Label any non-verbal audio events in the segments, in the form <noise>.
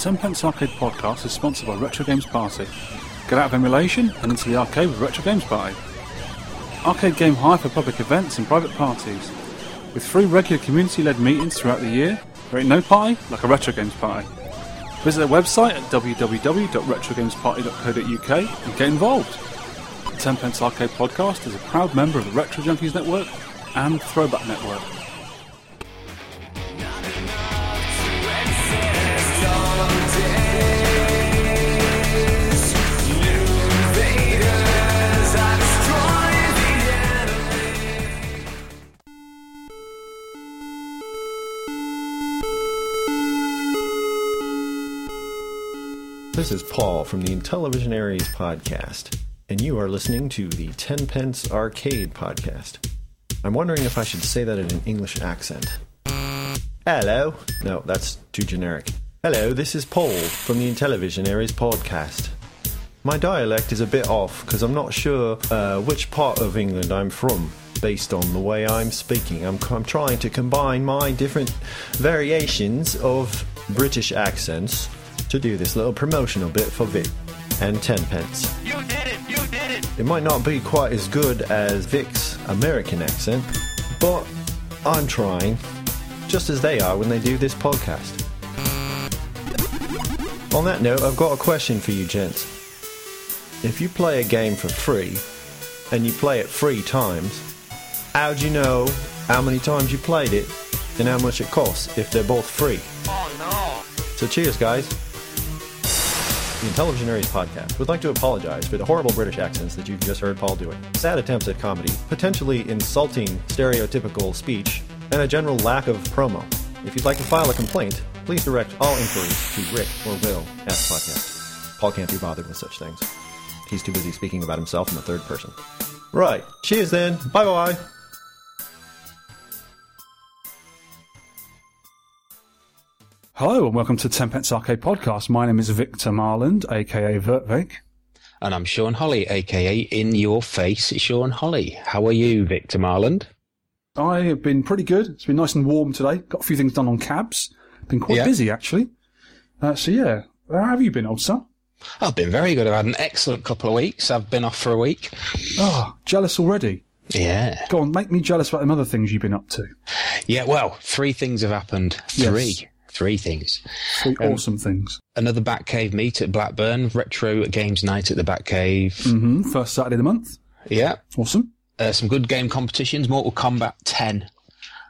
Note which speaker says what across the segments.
Speaker 1: Tenpence Arcade Podcast is sponsored by Retro Games Party. Get out of emulation and into the arcade with Retro Games Party. Arcade game hire for public events and private parties. With free regular community-led meetings throughout the year, there ain't no party like a Retro Games Party. Visit their website at www.retrogamesparty.co.uk and get involved. The Tenpence Arcade Podcast is a proud member of the Retro Junkies Network and Throwback Network.
Speaker 2: This is Paul from the Intellivisionaries podcast, and you are listening to the Tenpence Arcade podcast. I'm wondering if I should say that in an English accent. Hello. No, that's too generic. Hello, this is Paul from the Intellivisionaries podcast. My dialect is a bit off because I'm not sure uh, which part of England I'm from based on the way I'm speaking. I'm, I'm trying to combine my different variations of British accents to do this little promotional bit for Vic and Tenpence.
Speaker 3: You did it! You did it!
Speaker 2: It might not be quite as good as Vic's American accent, but I'm trying, just as they are when they do this podcast. On that note, I've got a question for you gents. If you play a game for free, and you play it three times, how do you know how many times you played it and how much it costs if they're both free?
Speaker 3: Oh no!
Speaker 2: So cheers, guys. The Intellivisionaries podcast would like to apologize for the horrible British accents that you've just heard Paul doing. Sad attempts at comedy, potentially insulting stereotypical speech, and a general lack of promo. If you'd like to file a complaint, please direct all inquiries to Rick or Will at the podcast. Paul can't be bothered with such things. He's too busy speaking about himself in the third person. Right. Cheers then. Bye bye.
Speaker 1: Hello and welcome to Tenpence Arcade Podcast. My name is Victor Marland, aka Vertvik.
Speaker 4: And I'm Shaun Holly, aka In Your Face Shaun Holly. How are you, Victor Marland?
Speaker 1: I have been pretty good. It's been nice and warm today. Got a few things done on cabs. Been quite
Speaker 4: Yeah.
Speaker 1: busy actually. Uh, so yeah, how have you been, old son?
Speaker 4: I've been very good. I've had an excellent couple of weeks. I've been off for a week.
Speaker 1: Oh, jealous already.
Speaker 4: Yeah.
Speaker 1: Go on, make me jealous about them other things you've been up to.
Speaker 4: Yeah, well, three things have happened.
Speaker 1: Yes.
Speaker 4: Three. Things.
Speaker 1: Three
Speaker 4: Um,
Speaker 1: awesome things.
Speaker 4: Another Batcave meet at Blackburn, retro games night at the Batcave.
Speaker 1: hmm First Saturday of the month.
Speaker 4: Yeah.
Speaker 1: Awesome.
Speaker 4: Uh, some good game competitions. Mortal Kombat 10,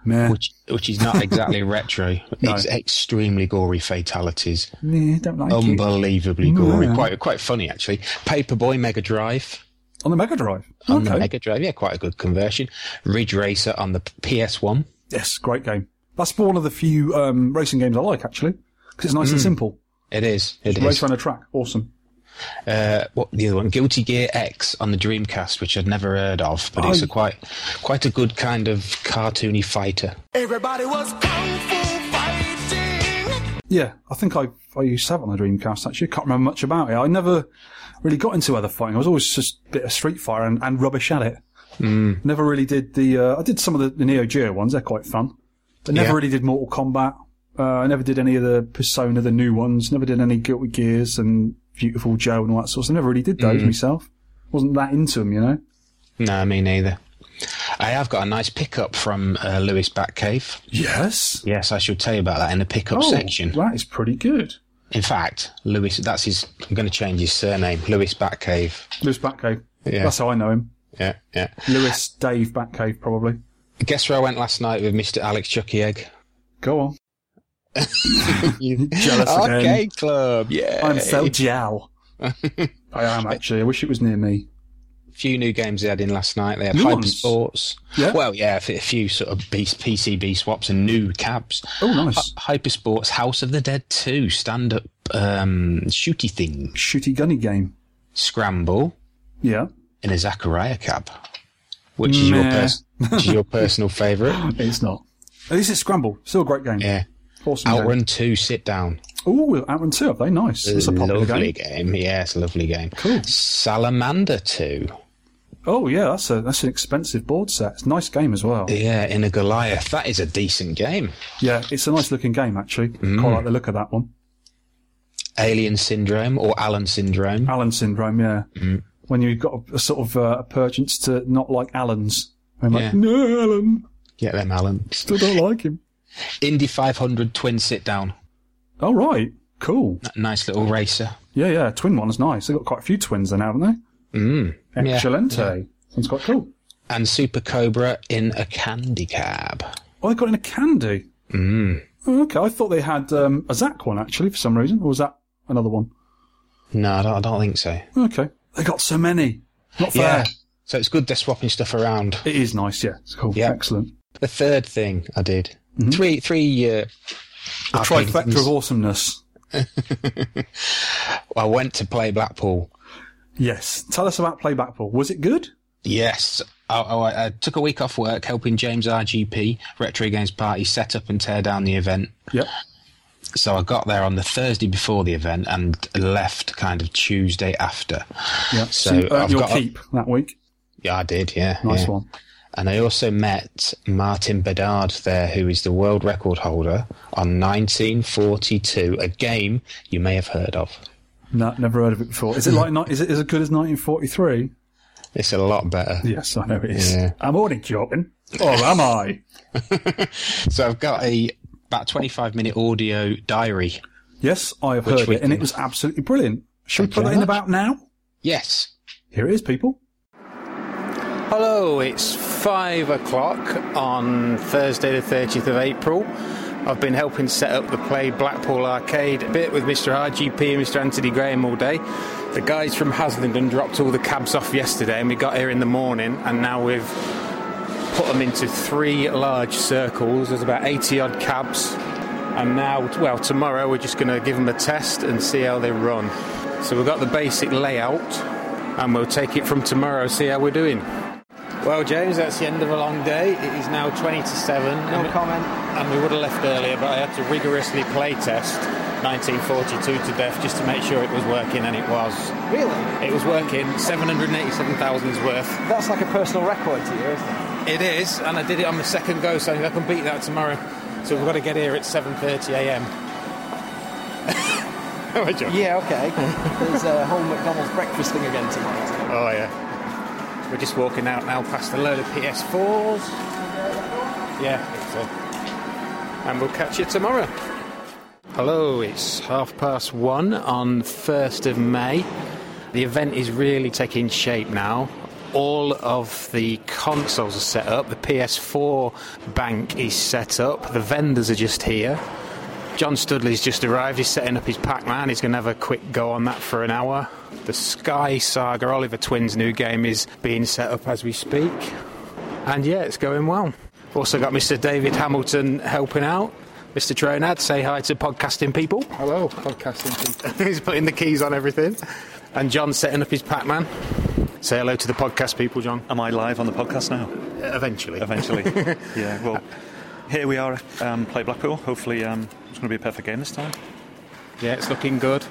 Speaker 1: Meh.
Speaker 4: which which is not exactly <laughs> retro.
Speaker 1: No.
Speaker 4: It's extremely gory fatalities.
Speaker 1: Don't like it.
Speaker 4: Unbelievably gory.
Speaker 1: Yeah.
Speaker 4: Quite quite funny actually. Paperboy Mega Drive.
Speaker 1: On the Mega Drive.
Speaker 4: on
Speaker 1: okay.
Speaker 4: the Mega Drive. Yeah, quite a good conversion. Ridge Racer on the PS1.
Speaker 1: yes, great game. That's one of the few um, racing games I like actually, because it's nice and simple.
Speaker 4: It is. It
Speaker 1: Race
Speaker 4: is.
Speaker 1: around a track. Awesome.
Speaker 4: Uh, what the other one? Guilty Gear X on the Dreamcast, which I'd never heard of, but it's
Speaker 1: Oh.
Speaker 4: a quite quite a good kind of cartoony fighter.
Speaker 3: Everybody was kung fu fighting!
Speaker 1: Yeah, I think I I used to have it on the Dreamcast actually. I can't remember much about it. I never really got into other fighting. I was always just a bit of Street Fighter and, and rubbish at it. Mm. Never really did the. Uh, I did some of the, the Neo Geo ones. They're quite fun, but never
Speaker 4: Yeah.
Speaker 1: really did Mortal Kombat. Uh, I never did any of the Persona, the new ones. Never did any Guilty Gears and Beautiful Joe and all that sort of stuff. I never really did those myself. Wasn't that into them, you know.
Speaker 4: No, me neither. I have got a nice pickup from uh, Lewis Batcave.
Speaker 1: Yes.
Speaker 4: Yes, I should tell you about that in the pickup
Speaker 1: Oh,
Speaker 4: section.
Speaker 1: that is pretty good.
Speaker 4: In fact, Lewis, that's his. I'm going to change his surname, Lewis Batcave.
Speaker 1: Lewis Batcave.
Speaker 4: Yeah.
Speaker 1: That's how I know him.
Speaker 4: Yeah, yeah.
Speaker 1: Lewis Dave Batcave, probably.
Speaker 4: Guess where I went last night with Mr. Alex Chucky Egg?
Speaker 1: Go on. <laughs>
Speaker 4: You <laughs>
Speaker 1: Jealous again.
Speaker 4: Arcade Club, yeah.
Speaker 1: I'm so gel. <laughs> I am actually. I wish it was near me.
Speaker 4: A few new games they had in last night. They had
Speaker 1: New
Speaker 4: Hyper
Speaker 1: ones?
Speaker 4: Sports.
Speaker 1: Yeah.
Speaker 4: Well, yeah, a few sort of B- PCB swaps and new cabs.
Speaker 1: Oh, nice.
Speaker 4: Hyper Sports House of the Dead 2 stand up um, shooty thing.
Speaker 1: Shooty gunny game.
Speaker 4: Scramble
Speaker 1: Yeah.
Speaker 4: in a Zaccaria cab. Which is your
Speaker 1: Meh.
Speaker 4: Which is your personal favourite? <laughs>
Speaker 1: It's not. At least it's Scramble. Still a great game.
Speaker 4: Yeah.
Speaker 1: Awesome game.
Speaker 4: Outrun 2 Sit Down.
Speaker 1: Oh, Outrun 2, have they? Nice. It's a popular
Speaker 4: lovely
Speaker 1: game.
Speaker 4: game. Yeah, it's a lovely game.
Speaker 1: Cool.
Speaker 4: Salamander 2.
Speaker 1: Oh, yeah, that's a that's an expensive board set. It's a nice game as well.
Speaker 4: Yeah, in a Goliath. That is a decent game.
Speaker 1: Yeah, it's a nice looking game, actually.
Speaker 4: Mm.
Speaker 1: Quite like the look of that one.
Speaker 5: Alien Syndrome or Alan Syndrome.
Speaker 1: Alan syndrome, yeah. When you've got a, a sort of uh, a purchance to not like Alan's. I'm like, no, Alan,
Speaker 5: Get them, Alan.
Speaker 1: still don't like him.
Speaker 5: Indy 500 twin sit down.
Speaker 1: All right, cool.
Speaker 5: Nice little racer.
Speaker 1: Yeah, yeah, twin one's nice. They've got quite a few twins then, haven't they?
Speaker 5: Mm. Yeah.
Speaker 1: Excelente. Sounds quite cool.
Speaker 5: And Super Cobra in a candy cab.
Speaker 1: Oh, they got in a candy.
Speaker 5: Mm.
Speaker 1: Oh, okay, I thought they had um, a Zach one actually for some reason, or was that another one?
Speaker 5: No, I don't, I don't think so.
Speaker 1: Okay, they got so many. Not fair.
Speaker 5: Yeah. So it's good they're swapping stuff around.
Speaker 1: It is nice. Yeah, it's cool.
Speaker 5: Yeah.
Speaker 1: Excellent.
Speaker 5: The third thing I did. Three, three, uh,
Speaker 1: The trifecta of awesomeness. <laughs>
Speaker 5: I went to play Blackpool.
Speaker 1: Yes. Tell us about Play Blackpool. Was it good?
Speaker 5: Yes. I, I, I took a week off work helping James RGP, Retro Games Party, set up and tear down the event.
Speaker 1: Yep.
Speaker 5: So I got there on the Thursday before the event and left kind of Tuesday after.
Speaker 1: Yeah.
Speaker 5: So
Speaker 1: you earned
Speaker 5: I've
Speaker 1: your
Speaker 5: got a-
Speaker 1: keep that week.
Speaker 5: Yeah, I did, yeah.
Speaker 1: Nice
Speaker 5: yeah.
Speaker 1: one.
Speaker 5: And I also met Martin Bedard there, who is the world record holder on 1942, a game you may have heard of.
Speaker 1: No, never heard of it before. Is it like is it as good as 1943?
Speaker 5: It's a lot better.
Speaker 1: Yes, I know it is.
Speaker 5: Yeah.
Speaker 1: I'm already joking. Or am I? <laughs> <laughs>
Speaker 5: So I've got a about 25 minute audio diary.
Speaker 1: Yes, I have heard it, and it was absolutely brilliant. Should we put that in about now?
Speaker 5: Yes.
Speaker 1: Here it is, people.
Speaker 4: Hello, it's five o'clock on Thursday, the 30th of April. I've been helping set up the Play Blackpool Arcade a bit with Mr. RGP and Mr. Anthony Graham all day. The guys from Haslingden dropped all the cabs off yesterday, and we got here in the morning, and now we've put them into three large circles. There's about 80 odd cabs, and now, well, tomorrow we're just going to give them a test and see how they run. So we've got the basic layout, and we'll take it from tomorrow, see how we're doing. Well, James, that's the end of a long day. It is now 20 to 7. No comment. And we would have left earlier, but I had to rigorously play test 1942 to death just to make sure it was working, and it was.
Speaker 6: Really?
Speaker 4: It was working. 787,000's worth.
Speaker 6: That's like a personal record to you, isn't it?
Speaker 4: It is, and I did it on the second go, so I think I can beat that tomorrow. So we've got to get here at 7:30 a.m. <laughs> Am I joking?
Speaker 6: Yeah, okay. There's a whole McDonald's breakfast thing again tonight.
Speaker 4: Oh yeah. We're just walking out now past a load of PS4s. Yeah. And we'll catch you tomorrow. Hello, it's half past one on 1st of May. The event is really taking shape now. All of the consoles are set up, the PS4 bank is set up, the vendors are just here. John Studley's just arrived. He's setting up his Pac-Man. He's going to have a quick go on that for an hour. The Sky Saga Oliver Twins new game is being set up as we speak. And yeah, it's going well. Also got Mr. David Hamilton helping out. Mr. Tronad, say hi to podcasting people.
Speaker 7: Hello, podcasting people. <laughs>
Speaker 4: He's putting the keys on everything. And John's setting up his Pac-Man. Say hello to the podcast people, John.
Speaker 8: Am I live on the podcast now?
Speaker 4: Eventually.
Speaker 8: Eventually. <laughs> yeah, well, here we are, um, play Blackpool. Hopefully, um, it's going to be a perfect game this time.
Speaker 4: Yeah, it's looking good.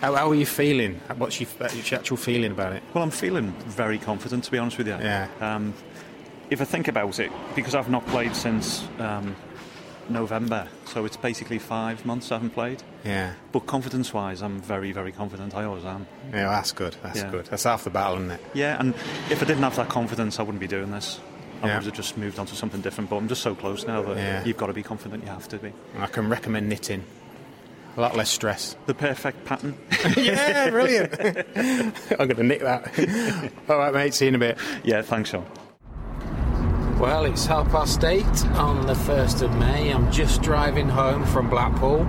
Speaker 4: How, how are you feeling? What's your, your actual feeling about it?
Speaker 8: Well, I'm feeling very confident, to be honest with you.
Speaker 4: Yeah.
Speaker 8: Um, if I think about it, because I've not played since um, November, so it's basically five months I haven't played.
Speaker 4: Yeah.
Speaker 8: But confidence wise, I'm very, very confident. I always am.
Speaker 4: Yeah, that's good. That's
Speaker 8: Yeah.
Speaker 4: good. That's half the battle, isn't it?
Speaker 8: Yeah, and if I didn't have that confidence, I wouldn't be doing this. I
Speaker 4: Yeah.
Speaker 8: would have just moved on to something different. But I'm just so close now that
Speaker 4: Yeah.
Speaker 8: you've got to be confident. You have to be.
Speaker 4: I can recommend knitting. A lot less stress.
Speaker 8: The perfect pattern. <laughs>
Speaker 4: yeah, brilliant. <laughs> I'm going to knit that. <laughs> All right, mate. See you in a bit.
Speaker 8: yeah, thanks, Shaun.
Speaker 4: Well, it's half past eight on the 1st of May. I'm just driving home from Blackpool.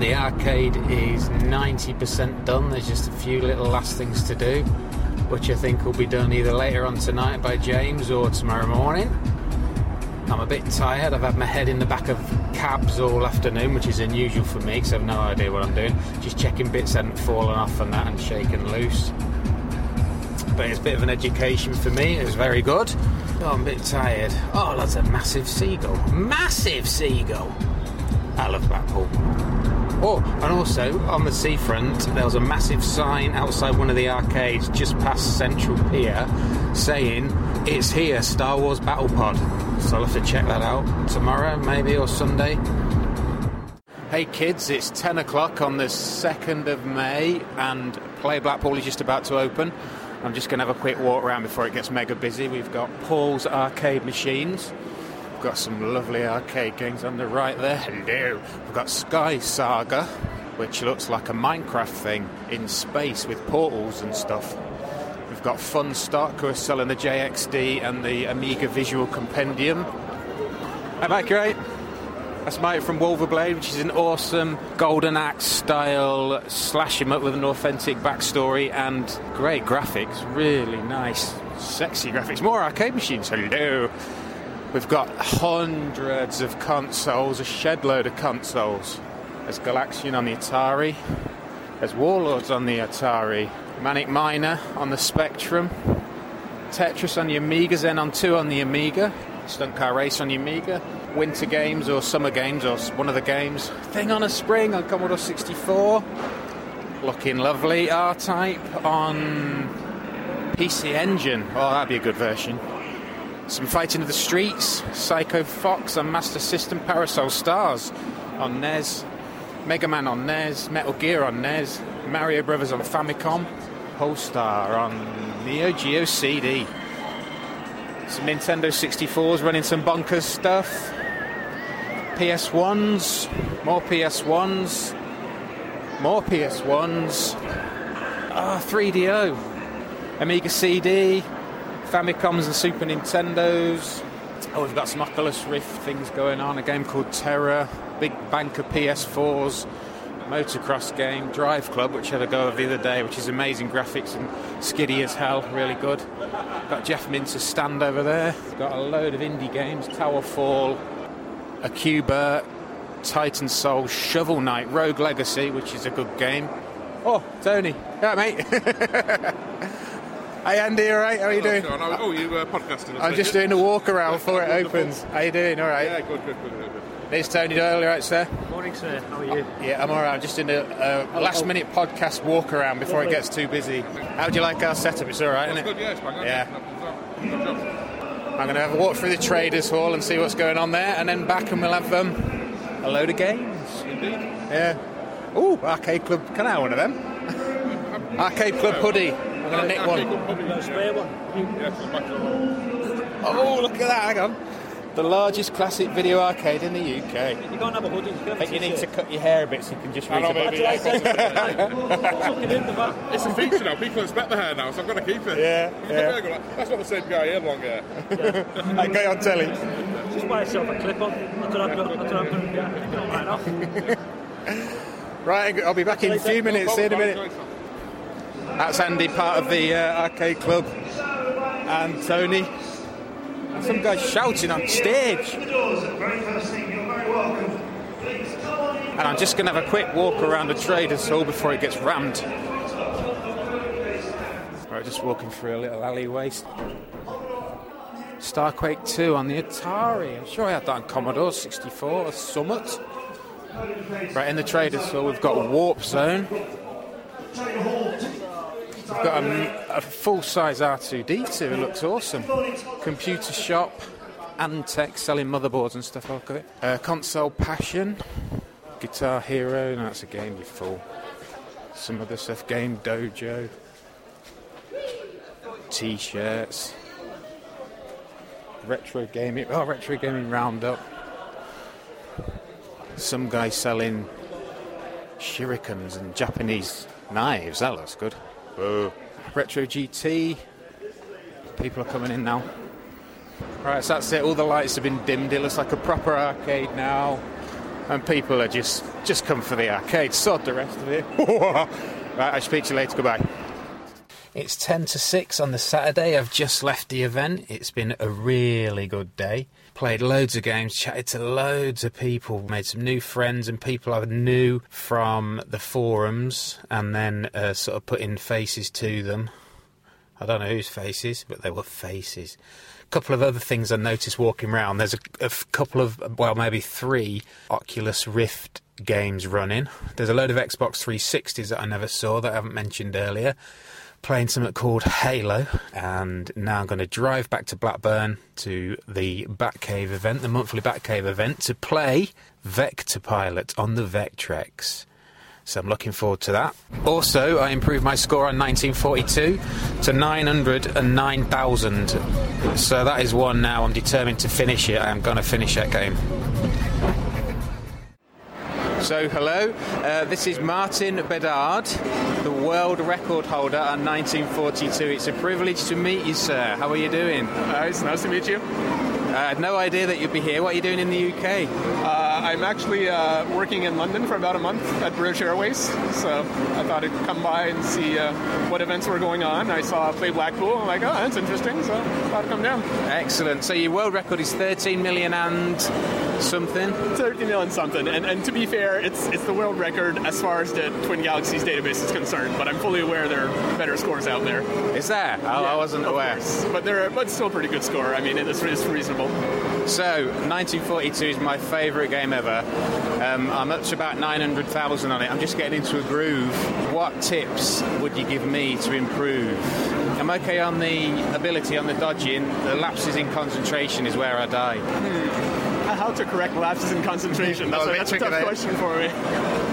Speaker 4: The arcade is 90% done. There's just a few little last things to do, which I think will be done either later on tonight by James or tomorrow morning. I'm a bit tired. I've had my head in the back of cabs all afternoon, which is unusual for me because I've no idea what I'm doing. Just checking bits hadn't fallen off and that and shaken loose. But it's a bit of an education for me. It was very good. Oh, I'm a bit tired. Oh, that's a massive seagull. Massive seagull. I love Blackpool. Oh, and also on the seafront, there was a massive sign outside one of the arcades just past Central Pier saying, It's here, Star Wars Battle Pod. So I'll have to check that out tomorrow, maybe, or Sunday. Hey kids, it's 10 o'clock on the 2nd of May and Play Blackpool is just about to open. I'm just going to have a quick walk around before it gets mega busy. We've got Paul's arcade machines. We've got some lovely arcade games on the right there. Hello. We've got Sky Saga, which looks like a Minecraft thing in space with portals and stuff. We've got Funstock, who are selling the JXD and the Amiga Visual Compendium. Am I great? That's Mike from Wulverblade, which is an awesome Golden Axe style slash him up with an authentic backstory and great graphics. Really nice, sexy graphics. More arcade machines. Hello. We've got hundreds of consoles, a shed load of consoles. There's Galaxian on the Atari. There's Warlords on the Atari. Manic Miner on the Spectrum. Tetris on the Amiga, Xenon 2 on the Amiga. Stunt Car Race on the Amiga. Winter Games or Summer Games or one of the games. Thing on a Spring on Commodore 64. Looking lovely. R-Type on PC Engine. Oh, that'd be a good version. Some Fighting of the Streets, Psycho Fox on Master System, Parasol Stars on NES, Mega Man on NES, Metal Gear on NES, Mario Brothers on Famicom, Pulstar on Neo Geo CD. Some Nintendo 64s running some bonkers stuff. PS1s, more PS1s, more PS1s. Ah, 3DO. Amiga CD, Famicoms and Super Nintendos. Oh, we've got some Oculus Rift things going on. A game called Terror, big bank of PS4s, motocross game, Drive Club, which had a go of the other day, which is amazing graphics and skiddy as hell, really good. Got Jeff Minter's stand over there. Got a load of indie games, Tower Towerfall, Acuba, Titan Soul, Shovel Knight, Rogue Legacy, which is a good game. Oh, Tony, yeah, mate. <laughs> Hey Andy, all right? How are you doing?
Speaker 9: Oh, you uh, podcasting? I
Speaker 4: I'm just doing a walk around before it opens. How you doing? All right.
Speaker 9: Yeah, good, good, good, good. good.
Speaker 4: There's Tony Doyle, all right, sir?
Speaker 10: Morning, sir. How are you?
Speaker 4: Yeah, I'm all right. I'm just in a, a last minute podcast walk around before it gets too busy. How do you like our setup? It's all right, isn't
Speaker 9: Good,
Speaker 4: it?
Speaker 9: yeah, it's bang.
Speaker 4: Yeah.
Speaker 9: Good job. Good job.
Speaker 4: I'm going to have a walk through the Traders Hall and see what's going on there, and then back and we'll have um, a load of games.
Speaker 9: Indeed.
Speaker 4: Yeah. Ooh, Arcade Club. Can I have one of them? Arcade Club hoodie. I'm nick
Speaker 9: Actually,
Speaker 4: one.
Speaker 10: Got a spare one?
Speaker 9: Yeah, it's back to the
Speaker 4: Oh, look at that. Hang on. The largest classic video arcade in the UK.
Speaker 10: You can't have a hoodie. You have
Speaker 4: I think you need to cut your hair a bit so you can just read
Speaker 9: know,
Speaker 4: the
Speaker 9: maybe.
Speaker 10: That's <laughs> what I said. Tucking in the back.
Speaker 9: It's a feature now. People expect the hair now, so I've got to keep it.
Speaker 4: Yeah, <laughs> yeah.
Speaker 9: That's not the same guy here, long hair. <laughs>
Speaker 4: I go on telly.
Speaker 10: Just buy yourself a clip on. That's what I've got. That's what I'm going to. Right.
Speaker 4: Right, I'll be back in a few minutes. See you in a minute. That's Andy, part of the uh, arcade club, and Tony. And some guy shouting on stage. And I'm just going to have a quick walk around the Traders Hall before it gets rammed. Right, just walking through a little alleyway. Starquake 2 on the Atari. I'm sure I had that on Commodore 64 or Summit. Right in the Traders Hall, we've got Warp Zone. Got a, a full-size R2D2. It looks awesome. Computer shop, Antec selling motherboards and stuff like that. Uh, console Passion, Guitar Hero. No, that's a game you fool. Some other stuff. Game Dojo. T-shirts. Retro gaming. Oh, retro gaming roundup. Some guy selling shurikens and Japanese knives. That looks good. Whoa. Retro GT. People are coming in now. Right, so that's it. All the lights have been dimmed. It looks like a proper arcade now. And people are just just come for the arcade. Sod the rest of it. <laughs> right, I'll speak to you later. Goodbye. It's 10 to 6 on the Saturday. I've just left the event. It's been a really good day. Played loads of games, chatted to loads of people, made some new friends and people I knew from the forums, and then uh, sort of putting faces to them. I don't know whose faces, but they were faces. A couple of other things I noticed walking around. There's a couple of, well, maybe three Oculus Rift games running. There's a load of Xbox 360s that I never saw that I haven't mentioned earlier. Playing something called Halo, and now I'm going to drive back to Blackburn to the Batcave event, the monthly Batcave event, to play Vector Pilot on the Vectrex. So I'm looking forward to that. Also, I improved my score on 1942 to 909,000. So that is one now. I'm determined to finish it. I'm going to finish that game. So, hello, uh, this is Martin Bedard, the world record holder on 1942. It's a privilege to meet you, sir. How are you doing?
Speaker 11: Uh, it's nice to meet you.
Speaker 4: I had no idea that you'd be here. What are you doing in the UK?
Speaker 11: Uh, I'm actually uh, working in London for about a month at British Airways, so I thought I'd come by and see uh, what events were going on. I saw Play Blackpool, I'm like, oh, that's interesting, so I thought I'd come down.
Speaker 4: Excellent. So your world record is 13 million and something?
Speaker 11: 13 million something, and, and to be fair, it's it's the world record as far as the Twin Galaxies database is concerned, but I'm fully aware there are better scores out there.
Speaker 4: Is there? Oh, I wasn't aware.
Speaker 11: course. But there are, but still a pretty good score. I mean, it's, it's reasonable.
Speaker 4: So, 1942 is my favourite game ever. Um, I'm up to about 900,000 on it. I'm just getting into a groove. What tips would you give me to improve? I'm okay on the ability, on the dodging. The lapses in concentration is where I die.
Speaker 11: How to correct lapses in concentration? That's,
Speaker 4: Oh,
Speaker 11: a, that's a tough
Speaker 4: tricky,
Speaker 11: question for me.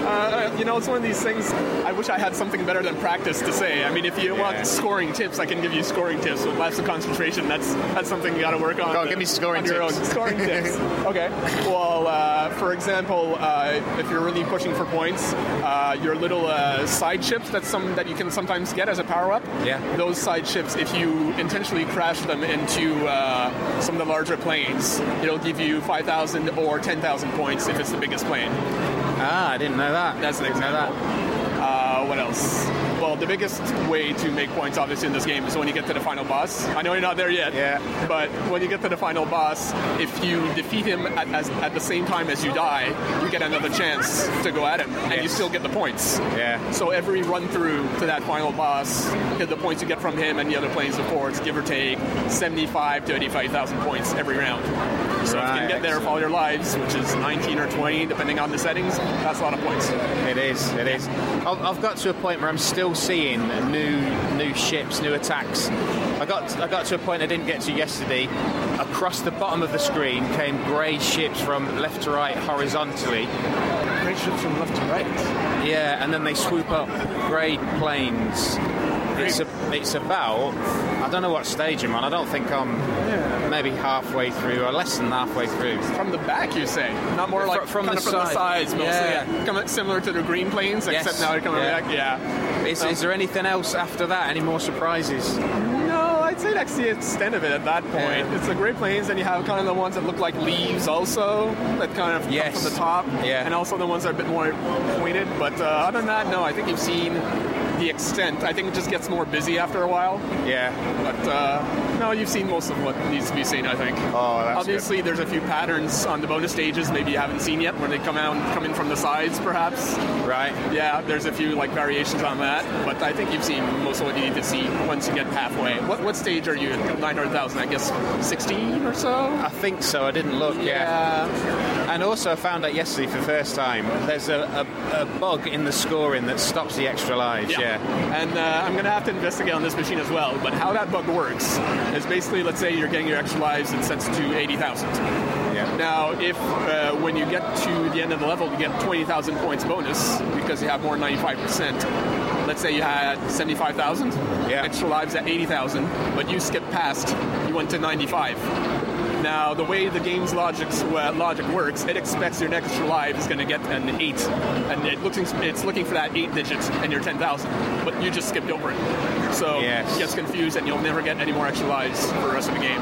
Speaker 11: Uh, you know, it's one of these things. I wish I had something better than practice to say. I mean, if you
Speaker 4: Yeah.
Speaker 11: want scoring tips, I can give you scoring tips. With lapse of concentration, that's that's something you got to work on.
Speaker 4: Go give me scoring tips.
Speaker 11: own. Scoring <laughs> tips. Okay. Well, uh, for example, uh, if you're really pushing for points, uh, your little uh, side chips that's some that you can sometimes get as a power up.
Speaker 4: Yeah.
Speaker 11: Those side chips, if you intentionally crash them into uh, some of the larger planes, it'll give you 5,000 or 10,000 points if it's the biggest plane.
Speaker 4: Ah, I didn't know that.
Speaker 11: That's an example. Uh, what else? Well, the biggest way to make points, obviously, in this game is when you get to the final boss. I know you're not there yet.
Speaker 4: Yeah.
Speaker 11: But when you get to the final boss, if you defeat him at, as, at the same time as you die, you get another chance to go at him, and you still get the points.
Speaker 4: Yeah.
Speaker 11: So every run through to that final boss, the points you get from him and the other planes supports, give or take 75 to 85,000 points every round. So if you can get there for all your lives, which is 19 or 20, depending on the settings, that's a lot of points.
Speaker 4: It is. It is. I've got to a point where I'm still seeing new new ships, new attacks. I got I got to a point I didn't get to yesterday. Across the bottom of the screen came grey ships from left to right horizontally.
Speaker 11: Grey ships from left to right.
Speaker 4: Yeah, and then they swoop up grey planes. It's a, it's about I don't know what stage I'm on. I don't think I'm maybe halfway through or less than halfway through.
Speaker 11: From the back, you say? Not more like
Speaker 4: Fr- from
Speaker 11: kind
Speaker 4: the
Speaker 11: from the sides, mostly.
Speaker 4: Yeah.
Speaker 11: Yeah. Similar to the green planes,
Speaker 4: Yes.
Speaker 11: except now they're coming
Speaker 4: Yeah.
Speaker 11: back. Yeah.
Speaker 4: Is, is there anything else after that? Any more surprises?
Speaker 11: No, I'd say that's the extent of it at that point.
Speaker 4: Yeah.
Speaker 11: It's the Great Plains, and you have kind of the ones that look like leaves also, that kind of
Speaker 4: Yes.
Speaker 11: come from the top.
Speaker 4: Yeah.
Speaker 11: And also the ones that are a bit more pointed. But uh, other than that, no, I think you've seen the extent. I think it just gets more busy after a while.
Speaker 4: Yeah.
Speaker 11: But uh, no, you've seen most of what needs to be seen, I think.
Speaker 4: Oh, that's
Speaker 11: Obviously, there's a few patterns on the bonus stages maybe you haven't seen yet, where they come out, come in from the sides, perhaps.
Speaker 4: Right.
Speaker 11: Yeah, there's a few like variations on that, but I think you've seen most of what you need to see once you get halfway. What what stage are you? at? Nine hundred thousand, I guess, sixteen or so.
Speaker 4: I think so. I didn't look. Yeah. And also, I found out yesterday for the first time there's a, a, a bug in the scoring that stops the extra lives. Yeah.
Speaker 11: And uh, I'm going to have to investigate on this machine as well. But how that bug works is basically, let's say you're getting your extra lives and sets to 80,000.
Speaker 4: Yeah.
Speaker 11: Now, if uh, when you get to the end of the level, you get 20,000 points bonus because you have more than 95%. Let's say you had 75,000
Speaker 4: Yeah.
Speaker 11: extra lives at 80,000, but you skipped past, you went to 95. Now, the way the game's logic uh, logic works, it expects your next extra life is going to get an eight, and it looks it's looking for that eight digits and your ten thousand, but you just skipped over it. So
Speaker 4: Yes.
Speaker 11: it gets confused, and you'll never get any more extra lives for the rest of the game.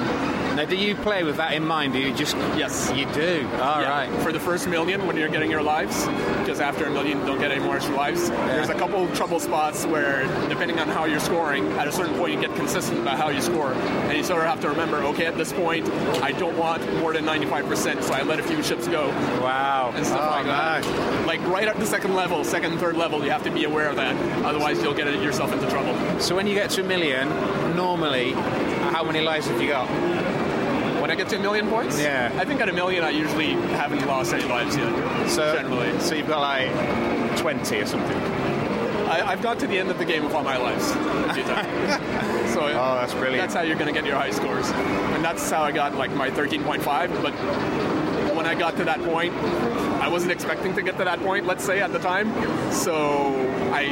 Speaker 4: Now, do you play with that in mind? Do you just?
Speaker 11: Yes.
Speaker 4: You do. All
Speaker 11: Yeah,
Speaker 4: right.
Speaker 11: For the first million, when you're getting your lives, because after a million, you don't get any more lives. There's a couple trouble spots where, depending on how you're scoring, at a certain point, you get consistent about how you score, and you sort of have to remember, okay, at this point, I don't want more than 95%, so I let a few ships go.
Speaker 4: Wow.
Speaker 11: And stuff
Speaker 4: Oh,
Speaker 11: like that. Like right at the second level, second third level, you have to be aware of that. Otherwise, you'll get yourself into trouble.
Speaker 4: So when you get to a million, normally, how many lives have you got?
Speaker 11: When I get to a million points,
Speaker 4: Yeah.
Speaker 11: I think at a million, I usually haven't lost any lives yet.
Speaker 4: So
Speaker 11: generally,
Speaker 4: So you've got like 20 or something.
Speaker 11: I, I've got to the end of the game of all my lives. a few times. so
Speaker 4: Oh, that's brilliant.
Speaker 11: That's how you're going to get your high scores, and that's how I got like my 13.5. But when I got to that point, I wasn't expecting to get to that point. Let's say at the time, so I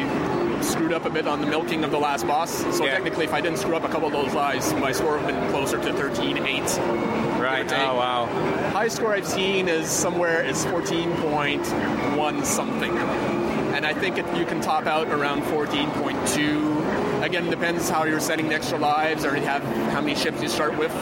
Speaker 11: screwed up a bit on the milking of the last boss. So technically, if I didn't screw up a couple of those lies, my score would have been closer to 13.8.
Speaker 4: Right. Oh wow.
Speaker 11: High score I've seen is somewhere is 14.1 something. And I think it, you can top out around 14.2. Again, depends how you're setting the extra lives or have how many ships you start with.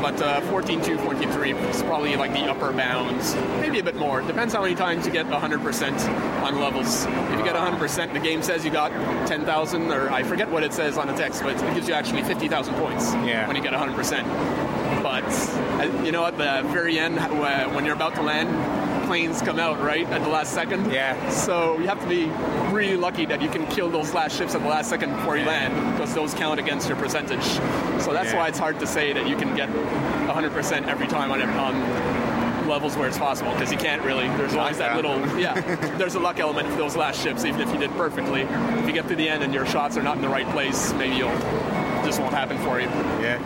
Speaker 11: But uh, 14.2, 14.3 is probably like the upper bounds. Maybe a bit more. Depends how many times you get 100% on levels. If you get 100%, the game says you got 10,000, or I forget what it says on the text, but it gives you actually 50,000 points
Speaker 4: Yeah.
Speaker 11: when you get 100%. But uh, you know, at the very end, uh, when you're about to land, planes come out right at the last second.
Speaker 4: Yeah.
Speaker 11: So you have to be really lucky that you can kill those last ships at the last second before you land, because those count against your percentage. So that's
Speaker 4: Yeah.
Speaker 11: why it's hard to say that you can get 100% every time on, on levels where it's possible, because you can't really. There's always that little, yeah. <laughs> There's a luck element for those last ships, even if you did perfectly. If you get to the end and your shots are not in the right place, maybe you'll just won't happen for you.
Speaker 4: Yeah.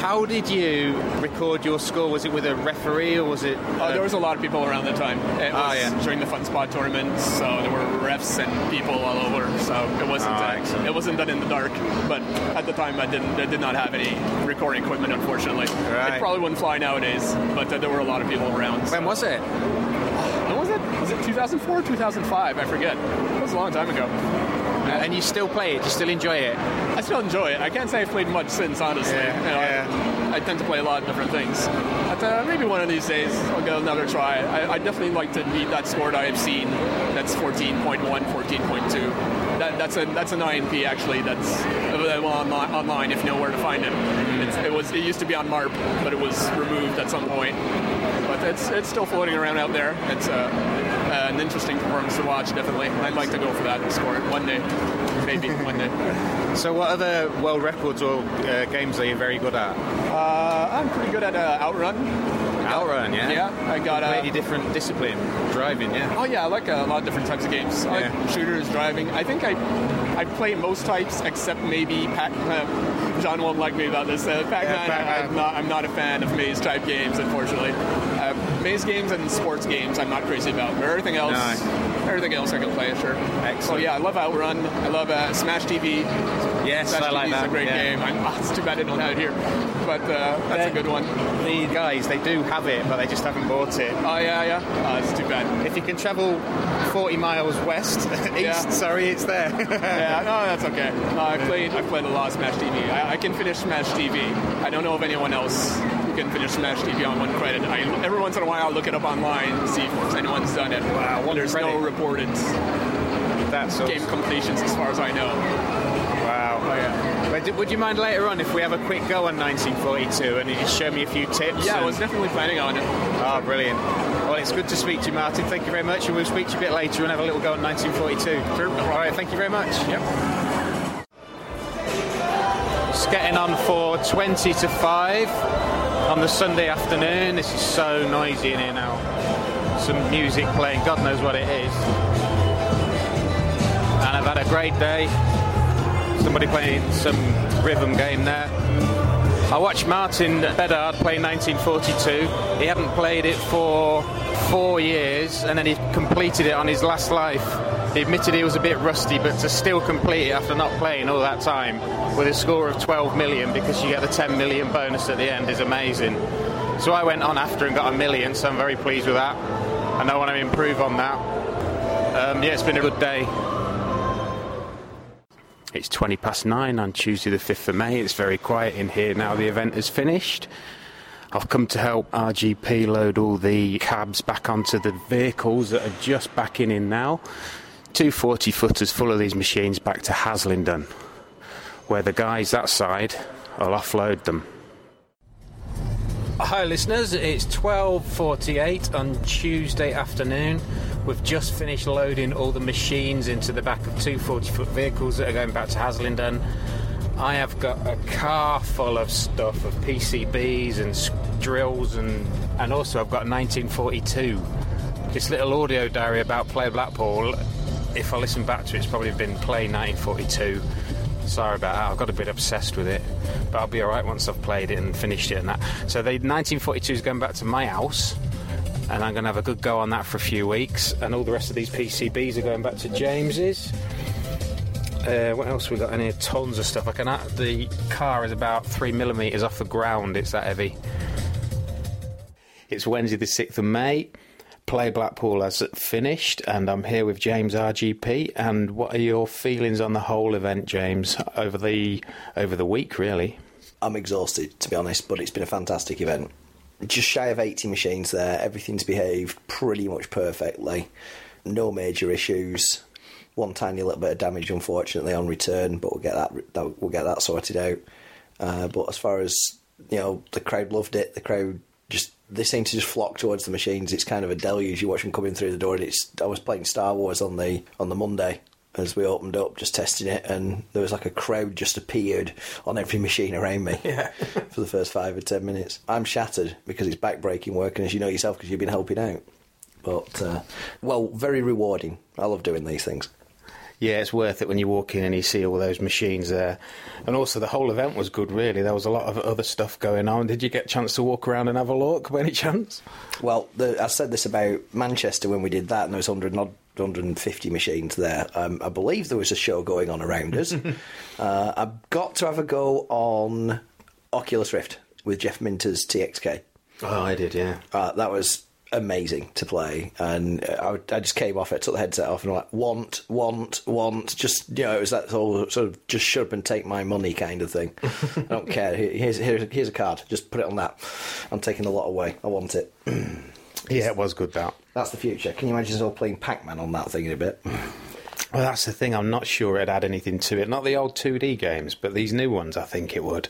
Speaker 4: How did you record your score? Was it with a referee or was it?
Speaker 11: Uh, there was a lot of people around the time. It was
Speaker 4: Ah, yeah.
Speaker 11: during the Fun Spot tournament, so there were refs and people all over. So it wasn't
Speaker 4: Ah,
Speaker 11: uh, it wasn't done in the dark. But at the time, I didn't I did not have any recording equipment, unfortunately.
Speaker 4: Right.
Speaker 11: It probably wouldn't fly nowadays, but uh, there were a lot of people around.
Speaker 4: When was it?
Speaker 11: When was it? Was it 2004, 2005? I forget. It was a long time ago.
Speaker 4: And you still play it? You still enjoy it?
Speaker 11: I still enjoy it. I can't say I've played much since, honestly.
Speaker 4: Yeah,
Speaker 11: You know, I, I tend to play a lot of different things. But uh, maybe one of these days I'll give another try. I, I definitely like to beat that score that I've seen. That's 14.1, 14.2. That, that's a that's an INP actually. That's available online, online if you know where to find it. It's, it was it used to be on MARP, but it was removed at some point. But it's it's still floating around out there. It's uh, an interesting performance to watch, definitely. I'd like to go for that score one day, maybe one day.
Speaker 4: So, what other world records or uh, games are you very good at?
Speaker 11: Uh, I'm pretty good at uh, outrun.
Speaker 4: Outrun, yeah.
Speaker 11: Yeah, I got uh,
Speaker 4: Completely different discipline, driving, yeah.
Speaker 11: Oh yeah, I like a lot of different types of games. I like shooters, driving. I think I I play most types except maybe Pac. Uh, John won't like me about this. Uh, Pac-Man.
Speaker 4: Pac-Man.
Speaker 11: I'm not. I'm not a fan of maze type games, unfortunately. Uh, maze games and sports games, I'm not crazy about. But everything else, everything else I can play. Sure. So yeah, I love Outrun. I love uh, Smash TV.
Speaker 4: Yes,
Speaker 11: Smash
Speaker 4: I like
Speaker 11: TV is
Speaker 4: that,
Speaker 11: a great
Speaker 4: yeah.
Speaker 11: game. I'm, oh, it's too bad I don't have it here, but uh, that's a good one.
Speaker 4: The guys, they do have it, but they just haven't bought it.
Speaker 11: Oh yeah, yeah. Oh, it's too bad.
Speaker 4: If you can travel 40 miles west, <laughs> east,
Speaker 11: Yeah.
Speaker 4: sorry, it's there. <laughs>
Speaker 11: yeah, no, that's okay. No, I played. I played a lot of Smash TV. I, I can finish Smash TV. I don't know of anyone else can finish Smash TV on one credit. I, every once in a while, I'll look it up online and see if anyone's done it. Wow,
Speaker 4: one
Speaker 11: there's no reported
Speaker 4: That's
Speaker 11: game completions as far as I know.
Speaker 4: Wow.
Speaker 11: Oh, yeah.
Speaker 4: But would you mind later on if we have a quick go on 1942 and you just show me a few tips?
Speaker 11: Yeah, I
Speaker 4: and-
Speaker 11: was definitely planning on it.
Speaker 4: Oh, brilliant. Well, it's good to speak to you, Martin. Thank you very much. And we'll speak to you a bit later and have a little go on 1942.
Speaker 11: Sure.
Speaker 4: All right, thank you very much.
Speaker 11: Yep.
Speaker 4: It's getting on for 20 to 5 on the Sunday afternoon. This is so noisy in here now. Some music playing, God knows what it is. And I've had a great day. Somebody playing some rhythm game there. I watched Martin Bedard play 1942. He hadn't played it for four years and then he completed it on his last life. He admitted he was a bit rusty, but to still complete it after not playing all that time with a score of 12 million because you get the 10 million bonus at the end is amazing. So I went on after and got a million, so I'm very pleased with that. And I want to improve on that. Um, yeah, it's been a good day. It's 20 past nine on Tuesday, the 5th of May. It's very quiet in here now the event has finished. I've come to help RGP load all the cabs back onto the vehicles that are just backing in now. Two 40 footers full of these machines back to Haslingden, where the guys that side will offload them. Hi, listeners. It's 12:48 on Tuesday afternoon. We've just finished loading all the machines into the back of two 40-foot vehicles that are going back to Haslingden. I have got a car full of stuff of PCBs and drills, and and also I've got 1942. This little audio diary about Play Blackpool. If I listen back to it, it's probably been play 1942. Sorry about that. I've got a bit obsessed with it, but I'll be all right once I've played it and finished it and that. So the 1942 is going back to my house, and I'm going to have a good go on that for a few weeks. And all the rest of these PCBs are going back to James's. Uh, what else we got in here? Tons of stuff. I can. add- The car is about three millimeters off the ground. It's that heavy. It's Wednesday, the 6th of May. Play Blackpool has finished, and I'm here with James RGP. And what are your feelings on the whole event, James, over the over the week, really?
Speaker 3: I'm exhausted, to be honest, but it's been a fantastic event. Just shy of 80 machines there. Everything's behaved pretty much perfectly. No major issues. One tiny little bit of damage, unfortunately, on return, but we'll get that, that we'll get that sorted out. Uh, but as far as you know, the crowd loved it. The crowd just they seem to just flock towards the machines. It's kind of a deluge. You watch them coming through the door. And it's I was playing Star Wars on the on the Monday as we opened up, just testing it, and there was like a crowd just appeared on every machine around me <laughs> for the first five or ten minutes. I'm shattered because it's backbreaking work, and as you know yourself, because you've been helping out. But uh, well, very rewarding. I love doing these things.
Speaker 4: Yeah, it's worth it when you walk in and you see all those machines there. And also, the whole event was good, really. There was a lot of other stuff going on. Did you get a chance to walk around and have a look by any chance?
Speaker 3: Well, the, I said this about Manchester when we did that, and there was 100 and odd- 150 machines there. Um, I believe there was a show going on around us. <laughs> uh, I've got to have a go on Oculus Rift with Jeff Minter's TXK.
Speaker 4: Oh, I did, yeah.
Speaker 3: Uh, that was amazing to play, and uh, I, would- I just came off it, took the headset off, and I'm like, want, want, want. Just you know, it was that whole sort of just shut up and take my money kind of thing. I don't care. Here's here's here's a card. Just put it on that. I'm taking a lot away. I want it. <clears throat>
Speaker 4: Yeah, it was good, that.
Speaker 3: That's the future. Can you imagine us all playing Pac-Man on that thing in a bit? <sighs>
Speaker 4: Well, that's the thing. I'm not sure it'd add anything to it. Not the old 2D games, but these new ones, I think it would.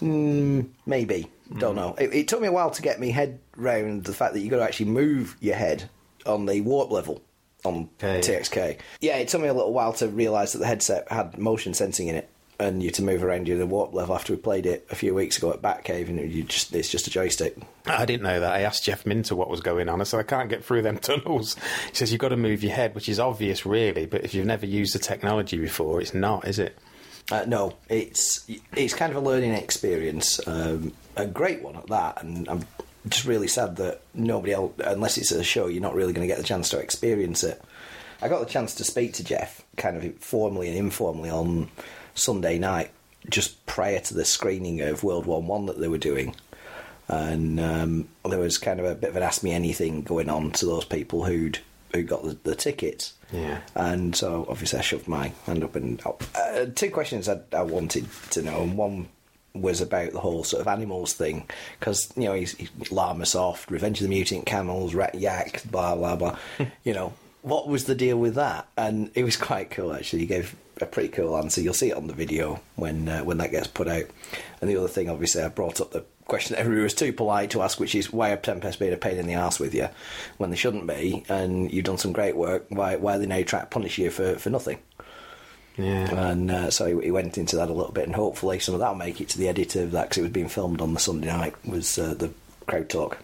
Speaker 3: Mm, maybe. Don't know. It, it took me a while to get my head round the fact that you've got to actually move your head on the warp level on TXK. Yeah, it took me a little while to realise that the headset had motion sensing in it. And you to move around you the warp level after we played it a few weeks ago at Batcave, and you just it's just a joystick.
Speaker 4: I didn't know that. I asked Jeff Minter what was going on. I said, I can't get through them <laughs> tunnels. He says, You've got to move your head, which is obvious, really, but if you've never used the technology before, it's not, is it?
Speaker 3: Uh, no, it's it's kind of a learning experience, um, a great one at that, and I'm just really sad that nobody else, unless it's a show, you're not really going to get the chance to experience it. I got the chance to speak to Jeff, kind of formally and informally, on Sunday night, just prior to the screening of World War One that they were doing, and um, there was kind of a bit of an ask me anything going on to those people who'd who got the, the tickets.
Speaker 4: Yeah.
Speaker 3: And so obviously I shoved my hand up and uh, two questions I, I wanted to know, and one was about the whole sort of animals thing because you know he's, he's Llama Soft, Revenge of the Mutant Camels, Rat Yak, blah blah blah. <laughs> you know what was the deal with that? And it was quite cool actually. He gave a pretty cool answer. You'll see it on the video when uh, when that gets put out. And the other thing, obviously, I brought up the question that everybody was too polite to ask, which is why are Tempest being a pain in the arse with you when they shouldn't be? And you've done some great work. Why why are they now trying to punish you for, for nothing?
Speaker 4: Yeah.
Speaker 3: And uh, so he, he went into that a little bit, and hopefully some of that will make it to the edit of that because it was being filmed on the Sunday night. Was uh, the crowd talk?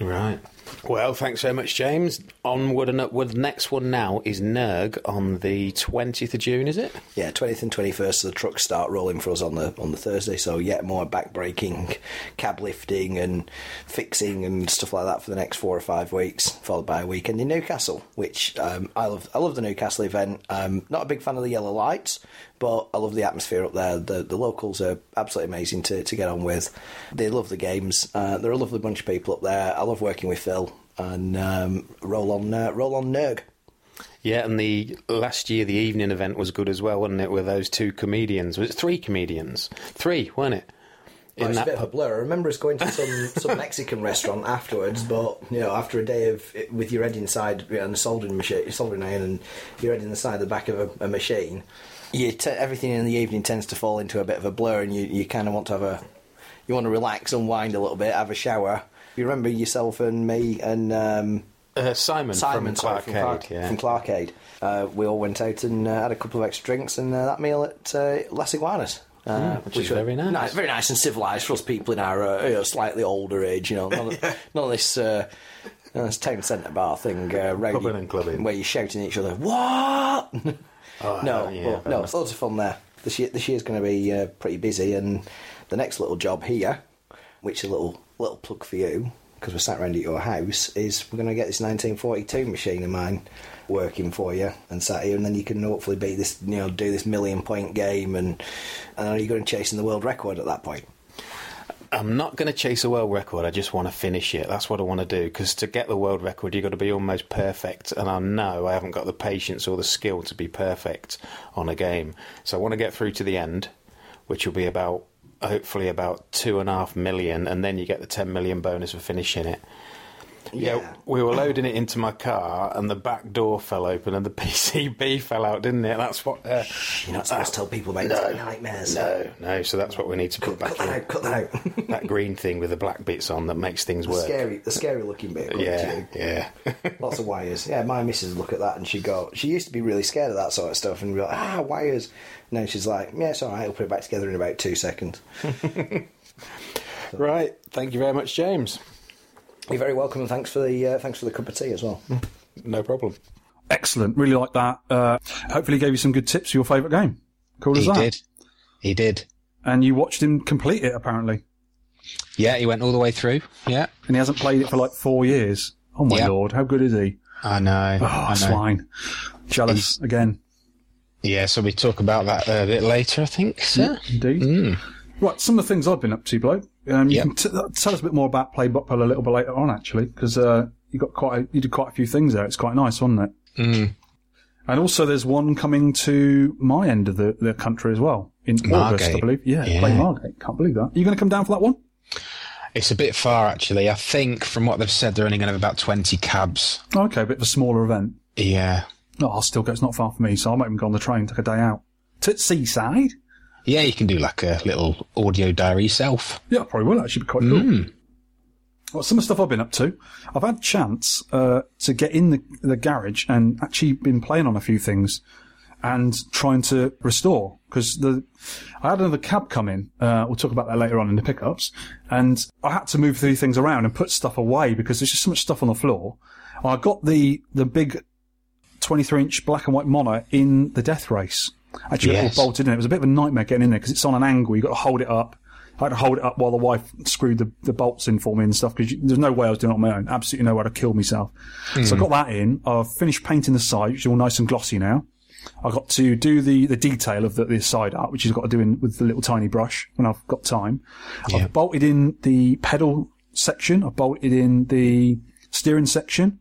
Speaker 4: Right. Well, thanks so much, James. Onward and upward. Next one now is Nerg on the 20th of June, is it?
Speaker 3: Yeah, twentieth and twenty first. So the trucks start rolling for us on the on the Thursday. So yet more back breaking, cab lifting, and fixing and stuff like that for the next four or five weeks, followed by a weekend in Newcastle, which um, I love. I love the Newcastle event. Um, not a big fan of the yellow lights, but I love the atmosphere up there. The the locals are absolutely amazing to, to get on with. They love the games. Uh, they're a lovely bunch of people up there. I love working with Phil and um, roll on uh, roll on Nerg.
Speaker 4: Yeah, and the last year the evening event was good as well, wasn't it? With those two comedians, was it three comedians? Three, weren't it?
Speaker 3: Oh, it's a bit of a blur. I remember us going to some, <laughs> some Mexican restaurant afterwards, but you know, after a day of with your head inside you know, the soldering machine, soldering iron, and your head inside the back of a, a machine, you t- everything in the evening tends to fall into a bit of a blur, and you, you kind of want to have a you want to relax, unwind a little bit, have a shower. You remember yourself and me and um,
Speaker 4: Uh, Simon,
Speaker 3: Simon
Speaker 4: from
Speaker 3: sorry,
Speaker 4: Clarkade,
Speaker 3: from, Clark,
Speaker 4: yeah.
Speaker 3: from Clarkade. Uh, we all went out and uh, had a couple of extra drinks and uh, that meal at uh, Las Iguanas. Uh,
Speaker 4: Mm, which is
Speaker 3: were
Speaker 4: very nice.
Speaker 3: very nice and civilised for us people in our uh, you know, slightly older age. You know, none, of, <laughs> none of this uh, it's town centre bar thing, uh, round
Speaker 12: Pubbing and clubbing.
Speaker 3: where you're shouting at each other. What? <laughs>
Speaker 12: Oh,
Speaker 3: no,
Speaker 12: yeah,
Speaker 3: no, it's loads of fun there. This year, this year's going to be uh, pretty busy, and the next little job here, which is a little little plug for you, because we're sat around at your house, is we're going to get this 1942 machine of mine working for you and sat here, and then you can hopefully beat this, you know, do this million point game, and and are you going to chasing the world record at that point?
Speaker 4: I'm not going to chase a world record. I just want to finish it. That's what I want to do. Because to get the world record, you've got to be almost perfect. And I know I haven't got the patience or the skill to be perfect on a game. So I want to get through to the end, which will be about, hopefully, about two and a half million. And then you get the 10 million bonus for finishing it. Yeah, we were loading it into my car, and the back door fell open, and the <laughs> PCB fell out, didn't it? That's what. Uh,
Speaker 3: You're not supposed to tell people about
Speaker 4: no,
Speaker 3: nightmares.
Speaker 4: No, no. So that's what we need to put back
Speaker 3: cut that
Speaker 4: in.
Speaker 3: out, cut that out. <laughs>
Speaker 4: that green thing with the black bits on that makes things
Speaker 3: The
Speaker 4: work.
Speaker 3: scary, the scary looking bit.
Speaker 4: Yeah, yeah. <laughs>
Speaker 3: Lots of wires. Yeah, my missus look at that and she'd go. She used to be really scared of that sort of stuff and be like, ah, wires. Now she's like, yeah, it's all right. I'll put it back together in about two seconds.
Speaker 4: Right. Thank you very much, James.
Speaker 3: You're very welcome, and thanks for the uh, thanks for the cup of tea as well.
Speaker 4: No problem.
Speaker 1: Excellent. Really like that. Uh, hopefully, he gave you some good tips for your favourite game. Cool as that.
Speaker 4: He did. He did.
Speaker 1: And you watched him complete it, apparently.
Speaker 4: Yeah, he went all the way through. Yeah.
Speaker 1: And he hasn't played it for like four years. Oh my
Speaker 4: Yeah.
Speaker 1: lord, how good is he?
Speaker 4: I know.
Speaker 1: Oh,
Speaker 4: I know.
Speaker 1: swine. Jealous again.
Speaker 4: Yeah, so we talk about that a bit later, I think. So.
Speaker 1: Indeed. Right, some of the things I've been up to, bloke. Um, you
Speaker 4: Yep.
Speaker 1: can t- tell us a bit more about Play Blackpool a little bit later on, actually, because uh, you got quite a, you did quite a few things there. It's quite nice, wasn't it?
Speaker 4: Mm.
Speaker 1: And also, there's one coming to my end of the, the country as well in August, I believe. Yeah,
Speaker 4: Yeah.
Speaker 1: Play Margate. Can't believe that. Are you going to come down for that one?
Speaker 4: It's a bit far, actually. I think, from what they've said, they're only going to have about 20 cabs.
Speaker 1: Okay, a bit of a smaller event.
Speaker 4: Yeah.
Speaker 1: No, I'll still go. It's not far from me, so I might even go on the train, take a day out. To Seaside?
Speaker 4: Yeah, you can do like a little audio diary yourself.
Speaker 1: Yeah, I probably will actually be quite cool. Well, some of the stuff I've been up to, I've had a chance uh, to get in the, the garage and actually been playing on a few things and trying to restore because the I had another cab come in. Uh, we'll talk about that later on in the pickups, and I had to move through things around and put stuff away because there's just so much stuff on the floor. I got the the big 23 inch black and white mono in the death race. Actually,
Speaker 4: Yes.
Speaker 1: all bolted in. It was a bit of a nightmare getting in there because it's on an angle. You've got to hold it up. I had to hold it up while the wife screwed the, the bolts in for me and stuff because there's no way I was doing it on my own. Absolutely no way to kill myself. So I hmm. got that in. I've finished painting the side, which is all nice and glossy now. I got to do the, the detail of the, the side art, which I've got to do in, with the little tiny brush when I've got time. I've bolted in the pedal section. I've bolted in the steering section.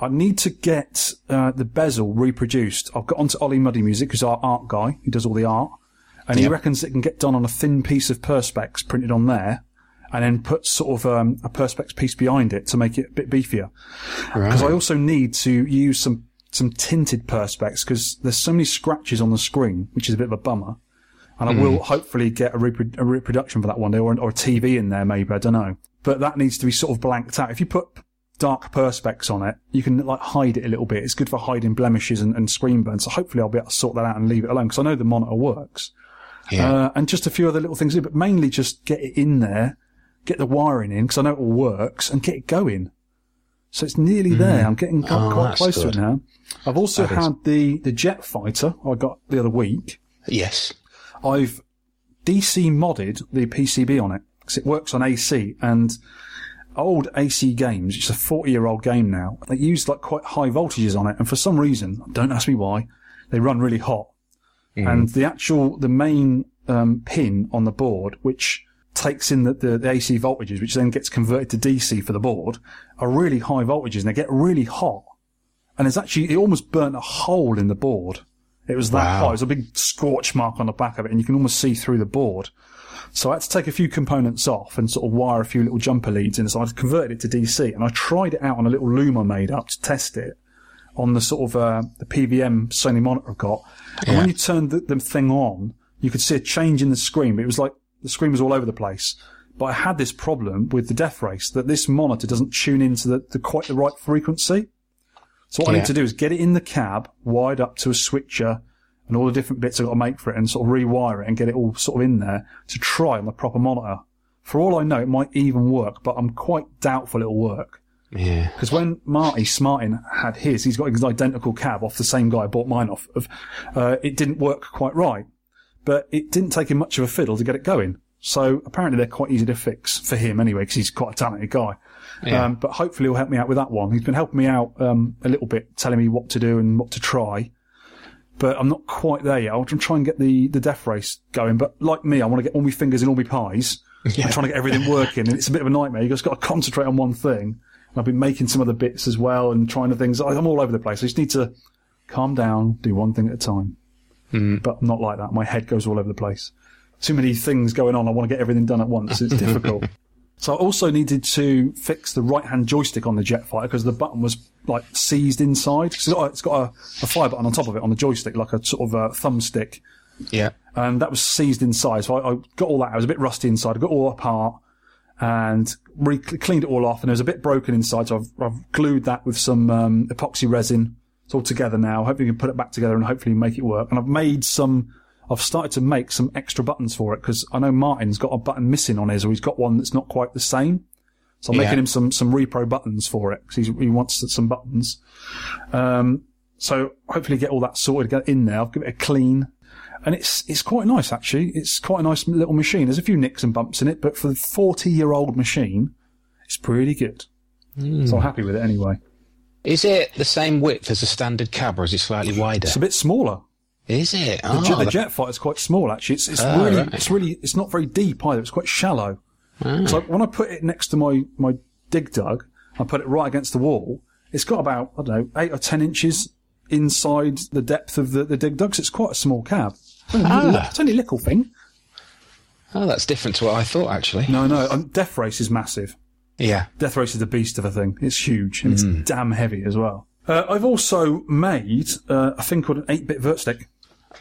Speaker 1: I need to get uh, the bezel reproduced. I've got onto Ollie Muddy Music, who's our art guy, who does all the art, and he reckons it can get done on a thin piece of perspex printed on there, and then put sort of um, a perspex piece behind it to make it a bit beefier. Because I also need to use some some tinted perspex because there's so many scratches on the screen, which is a bit of a bummer. And I will hopefully get a, repro- a reproduction for that one day, or, or a TV in there, maybe I don't know. But that needs to be sort of blanked out. If you put dark perspex on it, you can like hide it a little bit. It's good for hiding blemishes and, and screen burns. So hopefully I'll be able to sort that out and leave it alone because I know the monitor works.
Speaker 4: Yeah.
Speaker 1: Uh, and just a few other little things, but mainly just get it in there, get the wiring in because I know it all works and get it going. So it's nearly there. I'm getting quite,
Speaker 4: Oh,
Speaker 1: quite close to it now. I've also
Speaker 4: That is-
Speaker 1: had the, the jet fighter I got the other week.
Speaker 4: Yes.
Speaker 1: I've DC modded the PCB on it because it works on AC and old AC games. It's a 40 year old game now. They use like quite high voltages on it. And for some reason, don't ask me why, they run really hot. And the actual, the main, um, pin on the board, which takes in the, the, the AC voltages, which then gets converted to DC for the board, are really high voltages and they get really hot. And it's actually, it almost burnt a hole in the board. It was that
Speaker 4: Wow.
Speaker 1: hot. It was a big scorch mark on the back of it, and you can almost see through the board. So I had to take a few components off and sort of wire a few little jumper leads in. So I converted it to DC, and I tried it out on a little loom I made up to test it on the sort of uh, the PVM Sony monitor I've got. And when you turned the, the thing on, you could see a change in the screen. It was like the screen was all over the place. But I had this problem with the Death Race that this monitor doesn't tune into the, the quite the right frequency. So what I need to do is get it in the cab, wired up to a switcher, and all the different bits I've got to make for it, and sort of rewire it and get it all sort of in there to try on the proper monitor. For all I know, it might even work, but I'm quite doubtful it'll work.
Speaker 4: Yeah.
Speaker 1: Because when Marty Smartin had his, he's got his identical cab off the same guy I bought mine off of. Uh, it didn't work quite right, but it didn't take him much of a fiddle to get it going. So apparently they're quite easy to fix for him anyway, because he's quite a talented guy.
Speaker 4: Yeah.
Speaker 1: Um, but hopefully he'll help me out with that one. He's been helping me out um, a little bit, telling me what to do and what to try. But I'm not quite there yet. I'll try and get the, the death race going. But like me, I want to get all my fingers in all my pies. <laughs> I'm trying to get everything working, and it's a bit of a nightmare. You've just got to concentrate on one thing. And I've been making some other bits as well and trying to things. I'm all over the place. I just need to calm down, do one thing at a time. Hmm. But I'm not like that. My head goes all over the place. Too many things going on. I want to get everything done at once. It's difficult. <laughs> So I also needed to fix the right-hand joystick on the Jetfighter because the button was like seized inside. 'Cause It's got, a, it's got a, a fire button on top of it on the joystick, like a sort of a thumbstick
Speaker 4: Yeah.
Speaker 1: and that was seized inside. So I, I got all that. I was a bit rusty inside. I got all apart and re- cleaned it all off, and it was a bit broken inside. So I've, I've glued that with some um, epoxy resin. It's all together now. Hopefully, we can put it back together and hopefully make it work. And I've made some. I've started to make some extra buttons for it because I know Martin's got a button missing on his, or he's got one that's not quite the same. So I'm
Speaker 4: Yeah.
Speaker 1: making him some some repro buttons for it because he wants some buttons. Um, so hopefully get all that sorted, get in there. I'll give it a clean, and it's it's quite nice actually. It's quite a nice little machine. There's a few nicks and bumps in it, but for the 40 year old machine, it's pretty good. So I'm happy with it anyway.
Speaker 4: Is it the same width as a standard cab, or is it slightly wider?
Speaker 1: It's a bit smaller.
Speaker 4: Is it?
Speaker 1: The,
Speaker 4: Oh,
Speaker 1: jet, the
Speaker 4: that-
Speaker 1: jet fighter's quite small actually. It's it's
Speaker 4: Oh,
Speaker 1: really
Speaker 4: right.
Speaker 1: it's really it's not very deep either. It's quite shallow.
Speaker 4: Ah.
Speaker 1: So when I put it next to my my dig dug, I put it right against the wall. It's got about I don't know eight or ten inches inside the depth of the, the dig dug. So it's quite a small cab. It's only, a little-
Speaker 4: Ah.
Speaker 1: it's only a little thing.
Speaker 4: Oh, that's different to what I thought, actually.
Speaker 1: No, no. Um, Death Race is massive.
Speaker 4: Yeah.
Speaker 1: Death Race is a beast of a thing. It's huge and
Speaker 4: Mm.
Speaker 1: it's damn heavy as well. Uh, I've also made uh, a thing called an 8-bit vertstick.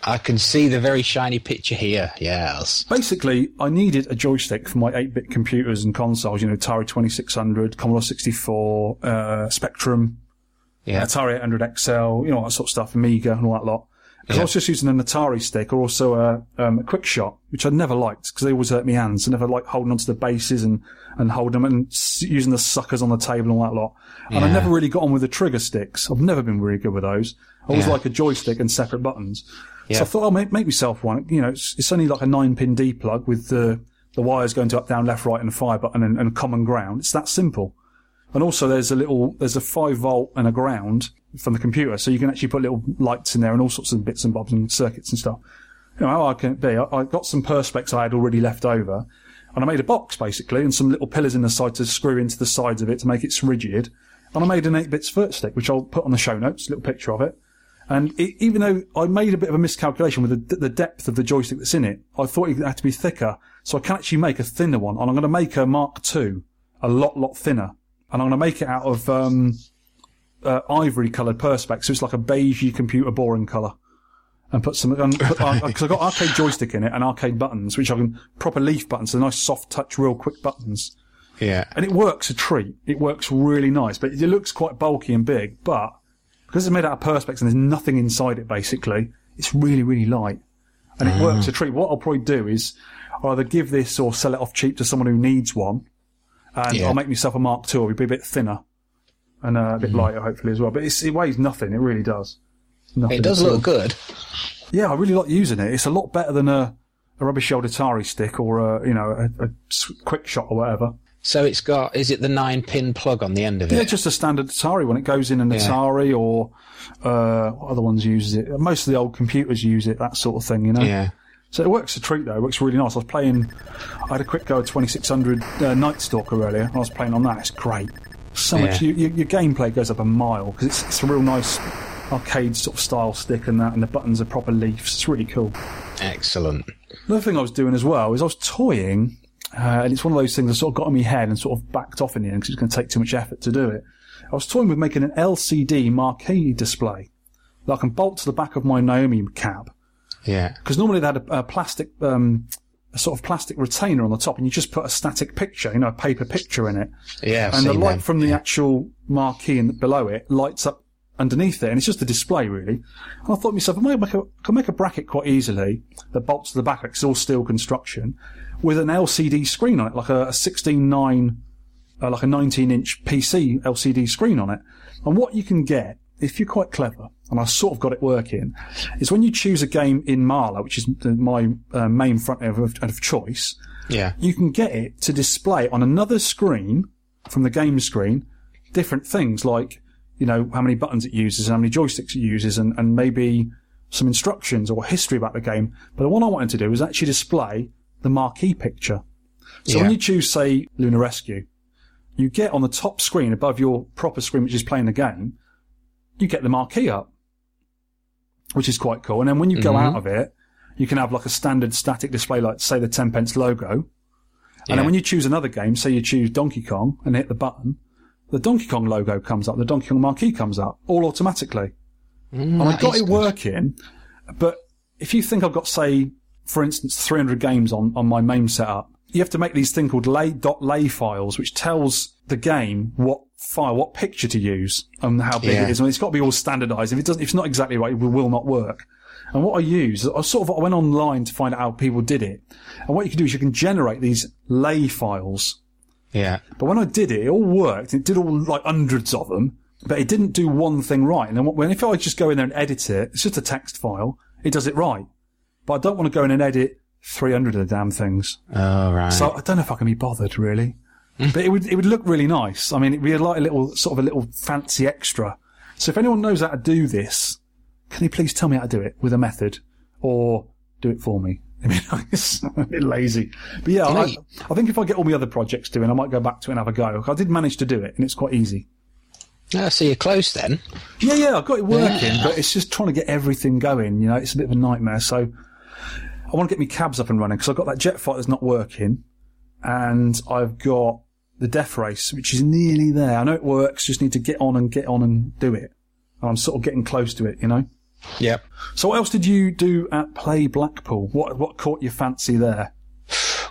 Speaker 4: I can see the very shiny picture here. Yes.
Speaker 1: Basically, I needed a joystick for my 8-bit computers and consoles, you know, Atari 2600, Commodore 64, uh, Spectrum,
Speaker 4: Yeah.
Speaker 1: Atari 800 XL, you know, all that sort of stuff, Amiga and all that lot. 'Cause I was just using an Atari stick or also a, um, a quick shot, which I never liked because they always hurt my hands. I never liked holding onto the bases and, and holding them and s- using the suckers on the table and all that lot. And I never really got on with the trigger sticks. I've never been really good with those. I always
Speaker 4: Yeah.
Speaker 1: like a joystick and separate buttons.
Speaker 4: Yeah.
Speaker 1: So I thought I'll make, make myself one. You know, it's, it's only like a nine pin D plug with the, the wires going to up, down, left, right and a fire button and, and common ground. It's that simple. And also there's a little, there's a five volt and a ground from the computer. So you can actually put little lights in there and all sorts of bits and bobs and circuits and stuff. You know, how hard can it be? I, I got some perspex I had already left over and I made a box basically and some little pillars in the side to screw into the sides of it to make it rigid. And I made an 8 bits vert stick, which I'll put on the show notes, a little picture of it. And it, even though I made a bit of a miscalculation with the, the depth of the joystick that's in it, I thought it had to be thicker. So I can actually make a thinner one. And I'm going to make a Mark II a lot, lot thinner. And I'm going to make it out of um, uh, ivory coloured perspex. So it's like a beigey computer boring colour. And put some, because <laughs> I've got arcade joystick in it and arcade buttons, which I can, proper leaf buttons, so nice soft touch, real quick buttons.
Speaker 4: Yeah.
Speaker 1: And it works a treat. It works really nice, but it looks quite bulky and big. But because it's made out of perspex and there's nothing inside it, basically, it's really, really light. And it works a treat. What I'll probably do is I'll either give this or sell it off cheap to someone who needs one. And
Speaker 4: Yeah.
Speaker 1: I'll make myself a Mark II. It'll be a bit thinner and uh, a bit lighter, hopefully, as well. But it's, it weighs nothing. It really does. Nothing
Speaker 4: It does look good.
Speaker 1: Yeah, I really like using it. It's a lot better than a, a rubbish old Atari stick or a, you know, a, a quick shot or whatever.
Speaker 4: So it's got, is it the nine pin plug on the end of it?
Speaker 1: Yeah, just a standard Atari one. It goes in an
Speaker 4: Yeah.
Speaker 1: Atari or uh, other ones uses it? Most of the old computers use it, that sort of thing, you know.
Speaker 4: Yeah.
Speaker 1: So it works a treat though. It works really nice. I was playing. I had a quick go at 2600 uh, Night Stalker earlier. I was playing on that. It's great. So much. You, you, your gameplay goes up a mile because it's, it's a real nice arcade sort of style stick and that, and the buttons are proper leaves. It's really cool.
Speaker 4: Excellent.
Speaker 1: Another thing I was doing as well is I was toying, uh, and it's one of those things that sort of got in my head and sort of backed off in the end because it's going to take too much effort to do it. I was toying with making an LCD marquee display that I can bolt to the back of my Naomi cab
Speaker 4: Yeah.
Speaker 1: because normally they had a, a plastic, um, a sort of plastic retainer on the top, and you just put a static picture, you know, a paper picture in it,
Speaker 4: Yeah. I've
Speaker 1: and the light
Speaker 4: them.
Speaker 1: from the actual marquee and below it lights up underneath it, and it's just a display really. And I thought to myself, I might make a, I can make a bracket quite easily that bolts to the back, it's all steel construction, with an LCD screen on it, like a, a 16.9 uh, like a 19 inch PC LCD screen on it. And what you can get, if you're quite clever, and I sort of got it working, is when you choose a game in MaLa, which is the, my uh, main front end of, of choice,
Speaker 4: Yeah.
Speaker 1: you can get it to display on another screen from the game screen different things like, you know, how many buttons it uses and how many joysticks it uses and, and maybe some instructions or history about the game. But the one I wanted to do was actually display the marquee picture. So when you choose, say, Lunar Rescue, you get on the top screen above your proper screen, which is playing the game, you get the marquee up, which is quite cool. And then when you go
Speaker 4: Mhm.
Speaker 1: out of it, you can have like a standard static display, like say the 10 pence logo. And
Speaker 4: Yeah.
Speaker 1: then when you choose another game, say you choose Donkey Kong and hit the button, the Donkey Kong logo comes up, the Donkey Kong marquee comes up, all automatically. and I got it
Speaker 4: good.
Speaker 1: working, but if you think I've got, say, for instance, 300 games on, on my main setup, you have to make these thing called lay, dot lay files, which tells the game what file, what picture to use and how big
Speaker 4: Yeah.
Speaker 1: it is. And it's got to be all standardized. If it doesn't, if it's not exactly right, it will not work. And what I use, I sort of, I went online to find out how people did it. And what you can do is you can generate these lay files.
Speaker 4: Yeah.
Speaker 1: But when I did it, it all worked. It did all like hundreds of them, but it didn't do one thing right. And then when if I just go in there and edit it, it's just a text file. It does it right. But I don't want to go in and edit 300 of the damn things.
Speaker 4: Oh, right.
Speaker 1: So I don't know if I can be bothered really. but it would it would look really nice. I mean, it'd be like a little sort of a little fancy extra. So if anyone knows how to do this, can you please tell me how to do it with a method, or do it for me? I mean, it's a bit lazy, but yeah, I, I think if I get all my other projects doing, I might go back to it and have a go. I did manage to do it, and it's quite easy.
Speaker 4: Ah, so you're close then.
Speaker 1: Yeah, yeah, I've got it working, but it's just trying to get everything going. You know, it's a bit of a nightmare. So I want to get my cabs up and running because I've got that jet fight that's not working, and I've got the death race, which is nearly there. I know it works. Just need to get on and get on and do it. And I'm sort of getting close to it, you know.
Speaker 4: Yep.
Speaker 1: So what else did you do at Play Blackpool? What what caught your fancy there?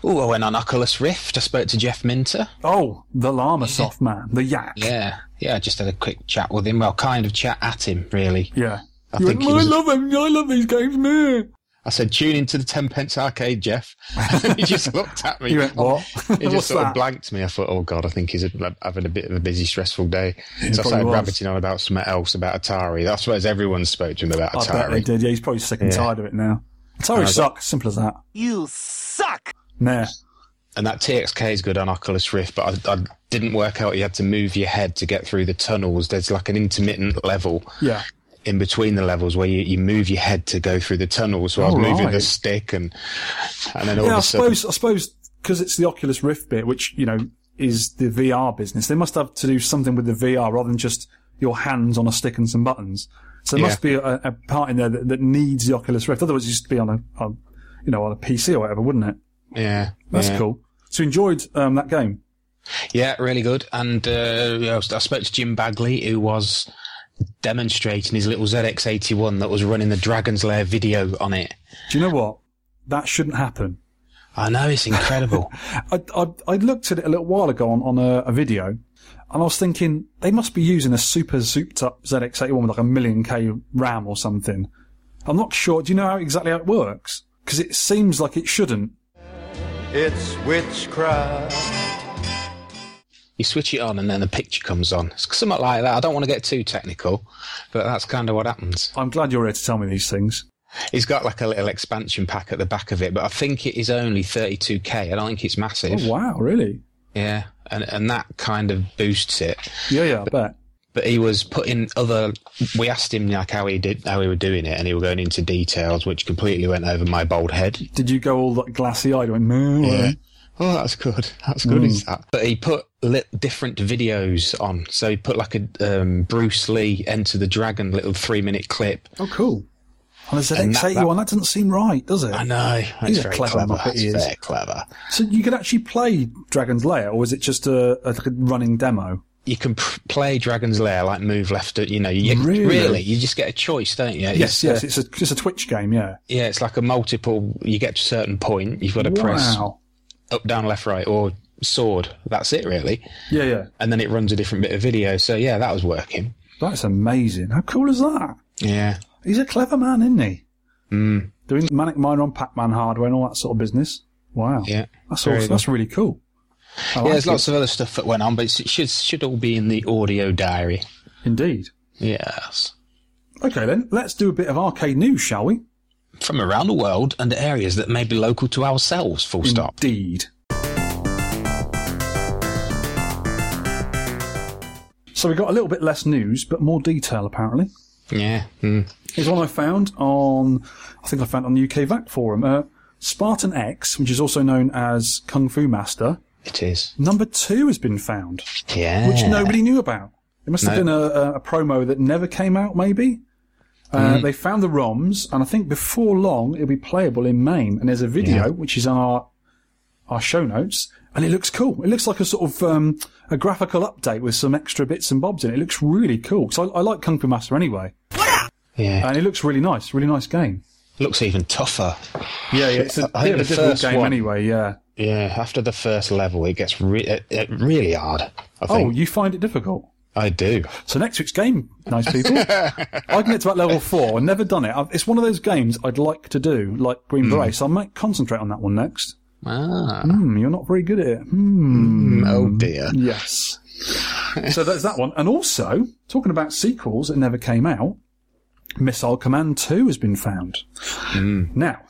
Speaker 4: Oh, I went on Oculus Rift. I spoke to Jeff Minter.
Speaker 1: Oh, the Llamasoft man, the yak.
Speaker 4: Yeah. Yeah, I just had a quick chat with him. Well, kind of chat at him, really.
Speaker 1: Yeah.
Speaker 4: I think he was-
Speaker 1: I love him. I love these games, man.
Speaker 4: I said, tune into the 10 pence arcade, Jeff. <laughs> he just looked at me.
Speaker 1: You went, what?
Speaker 4: He <laughs>
Speaker 1: What's
Speaker 4: just sort
Speaker 1: that?
Speaker 4: of blanked me. I thought, oh God, I think he's having a bit of a busy, stressful day.
Speaker 1: He
Speaker 4: so I started
Speaker 1: was.
Speaker 4: rabbiting on about something else, about Atari. I suppose everyone spoke to him about
Speaker 1: I bet they
Speaker 4: Atari.
Speaker 1: did. Yeah, he's probably sick and
Speaker 4: Yeah.
Speaker 1: tired of it now. Atari
Speaker 4: I was
Speaker 1: sucks. Simple as that.
Speaker 13: You suck!
Speaker 1: Nah.
Speaker 4: And that TXK is good on Oculus Rift, but I, I didn't work out you had to move your head to get through the tunnels. There's like an intermittent level
Speaker 1: Yeah.
Speaker 4: In between the levels where you, you move your head to go through the tunnels. So I was
Speaker 1: Oh,
Speaker 4: moving the stick and and then all
Speaker 1: Yeah,
Speaker 4: of
Speaker 1: I
Speaker 4: a sudden,
Speaker 1: suppose, I suppose, because it's the Oculus Rift bit, which, you know, is the VR business, they must have to do something with the VR rather than just your hands on a stick and some buttons. So there
Speaker 4: Yeah.
Speaker 1: must be a, a part in there that, that needs the Oculus Rift. Otherwise, it'd just be on a, on, you know, on a PC or whatever, wouldn't it?
Speaker 4: yeah,
Speaker 1: That's
Speaker 4: yeah.
Speaker 1: cool. So enjoyed um, that game?
Speaker 4: Yeah, really good. And uh, I spoke to Jim Bagley, who was demonstrating his little ZX81 that was running the Dragon's Lair video on it.
Speaker 1: Do you know what? That shouldn't happen.
Speaker 4: I know it's incredible. <laughs>
Speaker 1: I, I, I looked at it a little while ago on, on a, a video, and I was thinking they must be using a super souped up ZX81 with like a million K RAM or something. I'm not sure. Do you know how exactly how it works? Because it seems like it shouldn't.
Speaker 14: It's witchcraft.
Speaker 4: You switch it on and then the picture comes on. It's something like that. I don't want to get too technical, but that's kind of what happens.
Speaker 1: I'm glad you're here to tell me these things.
Speaker 4: He's got like a little expansion pack at the back of it, but I think it is only 32k. I don't think it's massive.
Speaker 1: Oh wow, really?
Speaker 4: Yeah, and and that kind of boosts it.
Speaker 1: Yeah, yeah, I bet.
Speaker 4: But he was putting other. We asked him like how he did, how he were doing it, and he were going into details, which completely went over my bald head.
Speaker 1: Did you go all glassy eyed? Went, no,
Speaker 4: Yeah. Oh, that's good. That's good.
Speaker 1: Mm.
Speaker 4: Is that? But he put li- different videos on. So he put like a um, Bruce Lee Enter the Dragon little three minute clip.
Speaker 1: Oh, cool. On a
Speaker 4: And that-
Speaker 1: ZX81, that, doesn't seem right, does it?
Speaker 4: I know. That's
Speaker 1: He's
Speaker 4: very
Speaker 1: clever
Speaker 4: clever.
Speaker 1: he is.
Speaker 4: very clever.
Speaker 1: So you could actually play Dragon's Lair, or is it just a, a, running demo?
Speaker 4: You can pr- play Dragon's Lair, like move left. You know, you,
Speaker 1: Really?
Speaker 4: really, you just get a choice, don't you?
Speaker 1: yes,
Speaker 4: It's,
Speaker 1: yes.
Speaker 4: uh,
Speaker 1: It's a it's a Twitch game. Yeah.
Speaker 4: yeah, it's like a multiple. You get to a certain point, you've got to press
Speaker 1: Wow.
Speaker 4: Up, down, left, right, or sword. That's it, really.
Speaker 1: Yeah, yeah.
Speaker 4: And then it runs a different bit of video. So yeah, that was working.
Speaker 1: That's amazing. How cool is that?
Speaker 4: Yeah.
Speaker 1: He's a clever man, isn't he?
Speaker 4: Mm.
Speaker 1: Doing Manic Miner on Pac-Man hardware and all that sort of business. Wow.
Speaker 4: Yeah.
Speaker 1: That's awesome.
Speaker 4: good.
Speaker 1: That's really cool.
Speaker 4: yeah,
Speaker 1: like
Speaker 4: there's
Speaker 1: it.
Speaker 4: lots of other stuff that went on, but it should should all be in the audio diary.
Speaker 1: Indeed.
Speaker 4: Yes.
Speaker 1: Okay, then let's do a bit of arcade news, shall we?
Speaker 4: From around the world and areas that may be local to ourselves. Full stop.
Speaker 1: Indeed. So we got a little bit less news, but more detail apparently.
Speaker 4: Yeah. Mm.
Speaker 1: Here's one I found on, I think I found on the UK VAC forum. Uh, Spartan X, which is also known as Kung Fu Master,
Speaker 4: It is.
Speaker 1: number two has been found,
Speaker 4: Yeah.
Speaker 1: which nobody knew about. It must have
Speaker 4: No.
Speaker 1: been a, a promo that never came out, maybe. Uh,
Speaker 4: Mm.
Speaker 1: They found the ROMs, and I think before long it'll be playable in MAME. And there's a video
Speaker 4: Yeah.
Speaker 1: which is on our our show notes, and it looks cool. It looks like a sort of um, a graphical update with some extra bits and bobs in it. It looks really cool. So I, I like Kung Fu Master anyway,
Speaker 4: Yeah.
Speaker 1: and it looks really nice. Really nice game.
Speaker 4: Looks even tougher.
Speaker 1: Yeah, yeah. It's a
Speaker 4: I
Speaker 1: bit of a difficult game
Speaker 4: one-
Speaker 1: anyway. Yeah.
Speaker 4: Yeah. After the first level, it gets re- it, it really hard. I
Speaker 1: Oh, you find it difficult.
Speaker 4: I do.
Speaker 1: So next week's game, nice people. I can get to about level four. I've never done it. I've, it's one of those games I'd like to do, like Green Beret. So I might concentrate on that one next.
Speaker 4: Ah.
Speaker 1: Hmm, you're not very good at it. Hmm.
Speaker 4: Oh dear.
Speaker 1: Yes. <laughs> so that's that one. And also, talking about sequels that never came out, Missile Command 2 has been found. Now,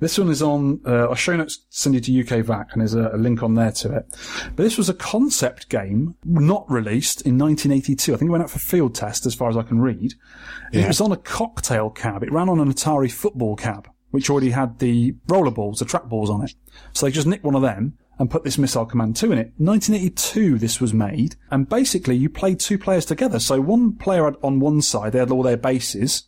Speaker 1: this one is on, uh, I'll show notes, send you to UK VAC, and there's a, a link on there to it. But this was a concept game, not released in 1982. I think it went out for field test, as far as I can read. It was on a cocktail cab. It ran on an Atari football cab, which already had the roller balls, the track balls on it. So they just nicked one of them and put this Missile Command 2 in it. 1982 this was made, and basically you played two players together. So one player had on one side, they had all their bases,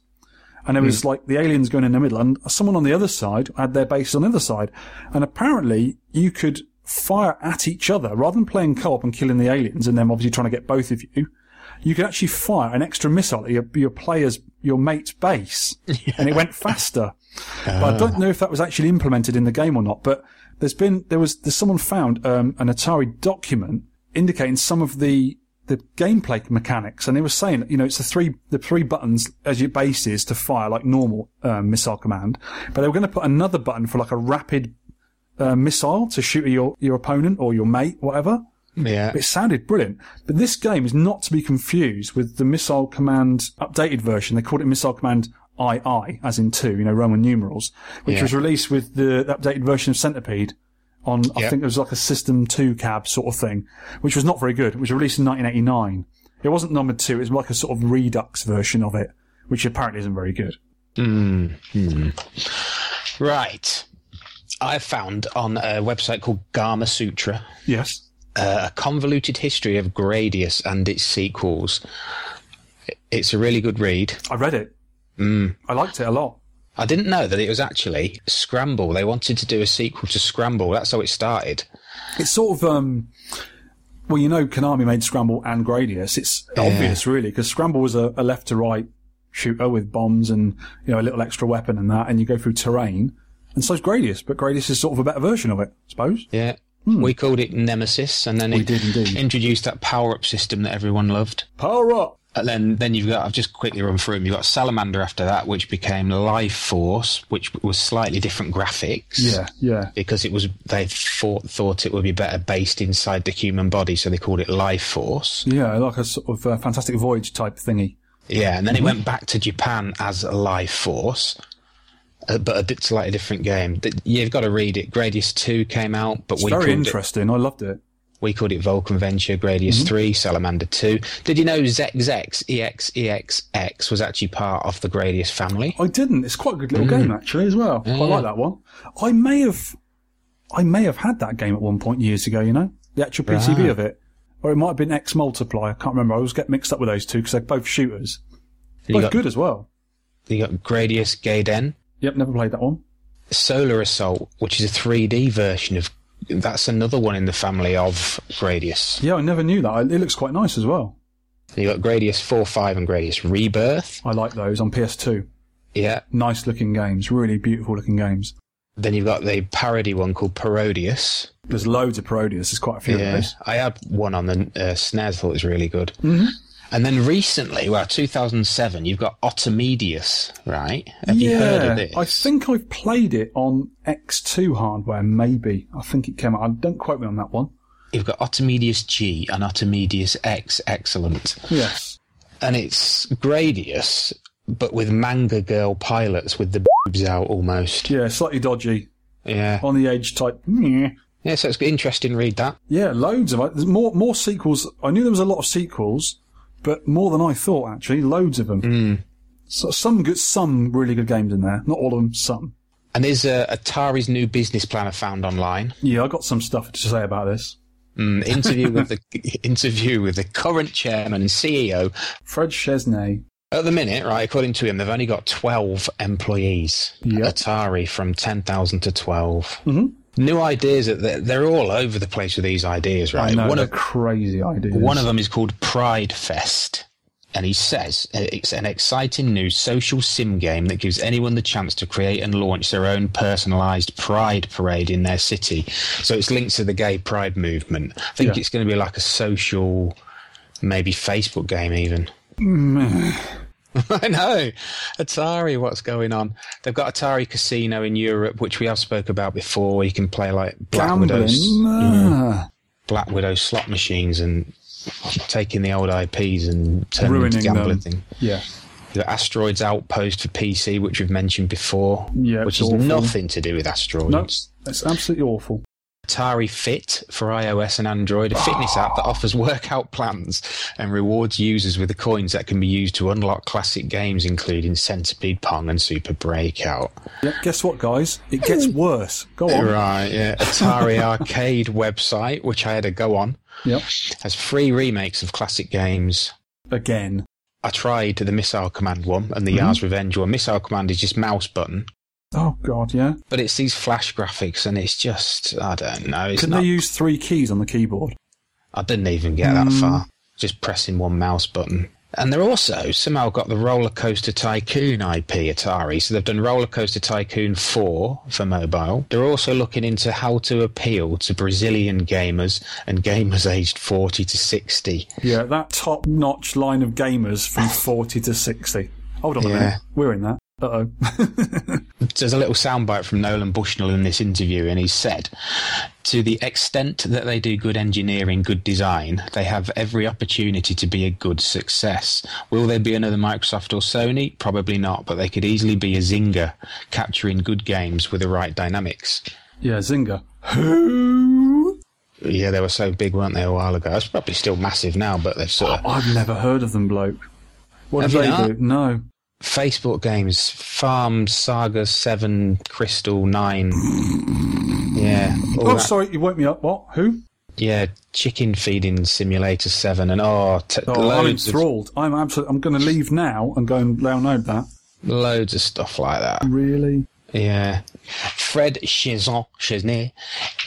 Speaker 1: and there was like the aliens going in the middle, and someone on the other side had their base on the other side. And apparently, you could fire at each other rather than playing co-op and killing the aliens, and then obviously trying to get both of you. You could actually fire an extra missile at your, your player's, your mate's base, <laughs> and it went faster. But I don't know if that was actually implemented in the game or not. But there's been there was there's someone found um, an Atari document indicating some of the the gameplay mechanics, and they were saying, you know, it's the three the three buttons as your bases to fire like normal um, missile command, but they were going to put another button for like a rapid uh, missile to shoot at your your opponent or your mate, whatever.
Speaker 4: Yeah.
Speaker 1: It sounded brilliant. But this game is not to be confused with the Missile Command updated version. They called it Missile Command II, as in two, you know, Roman numerals, which
Speaker 4: Yeah.
Speaker 1: was released with the updated version of Centipede on, I think it was like a System 2 cab sort of thing, which was not very good. It was released in 1989. It wasn't numbered two, it was like a sort of Redux version of it, which apparently isn't very good.
Speaker 4: Right. I found on a website called Gamasutra
Speaker 1: Yes.
Speaker 4: uh, a convoluted history of Gradius and its sequels. It's a really good read.
Speaker 1: I read it. Mm. I liked it a lot.
Speaker 4: I didn't know that it was actually Scramble. They wanted to do a sequel to Scramble. That's how it started.
Speaker 1: It's sort of, um, well, you know, Konami made Scramble and Gradius. It's obvious, really, because Scramble was a, a left to right shooter with bombs and, you know, a little extra weapon and that, and you go through terrain. And so's Gradius, but Gradius is sort of a better version of it, I suppose.
Speaker 4: Yeah. We called it Nemesis, and then
Speaker 1: We
Speaker 4: it introduced that power-up system that everyone loved.
Speaker 1: Power up!
Speaker 4: And then, then you've got, I've just quickly run through them. You've got Salamander after that, which became Life Force, which was slightly different graphics.
Speaker 1: Yeah, yeah.
Speaker 4: Because it was, they thought, thought it would be better based inside the human body, so they called it Life Force.
Speaker 1: Yeah, like a sort of uh, Fantastic Voyage type thingy.
Speaker 4: Yeah, and then it went back to Japan as Life Force, uh, but a slightly different game. You've got to read it. Gradius 2 came out, but
Speaker 1: It's
Speaker 4: we
Speaker 1: very
Speaker 4: called it,
Speaker 1: interesting. I loved it.
Speaker 4: We called it Vulcan Venture, Gradius
Speaker 1: Mm-hmm.
Speaker 4: 3, Salamander 2. Did you know Zex Zex, EX, EXX was actually part of the Gradius family?
Speaker 1: I didn't. It's quite a good little game actually as well. Quite
Speaker 4: Yeah.
Speaker 1: like that one. I may have, I may have had that game at one point years ago. You know, the actual PCB
Speaker 4: Right.
Speaker 1: of it, or it might have been X Multiply. I can't remember. I always get mixed up with those two because they're both shooters.
Speaker 4: You
Speaker 1: Both
Speaker 4: got,
Speaker 1: good as well.
Speaker 4: you got Gradius Gaiden,
Speaker 1: Yep, never played that one.
Speaker 4: Solar Assault, which is a 3D version of. That's another one in the family of Gradius.
Speaker 1: Yeah, I never knew that. It looks quite nice as well.
Speaker 4: You got Gradius 4, 5, and Gradius Rebirth.
Speaker 1: I like those on PS2.
Speaker 4: Yeah.
Speaker 1: Nice looking games, really beautiful looking games.
Speaker 4: Then you've got the parody one called Parodius.
Speaker 1: There's loads of Parodius. There's quite a few of those.
Speaker 4: I had one on the uh, SNES. Thought it was really good.
Speaker 1: Mhm.
Speaker 4: And then recently, well, 2007, you've got Otomedius, right? Have you heard of this?
Speaker 1: I think I've played it on X2 hardware, maybe. I think it came out. Don't quote me on that one.
Speaker 4: you've got Otomedius G and Otomedius X Excellent.
Speaker 1: Yes.
Speaker 4: And it's Gradius, but with manga girl pilots with the boobs out almost.
Speaker 1: Yeah, slightly dodgy.
Speaker 4: Yeah.
Speaker 1: On the edge type. Meh.
Speaker 4: Yeah, so it's interesting. Read that.
Speaker 1: Yeah, loads of it. There's more more sequels. I knew there was a lot of sequels, but more than I thought actually. Loads of them.
Speaker 4: Mm.
Speaker 1: So some good, some really good games in there. Not all of them. Some.
Speaker 4: And there's uh, Atari's new business plan I found online.
Speaker 1: Yeah, I got some stuff to say about this.
Speaker 4: Mm, <laughs> interview with the interview with the current chairman and CEO
Speaker 1: Fred Chesnais.
Speaker 4: At the minute, right, according to him, they've only got 12 employees.
Speaker 1: Yep.
Speaker 4: Atari from 10,000 to 12.
Speaker 1: Mm-hmm.
Speaker 4: New ideas, they're, they're all over the place with these ideas, right?
Speaker 1: I know,
Speaker 4: one, of,
Speaker 1: crazy ideas.
Speaker 4: one of them is called Pride Fest. And he says uh, it's an exciting new social sim game that gives anyone the chance to create and launch their own personalised pride parade in their city. So it's linked to the gay pride movement. I think
Speaker 1: Yeah.
Speaker 4: it's going to be like a social, maybe Facebook game even.
Speaker 1: Meh. <laughs>
Speaker 4: I know. Atari, what's going on? They've got Atari Casino in Europe, which we have spoke about before. You can play like Black
Speaker 1: Gambling.
Speaker 4: Widow's,
Speaker 1: Nah.
Speaker 4: Black Widow slot machines and taking the old IPs and turning them into gambling
Speaker 1: them.
Speaker 4: thing.
Speaker 1: Yeah.
Speaker 4: Got Asteroids Outpost for PC, which we've mentioned before,
Speaker 1: Yeah,
Speaker 4: which has
Speaker 1: awful.
Speaker 4: nothing to do with Asteroids.
Speaker 1: No, it's absolutely awful.
Speaker 4: Atari Fit for iOS and Android, a fitness app that offers workout plans and rewards users with the coins that can be used to unlock classic games, including Centipede Pong and Super Breakout.
Speaker 1: Yeah, guess what, guys? It gets worse. Go on.
Speaker 4: Right, yeah. Atari <laughs> Arcade website, which I had to go on,
Speaker 1: Yep.
Speaker 4: has free remakes of classic games.
Speaker 1: Again.
Speaker 4: I tried the Missile Command one and the
Speaker 1: Mhm.
Speaker 4: Yars Revenge one. Missile Command is just mouse button,
Speaker 1: Oh God, yeah.
Speaker 4: but it's these flash graphics and it's just, I don't know. It's
Speaker 1: Could
Speaker 4: not,
Speaker 1: they use three keys on the keyboard?
Speaker 4: I didn't even get that
Speaker 1: Mm.
Speaker 4: far. Just pressing one mouse button. And they're also somehow got the Roller Coaster Tycoon IP Atari. So they've done Roller Coaster Tycoon 4 for mobile. They're also looking into how to appeal to Brazilian gamers and gamers aged 40 to 60.
Speaker 1: Yeah, that top-notch line of gamers from 40 to 60. Hold on a
Speaker 4: Yeah.
Speaker 1: minute. We're in that. Uh-oh. <laughs>
Speaker 4: There's a little soundbite from Nolan Bushnell in this interview, and he said, To the extent that they do good engineering, good design, they have every opportunity to be a good success. Will there be another Microsoft or Sony? Probably not, but they could easily be a Zynga, capturing good games with the right dynamics.
Speaker 1: yeah, Zynga. Who?
Speaker 4: Yeah, they were so big, weren't they, a while ago? It's probably still massive now, but they've sort of.
Speaker 1: I've never heard of them, bloke. What
Speaker 4: Have
Speaker 1: do they
Speaker 4: not?
Speaker 1: do? No.
Speaker 4: Facebook games, Farm, Saga 7, Crystal 9. Yeah.
Speaker 1: Oh,
Speaker 4: that-
Speaker 1: sorry, you woke me up. What? Who?
Speaker 4: Yeah, chicken feeding simulator seven, and oh, t-
Speaker 1: Oh, I'm
Speaker 4: loads of
Speaker 1: enthralled. I'm absolutely. I'm going to leave now and go and download that.
Speaker 4: loads of stuff like that.
Speaker 1: Really?
Speaker 4: Yeah, Fred Chesnais,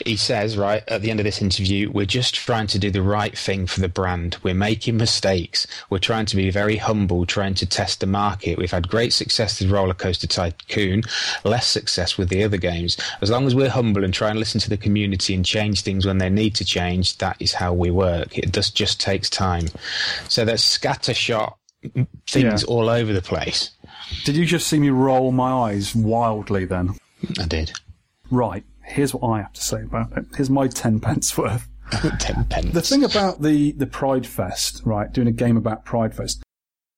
Speaker 4: he says right at the end of this interview, we're just trying to do the right thing for the brand. We're making mistakes. We're trying to be very humble, trying to test the market. We've had great success with Roller Coaster Tycoon, less success with the other games. As long as we're humble and try and listen to the community and change things when they need to change, that is how we work. It just just takes time. So there's scattershot things
Speaker 1: Yeah.
Speaker 4: all over the place.
Speaker 1: Did you just see me roll my eyes wildly then?
Speaker 4: I did.
Speaker 1: Right. Here's what I have to say about it. Here's my ten <laughs> pence worth. <laughs>
Speaker 4: Ten pence.
Speaker 1: The thing about the the Pride Fest, right? Doing a game about Pride Fest.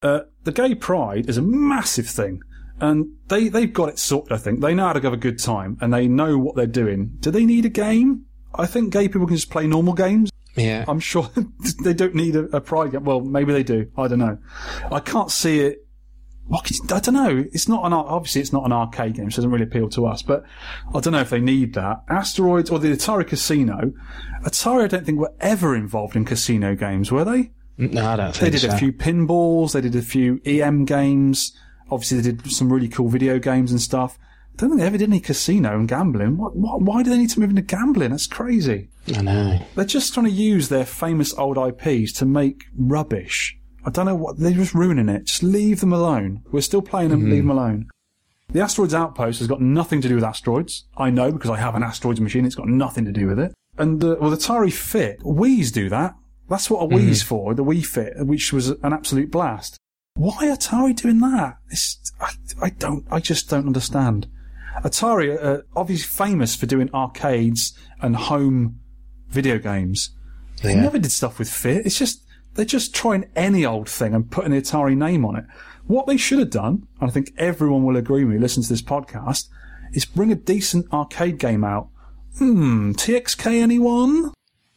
Speaker 1: Uh, the gay pride is a massive thing, and they they've got it sorted. I think they know how to have a good time, and they know what they're doing. Do they need a game? I think gay people can just play normal games.
Speaker 4: Yeah.
Speaker 1: I'm sure <laughs> they don't need a, a pride game. Well, maybe they do. I don't know. I can't see it. What can you- I don't know. It's not an obviously it's not an arcade game, so it doesn't really appeal to us. But I don't know if they need that. Asteroids or the Atari Casino. Atari, I don't think were ever involved in casino games, were they?
Speaker 4: Mm, no, I don't think.
Speaker 1: They did
Speaker 4: so.
Speaker 1: a few pinballs. They did a few EM games. Obviously, they did some really cool video games and stuff. I don't think they ever did any casino and gambling. What, what, why do they need to move into gambling? That's crazy.
Speaker 4: I know.
Speaker 1: They're just trying to use their famous old IPs to make rubbish. I don't know what they're just ruining it. Just leave them alone. We're still playing them. Leave them alone. The Asteroids Outpost has got nothing to do with asteroids. I know because I have an asteroids machine. It's got nothing to do with it. And uh, well, the Atari Fit, Wii's do that. That's what a Wii's for. The Wii Fit, which was an absolute blast. Why Atari doing that? It's, I, I don't. I just don't understand. Atari, uh, obviously famous for doing arcades and home video games. They
Speaker 4: Yeah.
Speaker 1: never did stuff with Fit. It's just they're just trying any old thing and putting the Atari name on it. What they should have done, and I think everyone will agree with me, listen to this podcast, is bring a decent arcade game out. Hmm, TXK anyone?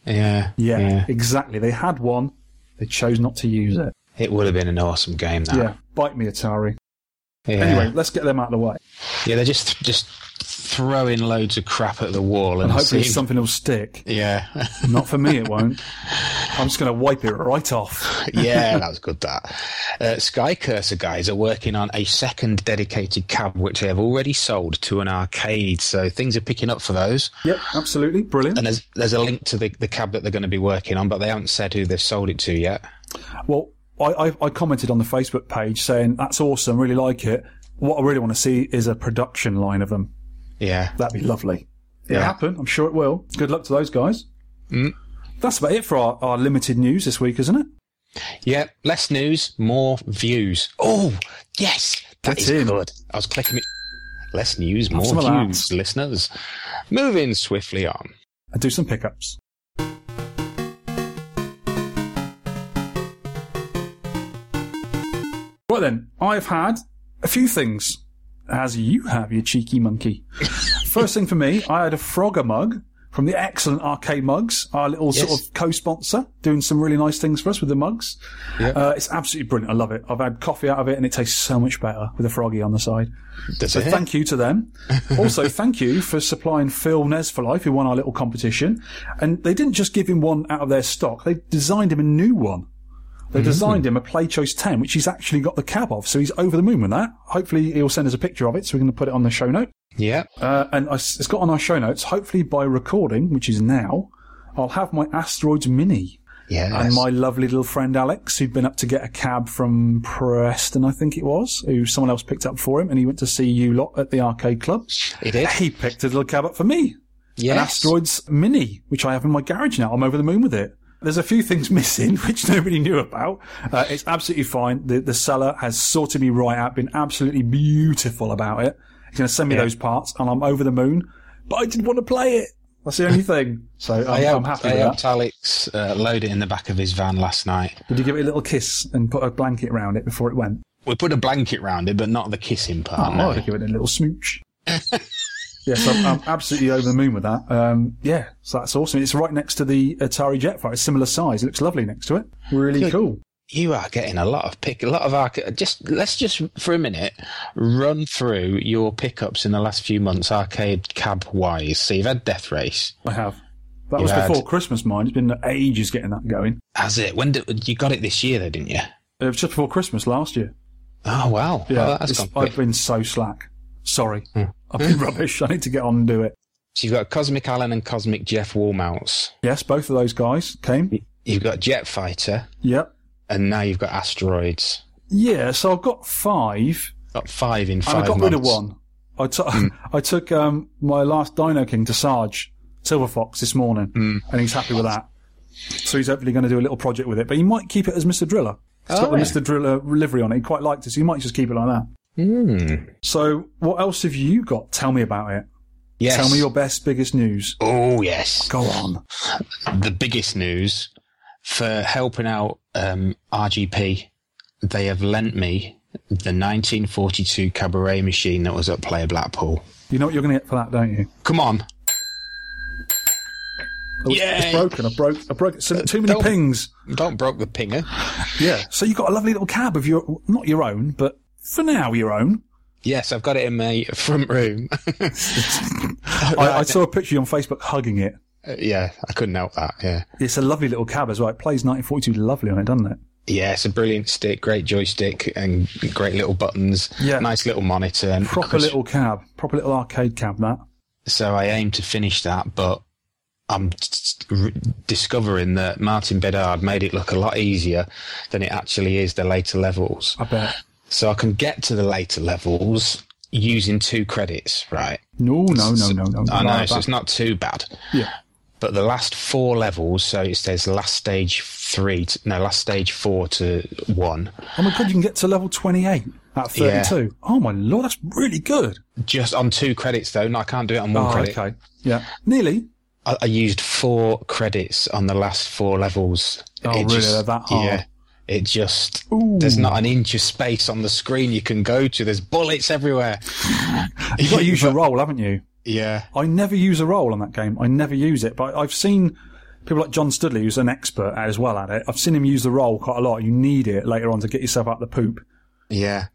Speaker 4: Yeah.
Speaker 1: Yeah, exactly. They had one. They chose not to use it.
Speaker 4: It would have been an awesome game, that.
Speaker 1: Yeah, bite me, Atari.
Speaker 4: Yeah.
Speaker 1: Anyway, let's get them out of the way.
Speaker 4: Yeah, they're just just throwing loads of crap at the wall and,
Speaker 1: And hopefully
Speaker 4: seeing-
Speaker 1: something will stick.
Speaker 4: Yeah. <laughs>
Speaker 1: Not for me, it won't. I'm just going to wipe it right off.
Speaker 4: yeah, <laughs> that was good. That uh, Sky Curser guys are working on a second dedicated cab, which they have already sold to an arcade. So things are picking up for those.
Speaker 1: Yep, absolutely brilliant.
Speaker 4: And there's there's a link to the, the cab that they're going to be working on, but they haven't said who they've sold it to yet.
Speaker 1: Well, I, I, I commented on the Facebook page saying that's awesome, really like it. What I really want to see is a production line of them.
Speaker 4: Yeah,
Speaker 1: that'd be lovely. It'll
Speaker 4: Yeah.
Speaker 1: happen. I'm sure it will. Good luck to those guys.
Speaker 4: Mm.
Speaker 1: That's about it for our, our limited news this week, isn't it?
Speaker 4: Yeah, less news, more views. Oh, yes, that
Speaker 1: Get
Speaker 4: is good. I was clicking it. Less news,
Speaker 1: Have
Speaker 4: more
Speaker 1: that.
Speaker 4: views, listeners. Moving swiftly on.
Speaker 1: And do some pickups. Right then, I've had a few things, as you have, you cheeky monkey. <laughs> First thing for me, I had a Frogger mug from the excellent Arcade Mugs, our little sort of co-sponsor, doing some really nice things for us with the mugs. Uh, it's absolutely brilliant. I love it. I've had coffee out of it, and it tastes so much better with a froggy on the side.
Speaker 4: Does
Speaker 1: so thank you to them. <laughs> also, thank you for supplying Phil Nes4Life, who won our little competition. And they didn't just give him one out of their stock; they designed him a new one. They designed him a Play Choice 10, which he's actually got the cab of, so he's over the moon with that. Hopefully, he'll send us a picture of it, so we're going to put it on the show note.
Speaker 4: Yeah.
Speaker 1: Uh, and I it's got on our show notes. Hopefully, by recording, which is now, I'll have my Asteroids Mini.
Speaker 4: Yes.
Speaker 1: And my lovely little friend Alex, who'd been up to get a cab from Preston, I think it was, who someone else picked up for him, and he went to see you lot at the arcade club.
Speaker 4: He did.
Speaker 1: He picked a little cab up for me.
Speaker 4: Yes.
Speaker 1: An Asteroids Mini, which I have in my garage now. I'm over the moon with it. There's a few things <laughs> missing, which nobody knew about. Uh, it's absolutely fine. The, the seller has sorted me right out, been absolutely beautiful about it. He's going to send me
Speaker 4: Yeah.
Speaker 1: those parts, and I'm over the moon. But I didn't want to play it. That's the only thing. <laughs> So I'm,
Speaker 4: I
Speaker 1: I'm happy
Speaker 4: I helped
Speaker 1: that.
Speaker 4: Alex uh, load it in the back of his van last night.
Speaker 1: Did you give it a little kiss and put a blanket around it before it went?
Speaker 4: We put a blanket round it, but not the kissing part.
Speaker 1: Oh,
Speaker 4: no.
Speaker 1: I'd give it a little smooch. <laughs> yes, I'm, I'm absolutely over the moon with that. Um, yeah, so that's awesome. It's right next to the Atari Jetfighter. It's similar size. It looks lovely next to it. Really
Speaker 4: Good.
Speaker 1: cool.
Speaker 4: You are getting a lot of pick, a lot of arcade. Just let's just for a minute run through your pickups in the last few months, arcade cab wise. So you've had Death Race.
Speaker 1: I have. That
Speaker 4: You
Speaker 1: was
Speaker 4: had-
Speaker 1: before Christmas, mine. It's been ages getting that going.
Speaker 4: Has it? When did, you got it this year, though, didn't you?
Speaker 1: It was just before Christmas last year.
Speaker 4: Oh wow!
Speaker 1: Yeah,
Speaker 4: that's
Speaker 1: it's-
Speaker 4: gone. Hmm.
Speaker 1: I've been so slack. Sorry. I've been <laughs> rubbish. I need to get on and do it.
Speaker 4: So you've got Cosmic Alien and Cosmic Jeff wallmounts.
Speaker 1: Yes, both of those guys came.
Speaker 4: You've got Jet Fighter,
Speaker 1: Yep.
Speaker 4: and now you've got Asteroids.
Speaker 1: Yeah, so I've got five.
Speaker 4: Got five in
Speaker 1: And
Speaker 4: five
Speaker 1: I got
Speaker 4: months.
Speaker 1: rid of one. I took
Speaker 4: Hmm. <laughs>
Speaker 1: I took um, my last Dino King to Sarge Silver Fox this morning,
Speaker 4: Hmm.
Speaker 1: and he's happy with that. So he's hopefully going to do a little project with it, but he might keep it as Mr. Driller. It's
Speaker 4: Oh,
Speaker 1: got the
Speaker 4: yeah.
Speaker 1: Mr. Driller livery on it. He quite liked it, so he might just keep it like that.
Speaker 4: Hmm.
Speaker 1: So what else have you got? Tell me about it.
Speaker 4: Yes.
Speaker 1: Tell me your best, biggest news.
Speaker 4: Oh yes.
Speaker 1: Go on.
Speaker 4: The biggest news for helping out um, RGP, they have lent me the 1942 cabaret machine that was at Play Blackpool.
Speaker 1: You know what you're going to get for that, don't you?
Speaker 4: Come on.
Speaker 1: Oh, it's- It's broken. I broke. I broke. it. So too many
Speaker 4: Don't-
Speaker 1: pings.
Speaker 4: Don't broke the pinger.
Speaker 1: Yeah. So you got a lovely little cab of your, not your own, but for now your own.
Speaker 4: Yes, I've got it in my front room. <laughs>
Speaker 1: I, I saw a picture on Facebook hugging it.
Speaker 4: Uh, yeah, I couldn't help that. Yeah.
Speaker 1: It's a lovely little cab as well. It plays 1942 lovely on it, doesn't it?
Speaker 4: Yeah, it's a brilliant stick, great joystick, and great little buttons.
Speaker 1: Yeah.
Speaker 4: Nice little monitor. And
Speaker 1: Proper
Speaker 4: Chris-
Speaker 1: little cab. Proper little arcade cab, that.
Speaker 4: So I aim to finish that, but I'm t- t- r- discovering that Martin Bedard made it look a lot easier than it actually is the later levels.
Speaker 1: I bet.
Speaker 4: So I can get to the later levels using two credits, right?
Speaker 1: No, no, no, no, no.
Speaker 4: I know, so it's not too bad.
Speaker 1: Yeah.
Speaker 4: But the last four levels, so it says last stage three, to, no, last stage four to one,
Speaker 1: Oh my god, you can get to level 28 at
Speaker 4: Yeah.
Speaker 1: 32. Oh my lord, that's really good.
Speaker 4: just on two credits though. No, I can't do it on one
Speaker 1: oh,
Speaker 4: credit.
Speaker 1: okay. Yeah. Nearly.
Speaker 4: I, I used four credits on the last four levels.
Speaker 1: Oh, really? They're that hard?
Speaker 4: Yeah. It just there's not an inch of space on the screen you can go to. There's bullets everywhere. <laughs>
Speaker 1: You've got to use your <laughs> roll, haven't you?
Speaker 4: Yeah.
Speaker 1: I never use a roll on that game. I never use it, but I've seen people like John Studley, who's an expert as well at it. I've seen him use the roll quite a lot. You need it later on to get yourself out of the poop.
Speaker 4: Yeah.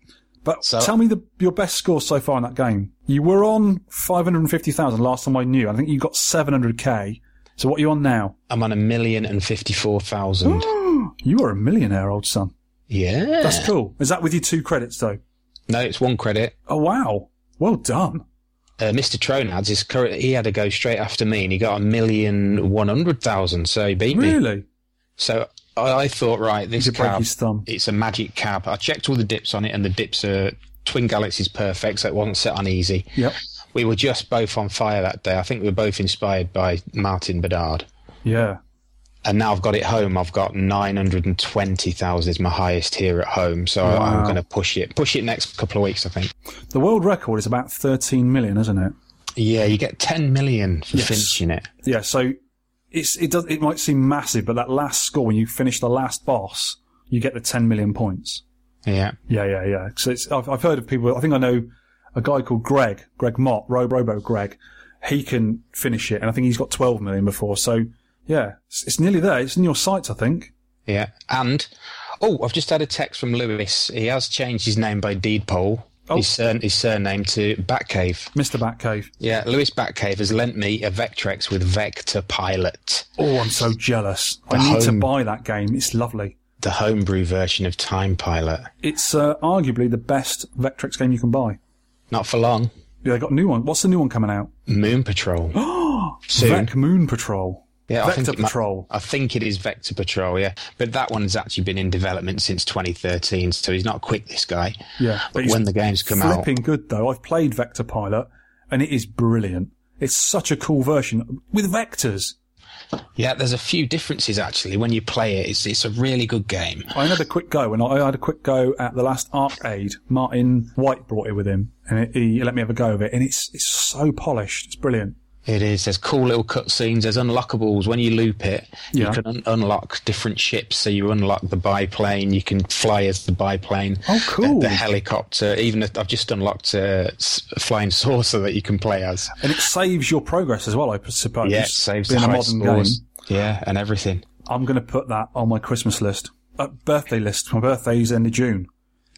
Speaker 1: But tell me the, your best score so far in that game. You were on 550,000 last time I knew. I think you got 700k. So what are you on now?
Speaker 4: I'm on a million and fifty-four thousand. <gasps>
Speaker 1: you are a millionaire, old son.
Speaker 4: yeah.
Speaker 1: That's cool. Is that with your two credits though?
Speaker 4: No, it's one credit.
Speaker 1: Oh wow. Well done.
Speaker 4: Uh, Mr. Tronads is current. He had to go straight after me, and he got a million one hundred thousand. So he beat me.
Speaker 1: Really?
Speaker 4: So I, I thought, right, this cab, it's a magic cab. I checked all the dips on it, and the dips are twin galaxies perfect, so it wasn't set on easy.
Speaker 1: Yep.
Speaker 4: We were just both on fire that day. I think we were both inspired by Martin Bedard.
Speaker 1: Yeah.
Speaker 4: And now I've got it home. I've got nine hundred and twenty thousand is my highest here at home. So I- I'm going to push it. Push it next couple of weeks, I think.
Speaker 1: The world record is about 13 million, isn't it?
Speaker 4: Yeah, you get ten million for
Speaker 1: Yes.
Speaker 4: finishing it.
Speaker 1: Yeah. So it's it does it might seem massive, but that last score when you finish the last boss, you get the 10 million points.
Speaker 4: Yeah.
Speaker 1: Yeah, yeah, yeah. So it's, I've, I've heard of people. I think I know a guy called Greg, Greg Mott, Ro Robo Greg. He can finish it, and I think he's got 12 million before. So yeah, it's, it's nearly there. It's in your sights, I think.
Speaker 4: Yeah. And, oh, I've just had a text from Lewis. He has changed his name by deed poll.
Speaker 1: Oh.
Speaker 4: His, sur- his surname to Batcave.
Speaker 1: Mr. Batcave.
Speaker 4: Yeah, Lewis Batcave has lent me a Vectrex with Vector Pilot,
Speaker 1: Oh, I'm so jealous. I
Speaker 4: The
Speaker 1: need to buy that game. It's lovely.
Speaker 4: the homebrew version of Time Pilot.
Speaker 1: It's uh, arguably the best Vectrex game you can buy.
Speaker 4: Not for long.
Speaker 1: Yeah, they got a new one. What's the new one coming out?
Speaker 4: Moon Patrol. <gasps> Soon.
Speaker 1: Vec Moon Patrol.
Speaker 4: Yeah, I
Speaker 1: Vector
Speaker 4: think it might-
Speaker 1: Patrol.
Speaker 4: I think it is Vector Patrol, yeah. But that one's actually been in development since 2013, so he's not quick, this guy.
Speaker 1: Yeah,
Speaker 4: But when the games come out,
Speaker 1: flipping good though. I've played Vector Pilot, and it is brilliant. It's such a cool version with vectors.
Speaker 4: Yeah, there's a few differences actually. When you play it, it's, it's a really good game.
Speaker 1: I had a quick go, and I had a quick go at the last arcade. Martin White brought it with him, and it, he let me have a go of it, and it's it's so polished. It's brilliant.
Speaker 4: It is. There's cool little cutscenes. There's unlockables. When you loop it,
Speaker 1: Yeah.
Speaker 4: you can un- unlock different ships. So you unlock the biplane. You can fly as the biplane.
Speaker 1: Oh, cool.
Speaker 4: The, the helicopter. Even if, I've just unlocked a flying saucer that you can play as.
Speaker 1: And it saves your progress as well, I suppose.
Speaker 4: yeah, it saves
Speaker 1: being
Speaker 4: the
Speaker 1: a
Speaker 4: high
Speaker 1: modern
Speaker 4: scores.
Speaker 1: game.
Speaker 4: Yeah, and everything.
Speaker 1: I'm going to put that on my Christmas list, uh, birthday list. My birthday's end of June.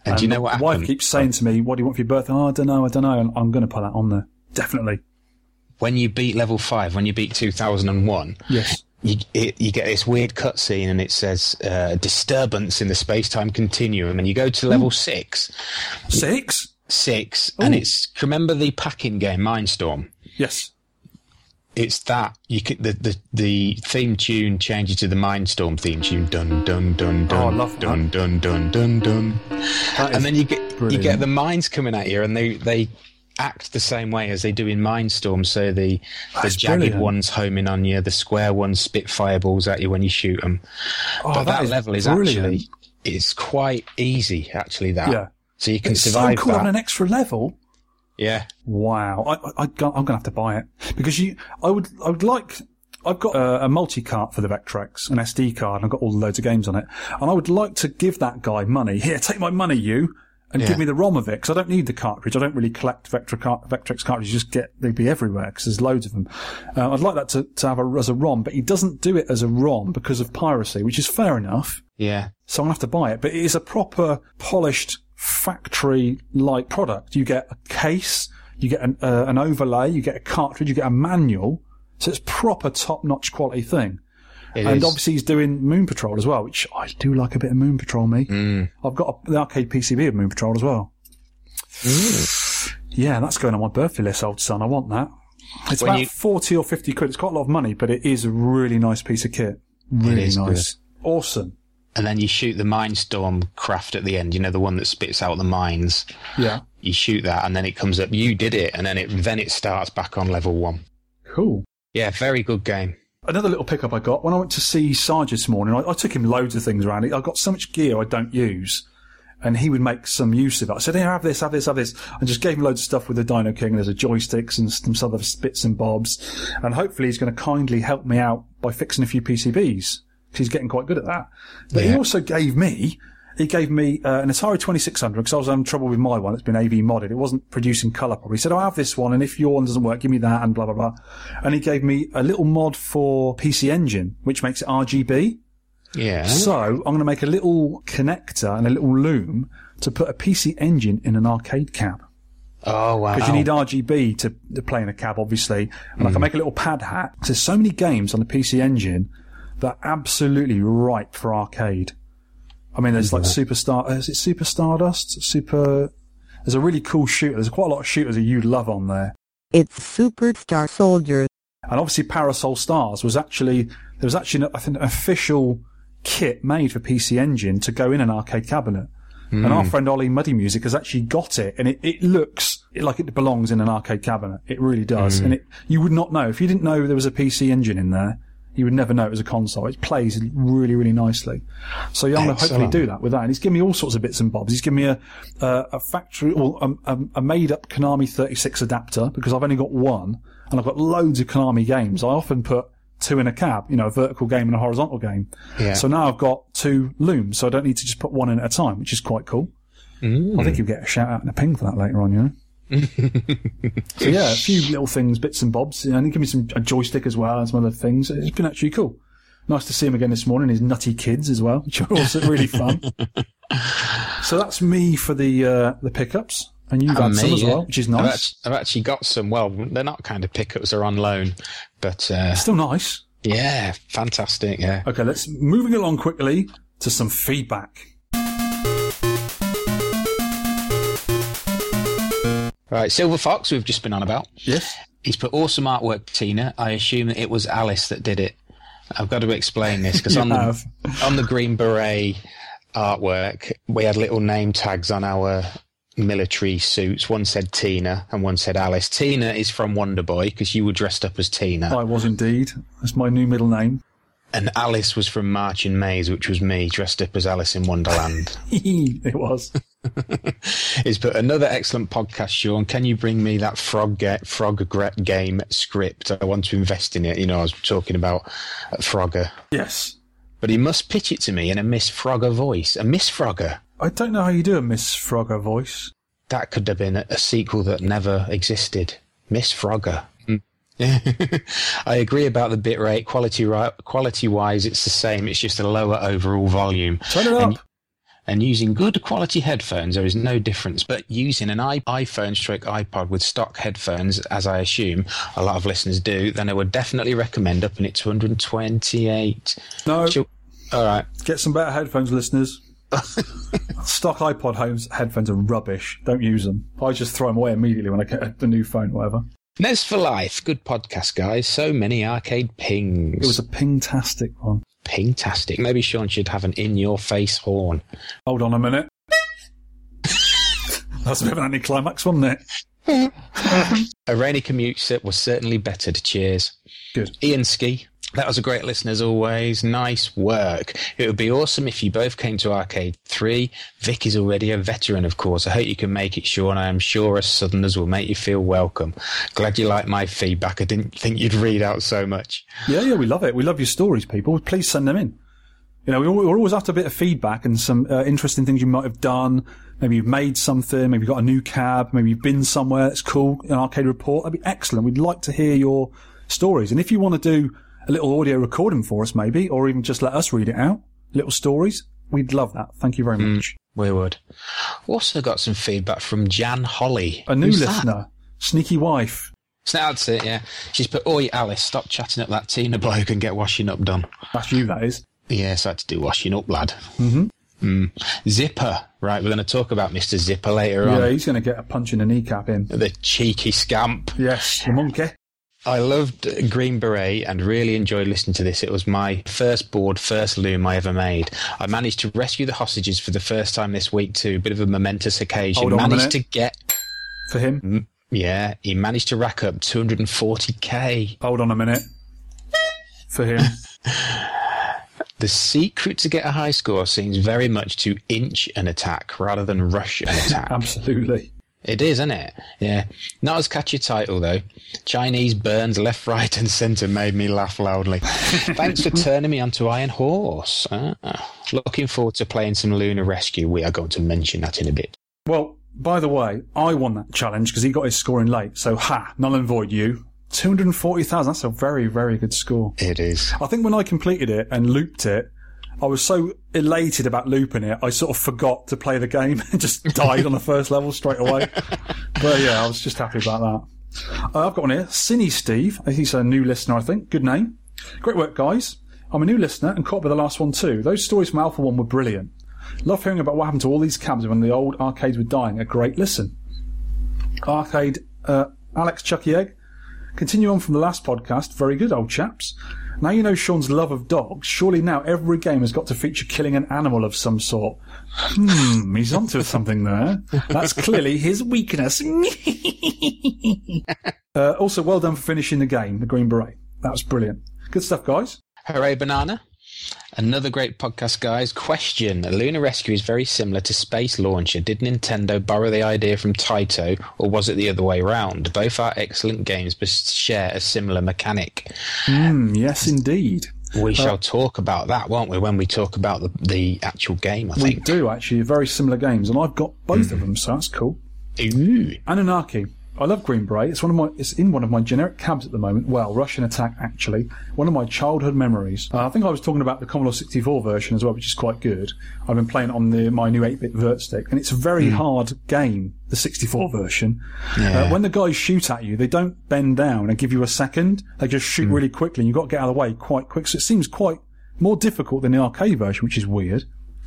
Speaker 4: And do you know what
Speaker 1: My wife keeps saying to me, "What do you want for your birthday?" Oh, I don't know. I don't know. And I'm going to put that on there. Definitely.
Speaker 4: When you beat level five, when you beat 2001,
Speaker 1: Yes.
Speaker 4: you, it, you get this weird cutscene and it says uh, disturbance in the space-time continuum, and you go to level six,
Speaker 1: Six.
Speaker 4: six, and it's remember the packing game Mine Storm.
Speaker 1: Yes.
Speaker 4: It's that you could the, the the theme tune changes to the Mine Storm theme tune. Dun dun dun dun.
Speaker 1: Oh, I love that.
Speaker 4: dun dun dun dun dun.
Speaker 1: That
Speaker 4: And then you get you get the mines coming at you, and they they act the same way as they do in Mine Storm. So the the
Speaker 1: ah,
Speaker 4: jagged
Speaker 1: brilliant.
Speaker 4: ones homing on you, the square ones spit fireballs at you when you shoot them.
Speaker 1: Oh,
Speaker 4: but that,
Speaker 1: is
Speaker 4: level is
Speaker 1: brilliant.
Speaker 4: actually it's quite easy. Actually, that
Speaker 1: Yeah.
Speaker 4: so you can
Speaker 1: It's so
Speaker 4: survive
Speaker 1: cool
Speaker 4: that.
Speaker 1: having an extra level.
Speaker 4: yeah.
Speaker 1: Wow, I, I, I'm going to have to buy it because you. I would. I would like. I've got a, a multi cart for the Vectrex, an SD card, and I've got all loads of games on it. And I would like to give that guy money. Here, take my money, you, and
Speaker 4: Yeah.
Speaker 1: give me the ROM of it because I don't need the cartridge. I don't really collect Vector car- Vectrex cartridges. Just get they'd be everywhere because there's loads of them. Uh, I'd like that to, to have a, as a ROM, but he doesn't do it as a ROM because of piracy, which is fair enough.
Speaker 4: Yeah.
Speaker 1: So gonna have to buy it. But it is a proper polished factory like product. You get a case, you get an, uh, an overlay, you get a cartridge, you get a manual. So it's proper top notch quality thing.
Speaker 4: It
Speaker 1: and
Speaker 4: is.
Speaker 1: obviously he's doing Moon Patrol as well, which I do like a bit of Moon Patrol, me.
Speaker 4: Mm.
Speaker 1: I've got a, the arcade PCB of Moon Patrol as well. Yeah, that's going on my birthday list, old son. I want that. It's
Speaker 4: When
Speaker 1: about
Speaker 4: you-
Speaker 1: 40 or 50 quid. It's quite a lot of money, but it is a really nice piece of kit. Really nice. Awesome.
Speaker 4: And then you shoot the Mine Storm craft at the end. You know the one that spits out the mines.
Speaker 1: Yeah.
Speaker 4: You shoot that, and then it comes up. You did it, and then it then it starts back on level one.
Speaker 1: Cool.
Speaker 4: Yeah, very good game.
Speaker 1: Another little pickup I got when I went to see Sarge this morning. I, I took him loads of things around. I got so much gear I don't use, and he would make some use of it. I said, "Here, have this, have this, have this," and just gave him loads of stuff with the Dino King. There's a joysticks and some other bits and bobs, and hopefully he's going to kindly help me out by fixing a few PCBs because he's getting quite good at that. But he also gave me. He gave me uh, an Atari 2600 because I was having trouble with my one. It's been AV modded. It wasn't producing colour properly. He said, "I have this one, and if your one doesn't work, give me that." And blah blah blah. And he gave me a little mod for PC Engine, which makes it RGB.
Speaker 4: Yeah.
Speaker 1: So I'm going to make a little connector and a little loom to put a PC Engine in an arcade cab
Speaker 4: Oh wow.
Speaker 1: because you need RGB to, to play in a cab, obviously. And I can make a little pad hat. 'Cause There's so many games on the PC Engine that are absolutely ripe for arcade. I mean, there's like Superstar. Is it Super Stardust? Super. There's a really cool shooter. There's quite a lot of shooters that you'd love on there.
Speaker 15: It's Superstar Soldier.
Speaker 1: And obviously, Parasol Stars was actually there was actually I think an official kit made for PC Engine to go in an arcade cabinet. And our
Speaker 4: Mm.
Speaker 1: friend Ollie Muddy Music has actually got it, and it, it looks like it belongs in an arcade cabinet. It really does,
Speaker 4: Mm.
Speaker 1: and it you would not know if you didn't know there was a PC Engine in there. You would never know it was a console. It plays really, really nicely. So yeah, I'm going to hopefully do that with that. And he's given me all sorts of bits and bobs. He's given me a a, a factory or a, a, a made up Konami 36 adapter because I've only got one, and I've got loads of Konami games. I often put two in a cab, you know, a vertical game and a horizontal game.
Speaker 4: Yeah.
Speaker 1: So now I've got two looms, so I don't need to just put one in at a time, which is quite cool.
Speaker 4: Mm.
Speaker 1: I think you'll get a shout out and a ping for that later on, you know. So yeah, a few little things, bits and bobs. You know, and he gave me some a joystick as well and some other things. It's been actually cool. Nice to see him again this morning. His nutty kids as well, which are also really fun. <laughs> so that's me for the uh, the pickups, and you've had
Speaker 4: And
Speaker 1: some as well, which is
Speaker 4: I've
Speaker 1: nice.
Speaker 4: I've actually got some. Well, they're not kind of pickups; they're on loan, but uh,
Speaker 1: Still nice.
Speaker 4: yeah, fantastic. Yeah.
Speaker 1: Okay, let's moving along quickly to some feedback.
Speaker 4: Right, Silver Fox, we've just been on about.
Speaker 1: Yes.
Speaker 4: He's put awesome artwork, Tina. I assume that it was Alice that did it. I've got to explain this because <laughs> on the on the Green Beret artwork, we had little name tags on our military suits. One said Tina and one said Alice. Tina is from Wonder Boy because you were dressed up as Tina.
Speaker 1: I was indeed. That's my new middle name.
Speaker 4: And Alice was from Marchen Maze, which was me dressed up as Alice in Wonderland. <laughs>
Speaker 1: it was. <laughs>
Speaker 4: He's put another excellent podcast, Shaun. Can you bring me that frog ga- frog game script? I want to invest in it. You know, I was talking about uh, Frogger.
Speaker 1: Yes.
Speaker 4: But he must pitch it to me in a Miss Frogger voice. A Miss Frogger.
Speaker 1: I don't know how you do a Miss Frogger voice.
Speaker 4: That could have been a, a sequel that never existed. Miss Frogger. Mm. <laughs> I agree about the bit rate. Quality quality wise, it's the same. It's just a lower overall volume.
Speaker 1: Turn it up.
Speaker 4: And, and using good quality headphones, there is no difference. But using an iPhone stroke iPod with stock headphones, as I assume a lot of listeners do, then I would definitely recommend upping it to 128.
Speaker 1: No.
Speaker 4: Shall- All right.
Speaker 1: Get some better headphones, listeners. <laughs> Stock iPod homes headphones are rubbish. Don't use them. I just throw them away immediately when I get the new phone, whatever.
Speaker 4: Nes4Life. Good podcast, guys. So many arcade pings.
Speaker 1: It was a ping-tastic one.
Speaker 4: Ping-tastic. Maybe Shaun should have an in-your-face horn.
Speaker 1: Hold on a minute. That's a bit of an anticlimax, wasn't it?
Speaker 4: A rainy commute set was certainly bettered. Cheers.
Speaker 1: Good.
Speaker 4: Ian Ski. That was a great listen as always. Nice work. It would be awesome if you both came to Arcade 3. Vic is already a veteran, of course. I hope you can make it, Shaun. I am sure us Southerners will make you feel welcome. Glad you like my feedback. I didn't think you'd read out so much.
Speaker 1: Yeah, yeah, we love it. We love your stories, people. Please send them in. You know, we're always after a bit of feedback and some uh, interesting things you might have done. Maybe you've made something. Maybe you've got a new cab. Maybe you've been somewhere that's cool. An arcade report. That'd be excellent. We'd like to hear your stories. And if you want to do a little audio recording for us, maybe, or even just let us read it out, little stories, we'd love that. Thank you very much.
Speaker 4: We would. Also got some feedback from Jan Holly.
Speaker 1: A new
Speaker 4: Who's that?
Speaker 1: listener, sneaky wife.
Speaker 4: So that's it, yeah. She's put, Oi, Alice, stop chatting up that Tina bloke and get washing up done.
Speaker 1: That's you, that is.
Speaker 4: Yes, I had to do washing up, lad.
Speaker 1: Mm-hmm.
Speaker 4: Mm. Zipper. Right, we're going to talk about Mr. Zipper later
Speaker 1: Yeah,
Speaker 4: on.
Speaker 1: Yeah, he's going to get a punch in the kneecap in.
Speaker 4: The cheeky scamp.
Speaker 1: Yes, the monkey.
Speaker 4: I loved Green Beret and really enjoyed listening to this. It was my first board, first loom I ever made. I managed to rescue the hostages for the first time this week too. Bit of a momentous occasion.
Speaker 1: Hold on a
Speaker 4: managed
Speaker 1: minute.
Speaker 4: to get.
Speaker 1: For him?
Speaker 4: Yeah, he managed to rack up 240k.
Speaker 1: Hold on a minute. For him. <laughs>
Speaker 4: The secret to get a high score seems very much to inch an attack rather than rush an attack. <laughs>
Speaker 1: Absolutely.
Speaker 4: It is, isn't it? Yeah. Not as catchy title, though. Chinese burns left, right, and centre made me laugh loudly. <laughs> Thanks for turning me onto Iron Horse. Ah, looking forward to playing some Lunar Rescue. We are going to mention that in a bit.
Speaker 1: Well, by the way, I won that challenge because he got his score in late. So, ha, null and void you. 240,000. That's a very, very good score.
Speaker 4: It is.
Speaker 1: I think when I completed it and looped it, I was so elated about looping it, I sort of forgot to play the game and <laughs> just died on the first level straight away. But yeah, I was just happy about that. Uh, I've got one here. Cine Steve. He's a new listener, I think. Good name. Great work, guys. I'm a new listener and caught up with the last one too. Those stories from Alpha 1 were brilliant. Love hearing about what happened to all these cabs when the old arcades were dying. A great listen. Arcade, uh, Alex Chucky Egg. Continue on from the last podcast. Very good, old chaps. Now you know Shaun's love of dogs. Surely now every game has got to feature killing an animal of some sort. Hmm, he's onto <laughs> something there. That's clearly his weakness. <laughs> uh, also, well done for finishing the game, the Green Beret. That was brilliant. Good stuff, guys.
Speaker 4: Hurray Banana. Another great podcast, guys. Question Lunar Rescue is very similar to Space Launcher. Did Nintendo borrow the idea from Taito, or was it the other way round? Both are excellent games, but share a similar mechanic.
Speaker 1: Hmm, yes, indeed.
Speaker 4: We
Speaker 1: Uh,
Speaker 4: shall talk about that, won't we, when we talk about the, the actual game, I
Speaker 1: We
Speaker 4: think.
Speaker 1: do actually very similar games, and I've got both of them, so that's cool.
Speaker 4: Ooh.
Speaker 1: Anunnaki. I love Green Beret. It's one of my. It's in one of my generic cabs at the moment. Well, Russian Attack actually. One of my childhood memories. Uh, I think I was talking about the Commodore 64 version as well, which is quite good. I've been playing it on the my new 8-bit vert stick, and it's a very hard game. The 64 version.
Speaker 4: Yeah.
Speaker 1: Uh, when the guys shoot at you, they don't bend down and give you a second. They just shoot really quickly, and you've got to get out of the way quite quick. So it seems quite more difficult than the arcade version, which is weird.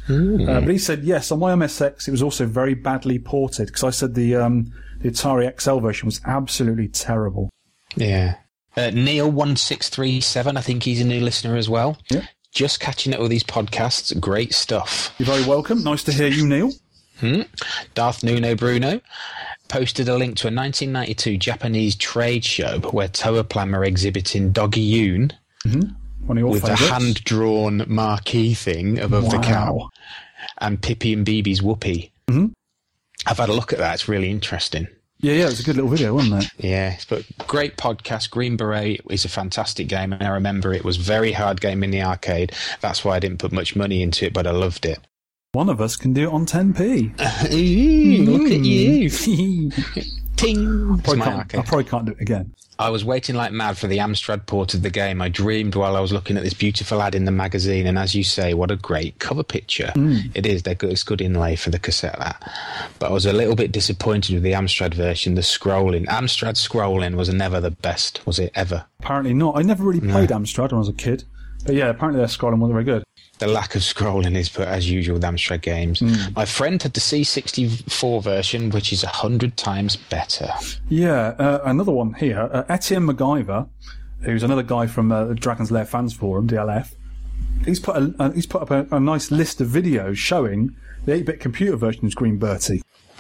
Speaker 1: Uh, but he said yes on my MSX. It was also very badly ported because I said the um, the Atari XL version was absolutely terrible.
Speaker 4: Yeah. Uh, Neil1637, I think he's a new listener as well.
Speaker 1: Yeah.
Speaker 4: Just catching up with these podcasts. Great stuff.
Speaker 1: You're very welcome. Nice to hear you, Neil.
Speaker 4: Hmm? Darth Nuno Bruno posted a link to a 1992 Japanese trade show where Toaplan are exhibiting
Speaker 1: Dogyuun of
Speaker 4: with a hand drawn marquee thing above the cow and Pippi and Bibi's whoopee.
Speaker 1: Mhm.
Speaker 4: I've had a look at that. It's really interesting.
Speaker 1: Yeah, yeah, it was a good little video, wasn't it?
Speaker 4: Yeah, but great podcast. Green Beret is a fantastic game, and I remember it was very hard game in the arcade. That's why I didn't put much money into it, but I loved it.
Speaker 1: One of us can do it on 10p. <laughs>
Speaker 4: look at you. <laughs> Ting. It's
Speaker 1: Probably
Speaker 4: my
Speaker 1: can't- I probably can't do it again.
Speaker 4: I was waiting like mad for the Amstrad port of the game. I dreamed while I was looking at this beautiful ad in the magazine, and as you say, what a great cover picture.
Speaker 1: Mm.
Speaker 4: It is. They're good, it's good inlay for the cassette, that. But I was a little bit disappointed with the Amstrad version. The scrolling. Amstrad scrolling was never the best, was it ever?
Speaker 1: Apparently not. I never really played Amstrad when I was a kid. But yeah, apparently their scrolling wasn't very good.
Speaker 4: The lack of scrolling is, but as usual with Amstrad games.
Speaker 1: Mm.
Speaker 4: My friend had the C64 version, which is a hundred times better.
Speaker 1: Yeah, uh, another one here. Uh, Etienne MacGyver, who's another guy from uh, the Dragon's Lair Fans Forum, DLF. He's put a, uh, he's put up a, a nice list of videos showing the 8-bit computer version's of Green Beret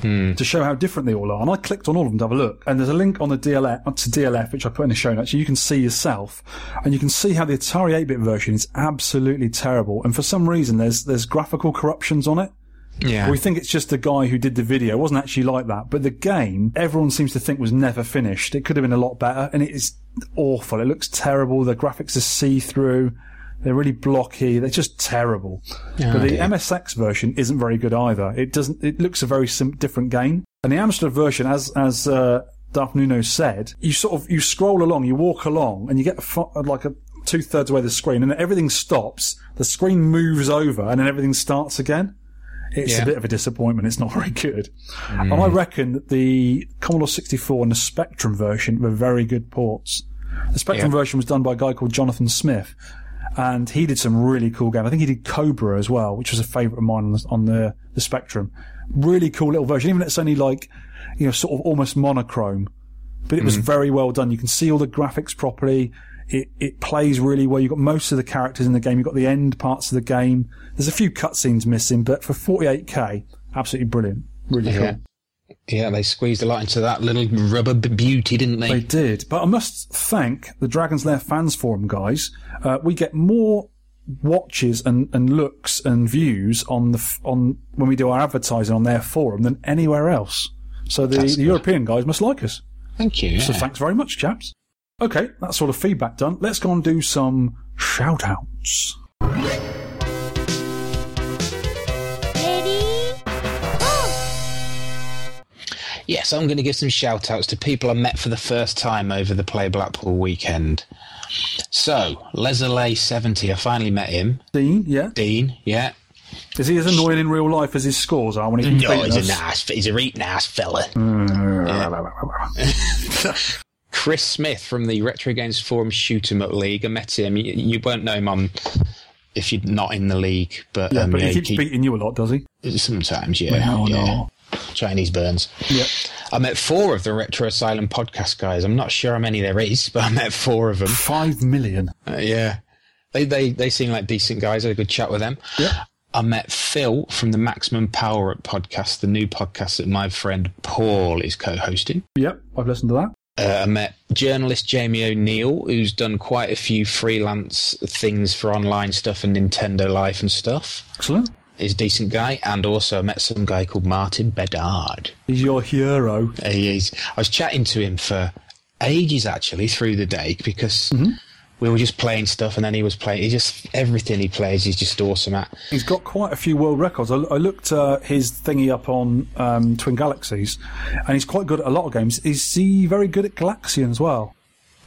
Speaker 1: Hmm. to show how different they all are. And I clicked on all of them to have a look. And there's a link on the DLF to DLF which I put in the show notes. You can see yourself, and you can see how the Atari 8-bit version is absolutely terrible. And for some reason, there's there's graphical corruptions on it.
Speaker 4: Yeah.
Speaker 1: We think it's just the guy who did the video. It wasn't actually like that. But the game, everyone seems to think was never finished. It could have been a lot better, and it is awful. It looks terrible. The graphics are see-through. They're really blocky. They're just terrible.
Speaker 4: Oh,
Speaker 1: but the
Speaker 4: dear.
Speaker 1: MSX version isn't very good either. It doesn't. It looks a very sim- different game. And the Amstrad version, as as uh, Darth Nuno said, you sort of you scroll along, you walk along, and you get a like a two thirds away the screen, and everything stops. The screen moves over, and then everything starts again. It's
Speaker 4: Yeah.
Speaker 1: a bit of a disappointment. It's not <laughs> very good. And I reckon that the Commodore 64 and the Spectrum version were very good ports. The Spectrum
Speaker 4: Yeah.
Speaker 1: version was done by a guy called Jonathan Smith, and he did some really cool games. I think he did Cobra as well, which was a favourite of mine on the, on the, the Spectrum. Really cool little version, even if it's only like, you know, sort of almost monochrome. But it was mm. very well done. You can see all the graphics properly. It, it plays really well. You've got most of the characters in the game. You've got the end parts of the game. There's a few cutscenes missing, but for 48k, absolutely brilliant. Really cool.
Speaker 4: Yeah. They squeezed a lot into that little rubber beauty, didn't they?
Speaker 1: They did. But I must thank the Dragon's Lair fans forum guys. Uh, we get more watches and, and looks and views on the on when we do our advertising on their forum than anywhere else. So the, the. European guys must like us.
Speaker 4: Thank you.
Speaker 1: So
Speaker 4: yeah.
Speaker 1: thanks very much, chaps. Okay, that's sort of feedback done. Let's go and do some shout outs.
Speaker 4: Yes, I'm going to give some shout outs to people I met for the first time over the Play Blackpool weekend. So, Leslie 70, I finally met him.
Speaker 1: Dean, yeah.
Speaker 4: Dean, yeah.
Speaker 1: Is he as annoying in real life as his scores are when he's
Speaker 4: No, he's a
Speaker 1: us?
Speaker 4: nice, he's a reet nice fella. Chris Smith from the Retro Games Forum Shoot 'em Up League. I met him. You, you won't know him on if you're not in the league, but
Speaker 1: Yeah,
Speaker 4: um,
Speaker 1: but
Speaker 4: yeah,
Speaker 1: he keeps
Speaker 4: he-
Speaker 1: beating you a lot, does he?
Speaker 4: sometimes, yeah,
Speaker 1: Well,
Speaker 4: yeah. Chinese burns.
Speaker 1: Yeah.
Speaker 4: I met four of the Retro Asylum podcast guys. I'm not sure how many there is, but I met four of them.
Speaker 1: Five million.
Speaker 4: Uh, yeah. They, they they seem like decent guys. I had a good chat with them.
Speaker 1: Yeah.
Speaker 4: I met Phil from the Maximum Power Up podcast, the new podcast that my friend Paul is co-hosting.
Speaker 1: Yep, I've listened to that.
Speaker 4: Uh, I met journalist Jamie O'Neill, who's done quite a few freelance things for online stuff and Nintendo Life and stuff.
Speaker 1: Excellent.
Speaker 4: He's a decent guy. And also I met some guy called Martin Bedard.
Speaker 1: He's your hero.
Speaker 4: He is. I was chatting to him for ages actually through the day because
Speaker 1: Mm-hmm.
Speaker 4: we were just playing stuff and then he was playing. He just everything he plays he's just awesome at.
Speaker 1: He's got quite a few world records. I, I looked uh, his thingy up on um, Twin Galaxies, and he's quite good at a lot of games. Is he very good at Galaxian as well?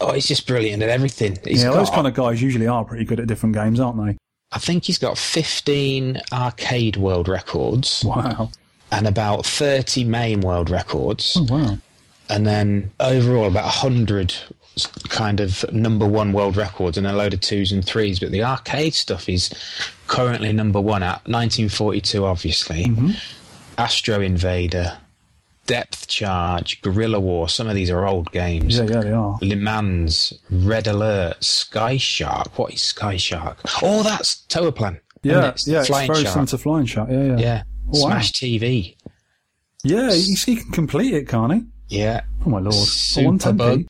Speaker 4: Oh, he's just brilliant at everything. He's
Speaker 1: yeah,
Speaker 4: got,
Speaker 1: those kind of guys usually are pretty good at different games, aren't they?
Speaker 4: I think he's got 15 arcade world records.
Speaker 1: Wow.
Speaker 4: And about 30 main world records.
Speaker 1: Oh, wow.
Speaker 4: And then overall about 100 kind of number one world records and a load of twos and threes. But the arcade stuff is currently number one at 1942, obviously.
Speaker 1: Mm-hmm.
Speaker 4: Astro Invader, Depth Charge, Guerrilla War. Some of these are old games.
Speaker 1: Yeah, yeah, they are.
Speaker 4: Le Mans, Red Alert, Sky Shark. What is Sky Shark? Oh, that's Toaplan. isn't
Speaker 1: Yeah,
Speaker 4: it?
Speaker 1: yeah, it's very
Speaker 4: Shark.
Speaker 1: similar to Flying Shark. Yeah, yeah.
Speaker 4: Yeah.
Speaker 1: Oh, wow.
Speaker 4: Smash TV.
Speaker 1: Yeah, he, he can complete it, can't he?
Speaker 4: Yeah.
Speaker 1: Oh my lord.
Speaker 4: Oh, Superbug.
Speaker 1: 110p.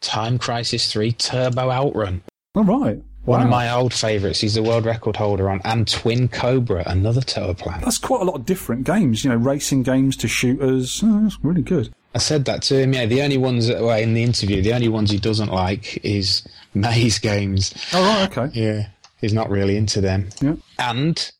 Speaker 4: Time Crisis 3, Turbo Outrun.
Speaker 1: All right.
Speaker 4: One of my old favourites. He's the world record holder on. And Twin Cobra, another Toaplan.
Speaker 1: That's quite a lot of different games. You know, racing games to shooters. Oh, that's really good.
Speaker 4: I said that to him, yeah. The only ones that were in the interview, the only ones he doesn't like is <laughs> maze games.
Speaker 1: Oh right, okay.
Speaker 4: Yeah. He's not really into them.
Speaker 1: Yeah.
Speaker 4: And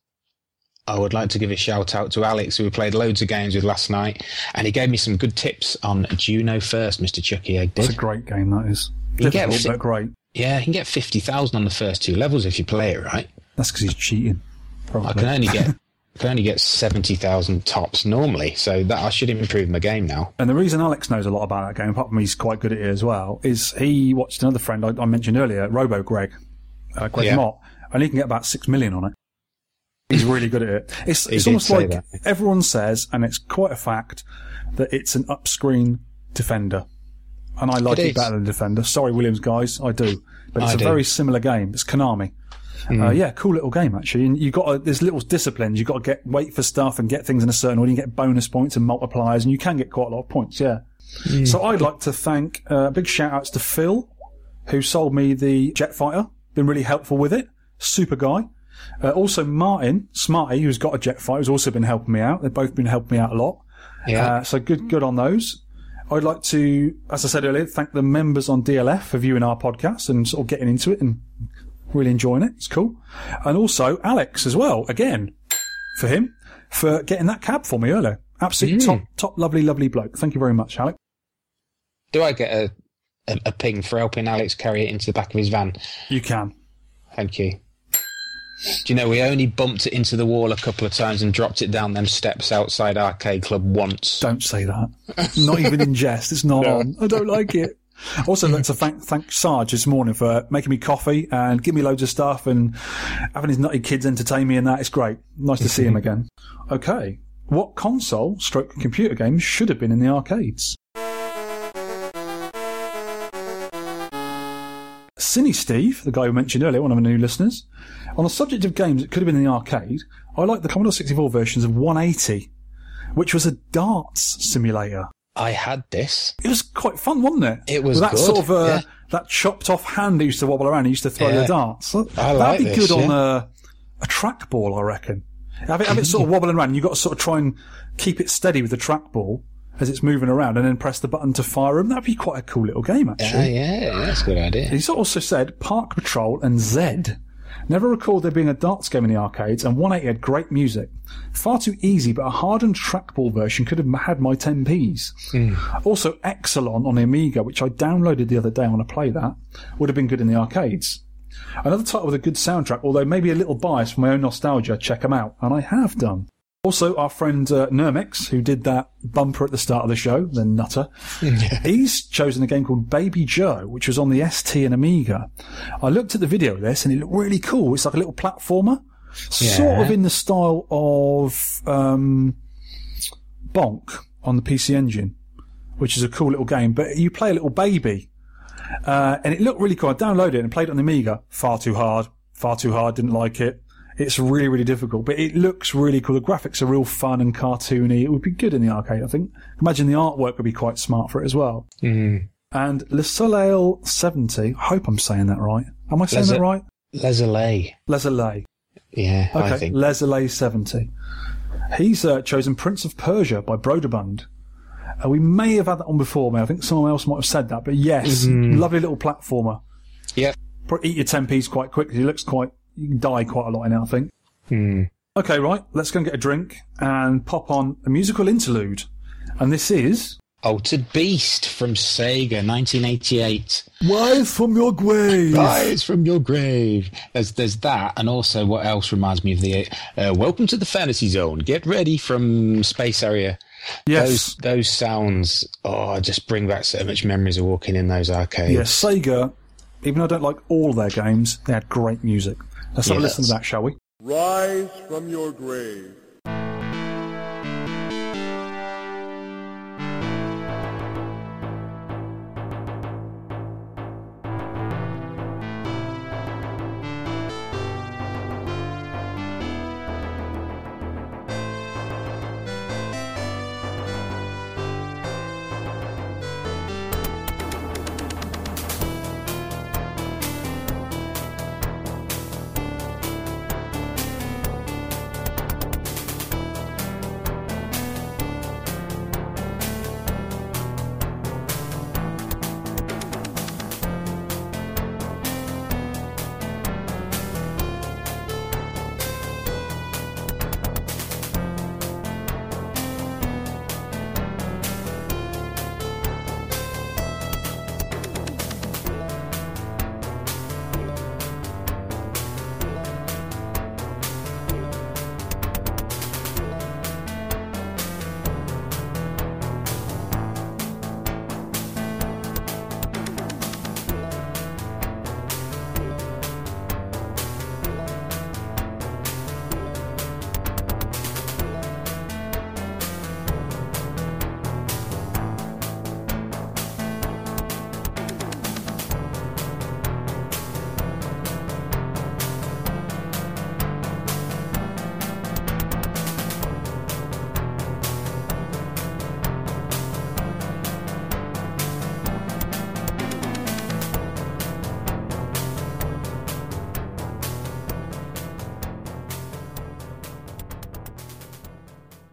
Speaker 4: I would like to give a shout out to Alex, who we played loads of games with last night, and he gave me some good tips on Juno First, Mr. Chucky Egg
Speaker 1: That's a great game. That is
Speaker 4: You get
Speaker 1: difficult,
Speaker 4: fi-
Speaker 1: but great.
Speaker 4: Yeah, you can get 50,000 on the first two levels if you play it right.
Speaker 1: That's because he's cheating. Probably.
Speaker 4: I can only get <laughs> I can only get 70,000 tops normally, so that I should improve my game now.
Speaker 1: And the reason Alex knows a lot about that game, apart from he's quite good at it as well, is he watched another friend I, I mentioned earlier, Robo Greg, uh, Greg
Speaker 4: Yeah.
Speaker 1: Mott, and he can get about six million on it. He's really good at it. It's, it's almost like
Speaker 4: that.
Speaker 1: everyone says, and it's quite a fact, that it's an upscreen defender. And I like
Speaker 4: It
Speaker 1: it, better than defender. Sorry, Williams guys, I do. But it's
Speaker 4: I
Speaker 1: a
Speaker 4: do.
Speaker 1: very similar game. It's Konami.
Speaker 4: Hmm.
Speaker 1: Uh, yeah, cool little game actually. And you got to, there's little disciplines. You got to get wait for stuff and get things in a certain order. You get bonus points and multipliers, and you can get quite a lot of points. Yeah.
Speaker 4: Hmm.
Speaker 1: So I'd like to thank uh, big shout outs to Phil, who sold me the jet fighter. Been really helpful with it. Super guy. Uh, also Martin Smarty, who's got a jet fighter, has also been helping me out. They've both been helping me out a lot.
Speaker 4: Yeah.
Speaker 1: Uh, so good, good on those. I'd like to, as I said earlier, thank the members on DLF for viewing our podcast and sort of getting into it and really enjoying it. It's cool. And also Alex as well, again, for him, for getting that cab for me earlier. Absolutely
Speaker 4: Mm.
Speaker 1: top, top, lovely, lovely bloke. Thank you very much, Alex.
Speaker 4: Do I get a, a, a ping for helping Alex carry it into the back of his van?
Speaker 1: You can.
Speaker 4: Thank you. Do you know, we only bumped it into the wall a couple of times and dropped it down them steps outside Arcade Club once.
Speaker 1: Don't say that. not even in jest. It's not <laughs>
Speaker 4: No.
Speaker 1: on. I don't like it. Also, like to thank thank Sarge this morning for making me coffee and giving me loads of stuff and having his nutty kids entertain me and that. It's great. Nice to see him <laughs> again. Okay, what console, stroke computer games should have been in the arcades? Cine Steve, the guy we mentioned earlier, one of our new listeners. On the subject of games that could have been in the arcade, I like the Commodore 64 versions of 180, which was a darts simulator.
Speaker 4: I had this.
Speaker 1: It was quite fun, wasn't it?
Speaker 4: It was
Speaker 1: With that
Speaker 4: good,
Speaker 1: sort of uh,
Speaker 4: yeah.
Speaker 1: that chopped off hand that used to wobble around. and used to throw
Speaker 4: Yeah.
Speaker 1: the darts.
Speaker 4: I
Speaker 1: That'd
Speaker 4: like
Speaker 1: be
Speaker 4: this,
Speaker 1: good on a a trackball, I reckon. Have it, have it sort of <laughs> wobbling around. You've got to sort of try and keep it steady with the trackball as it's moving around, and then press the button to fire them. That'd be quite a cool little game,
Speaker 4: Yeah,
Speaker 1: actually.
Speaker 4: yeah, that's a good idea.
Speaker 1: He's also said Park Patrol and Zed. Never recalled there being a darts game in the arcades, and 180 had great music. Far too easy, but a hardened trackball version could have had my 10p's. Hmm. Also, Exolon on the Amiga, which I downloaded the other day, I want to play that, would have been good in the arcades. Another title with a good soundtrack, although maybe a little biased for my own nostalgia, check check 'em out, and I have done. Also, our friend uh, Nurmix, who did that bumper at the start of the show, the nutter, he's chosen a game called Baby Jo, which was on the ST and Amiga. I looked at the video of this and it looked really cool. It's like a little platformer, sort of in the style of um, Bonk on the PC Engine, which is a cool little game. But you play a little baby, uh, and it looked really cool. I downloaded it and played it on the Amiga. Far too hard. Far too hard. Didn't like it. It's really, really difficult, but it looks really cool. The graphics are real fun and cartoony. It would be good in the arcade, I think. Imagine the artwork would be quite smart for it as well.
Speaker 4: Mm.
Speaker 1: And Le Soleil 70, I hope I'm saying that right. Am I saying
Speaker 4: Les-
Speaker 1: that right?
Speaker 4: Lesalay.
Speaker 1: Les Soleil.
Speaker 4: Yeah, I
Speaker 1: Okay,
Speaker 4: think.
Speaker 1: Les Soleil 70. He's uh, chosen Prince of Persia by Broderbund. Uh, we may have had that on before, man. I think someone else might have said that, but yes,
Speaker 4: Mhm.
Speaker 1: lovely little platformer.
Speaker 4: Yep.
Speaker 1: Probably eat your 10p's quite quickly. It looks quite, you can die quite a lot in it, I think.
Speaker 4: Hmm.
Speaker 1: Okay, right, let's go and get a drink and pop on a musical interlude. And this is.
Speaker 4: Altered Beast from Sega, 1988.
Speaker 1: Rise from your grave!
Speaker 4: Rise from your grave. There's there's that, and also what else reminds me of the uh, Welcome to the Fantasy Zone. Get ready from Space Harrier.
Speaker 1: Yes.
Speaker 4: Those those sounds, oh, just bring back so much memories of walking in those arcades.
Speaker 1: Yeah, Sega, even though I don't like all their games, they had great music. Let's have a listen to that, shall we?
Speaker 9: Rise from your grave.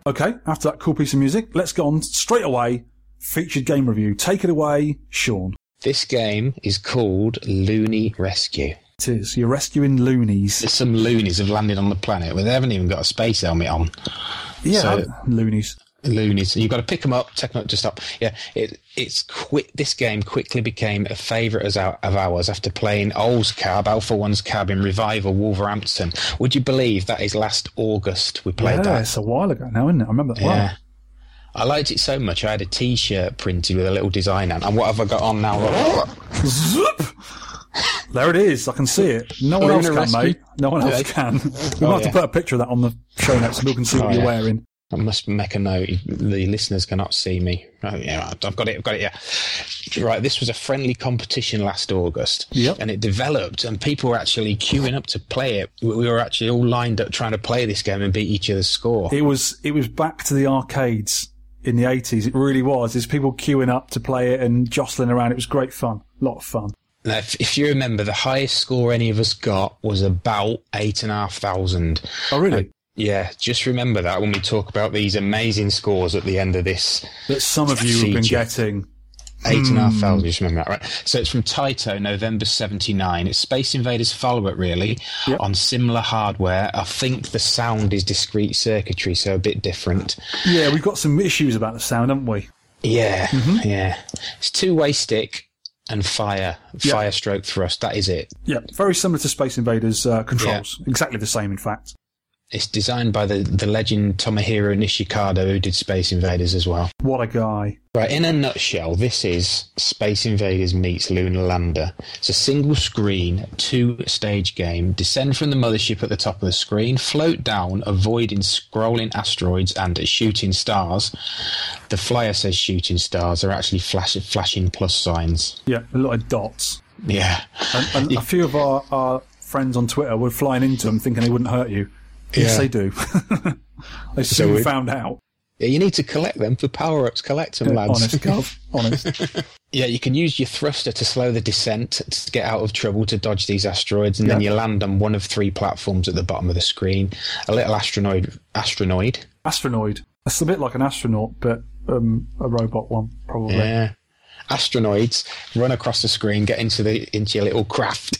Speaker 1: Okay, after that cool piece of music, let's go on straight away. Featured game review. Take it away, Shaun.
Speaker 4: This game is called Loony Rescue.
Speaker 1: It is. You're rescuing loonies.
Speaker 4: There's some loonies have landed on the planet where they haven't even got a space helmet on.
Speaker 1: Yeah,
Speaker 4: So-
Speaker 1: loonies.
Speaker 4: Loonies. You've got to pick them up, take them up to stop. Yeah, it, it's quick. This game quickly became a favourite as our, of ours after playing Old's Cab, Alpha One's Cab in Revival Wolverhampton. Would you believe that is last August we played
Speaker 1: yeah,
Speaker 4: that?
Speaker 1: it's a while ago now, isn't it? I remember that
Speaker 4: Yeah.
Speaker 1: well.
Speaker 4: I liked it so much. I had a T-shirt printed with a little design on. And what have I got on now?
Speaker 1: Zoop! There it is. I can see it. No one
Speaker 4: We're
Speaker 1: else can,
Speaker 4: rescue-
Speaker 1: mate. No one <laughs> oh,
Speaker 4: else
Speaker 1: can. We
Speaker 4: Oh,
Speaker 1: might have
Speaker 4: yeah.
Speaker 1: to oh, put a picture of that on the show notes so people can see
Speaker 4: Oh,
Speaker 1: what you're
Speaker 4: yeah.
Speaker 1: wearing.
Speaker 4: I must make a note. The listeners cannot see me. Oh, yeah, I've got it. I've got it. Yeah, right. This was a friendly competition last August,
Speaker 1: Yep.
Speaker 4: and it developed, and people were actually queuing up to play it. We we were actually all lined up trying to play this game and beat each other's score.
Speaker 1: It was it was back to the arcades in the eighties. It really was. There's people queuing up to play it and jostling around. It was great fun. A lot of fun.
Speaker 4: Now, if, if you remember, the highest score any of us got was about eight and a half thousand.
Speaker 1: Oh, really?
Speaker 4: Uh, Yeah, just remember that when we talk about these amazing scores at the end of this.
Speaker 1: That some of you have been getting.
Speaker 4: Eight and a half
Speaker 1: Hmm.
Speaker 4: thousand, just remember that, right? So it's from Taito, November 79. It's Space Invaders follow-up, really, on similar hardware. I think the sound is discrete circuitry, so a bit different.
Speaker 1: Yeah, we've got some issues about the sound, haven't we?
Speaker 4: Yeah,
Speaker 1: Mm-hmm.
Speaker 4: yeah. It's two-way stick and fire, fire stroke thrust. That is it.
Speaker 1: Yeah, very similar to Space Invaders uh, controls. Exactly the same, in fact.
Speaker 4: It's designed by the, the legend Tomohiro Nishikado, who did Space Invaders as well.
Speaker 1: What a guy.
Speaker 4: Right, in a nutshell, this is Space Invaders meets Lunar Lander. It's a single screen, two stage game. Descend from the mothership at the top of the screen, float down, avoiding scrolling asteroids and shooting stars. The flyer says shooting stars, they're actually flash, flashing plus signs.
Speaker 1: Yeah, a lot of dots.
Speaker 4: Yeah.
Speaker 1: And, and a <laughs> few of our, our friends on Twitter were flying into them thinking they wouldn't hurt you. Yes,
Speaker 4: Yeah.
Speaker 1: they do. <laughs> they
Speaker 4: So
Speaker 1: soon
Speaker 4: we-
Speaker 1: found out.
Speaker 4: Yeah, you need to collect them for power ups. Collect them, lads.
Speaker 1: honest, <laughs> Gov. Honest. <laughs>
Speaker 4: Yeah, you can use your thruster to slow the descent to get out of trouble to dodge these asteroids, and then you land on one of three platforms at the bottom of the screen. A little astronaut, astronaut.
Speaker 1: Astronaut. It's a bit like an astronaut, but um, a robot one, probably.
Speaker 4: Yeah, astronoids run across the screen, get into the into your little craft.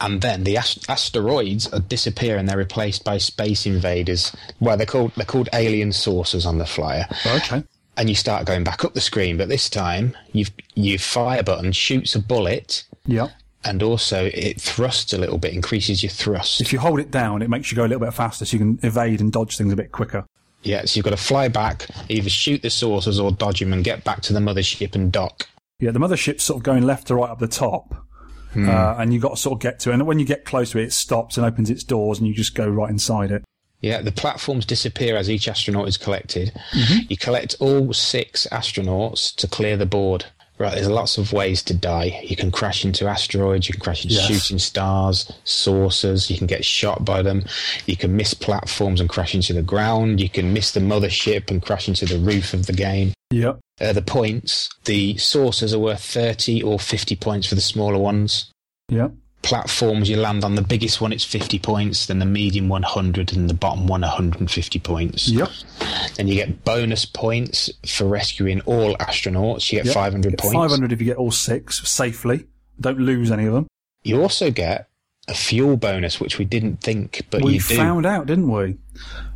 Speaker 4: And then the ast- asteroids are disappear and they're replaced by space invaders. Well, they're called they're called alien saucers on the flyer.
Speaker 1: Okay.
Speaker 4: And you start going back up the screen, but this time you've your fire button shoots a bullet
Speaker 1: Yep.
Speaker 4: and also it thrusts a little bit, increases your thrust.
Speaker 1: If you hold it down, it makes you go a little bit faster so you can evade and dodge things a bit quicker.
Speaker 4: Yeah, so you've got to fly back, either shoot the saucers or dodge them and get back to the mothership and dock.
Speaker 1: Yeah, the mothership's sort of going left to right up the top.
Speaker 4: Hmm.
Speaker 1: Uh, and you've got to sort of get to it. And when you get close to it, it stops and opens its doors and you just go right inside it.
Speaker 4: Yeah, the platforms disappear as each astronaut is collected.
Speaker 1: Mm-hmm.
Speaker 4: You collect all six astronauts to clear the board. Right, there's lots of ways to die. You can crash into asteroids, you can crash into
Speaker 1: Yes.
Speaker 4: shooting stars, saucers, you can get shot by them, you can miss platforms and crash into the ground, you can miss the mothership and crash into the roof of the game.
Speaker 1: Yep.
Speaker 4: Uh, the points, the saucers are worth 30 or 50 points for the smaller ones.
Speaker 1: Yep.
Speaker 4: Platforms, you land on the biggest one, it's 50 points, then the medium 100, and the bottom one 150 points.
Speaker 1: Yep.
Speaker 4: Then you get bonus points for rescuing all astronauts. You get
Speaker 1: Yep.
Speaker 4: 500
Speaker 1: Get
Speaker 4: points.
Speaker 1: 500 if you get all six safely. Don't lose any of them.
Speaker 4: You also get a fuel bonus, which we didn't think, but
Speaker 1: we
Speaker 4: you
Speaker 1: found out, didn't we?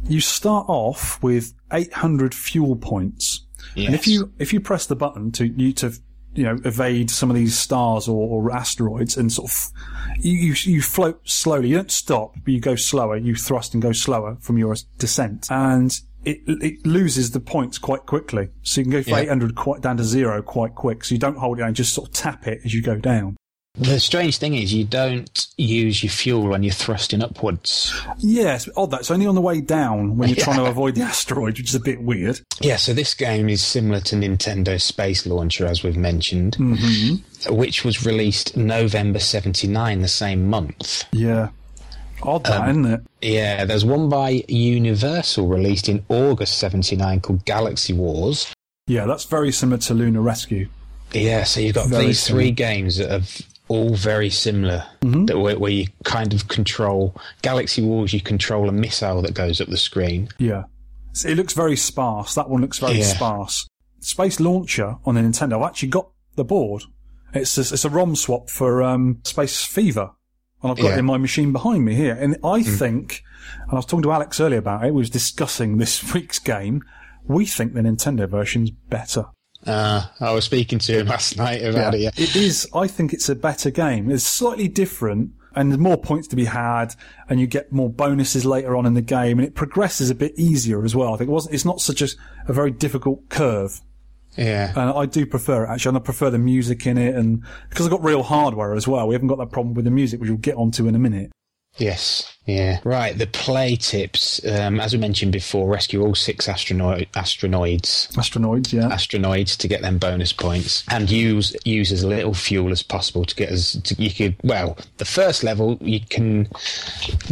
Speaker 1: You start off with 800 fuel points. And if you if you press the button to you to you know evade some of these stars or, or asteroids and sort of you, you you float slowly. You don't stop, but you go slower. You thrust and go slower from your descent, and it it loses the points quite quickly. So you can go from
Speaker 4: Yeah.
Speaker 1: 800 quite down to zero quite quick. So you don't hold it down, just sort of tap it as you go down.
Speaker 4: The strange thing is, you don't use your fuel when you're thrusting upwards.
Speaker 1: Yeah, it's odd that it's only on the way down when you're
Speaker 4: Yeah.
Speaker 1: trying to avoid the <laughs> asteroid, which is a bit weird.
Speaker 4: Yeah, so this game is similar to Nintendo's Space Launcher, as we've mentioned,
Speaker 1: Mm-hmm.
Speaker 4: which was released November 79, the same month.
Speaker 1: Yeah. Odd that,
Speaker 4: Um,
Speaker 1: isn't it?
Speaker 4: Yeah, there's one by Universal released in August 79 called Galaxy Wars.
Speaker 1: Yeah, that's very similar to Lunar Rescue.
Speaker 4: Yeah, so you've got
Speaker 1: Very
Speaker 4: these
Speaker 1: similar.
Speaker 4: three games that are all very similar.
Speaker 1: Mm-hmm.
Speaker 4: That where, where you kind of control Galaxy Wars, you control a missile that goes up the screen.
Speaker 1: Yeah. It looks very sparse. That one looks very
Speaker 4: Yeah.
Speaker 1: sparse. Space Launcher on the Nintendo, I've actually got the board. It's a, it's a ROM swap for um, Space Fever. And I've got
Speaker 4: Yeah.
Speaker 1: it in my machine behind me here. And I
Speaker 4: Mm.
Speaker 1: think, and I was talking to Alex earlier about it, we was discussing this <laughs> week's game. We think the Nintendo version's better.
Speaker 4: Uh, I was speaking to him <laughs> last night about it. Yeah.
Speaker 1: It is. I think it's a better game. It's slightly different, and there's more points to be had, and you get more bonuses later on in the game, and it progresses a bit easier as well. I think it wasn't. It's not such a, a very difficult curve,
Speaker 4: Yeah.
Speaker 1: and I do prefer it actually. And I prefer the music in it, and because I've got real hardware as well, we haven't got that problem with the music, which we'll get onto in a minute.
Speaker 4: Yes. Yeah. Right. The play tips, um, as we mentioned before, rescue all six astronaut astronoids.
Speaker 1: Astronoids, yeah.
Speaker 4: Astronoids to get them bonus points, and use use as little fuel as possible to get as to, you could. Well, the first level you can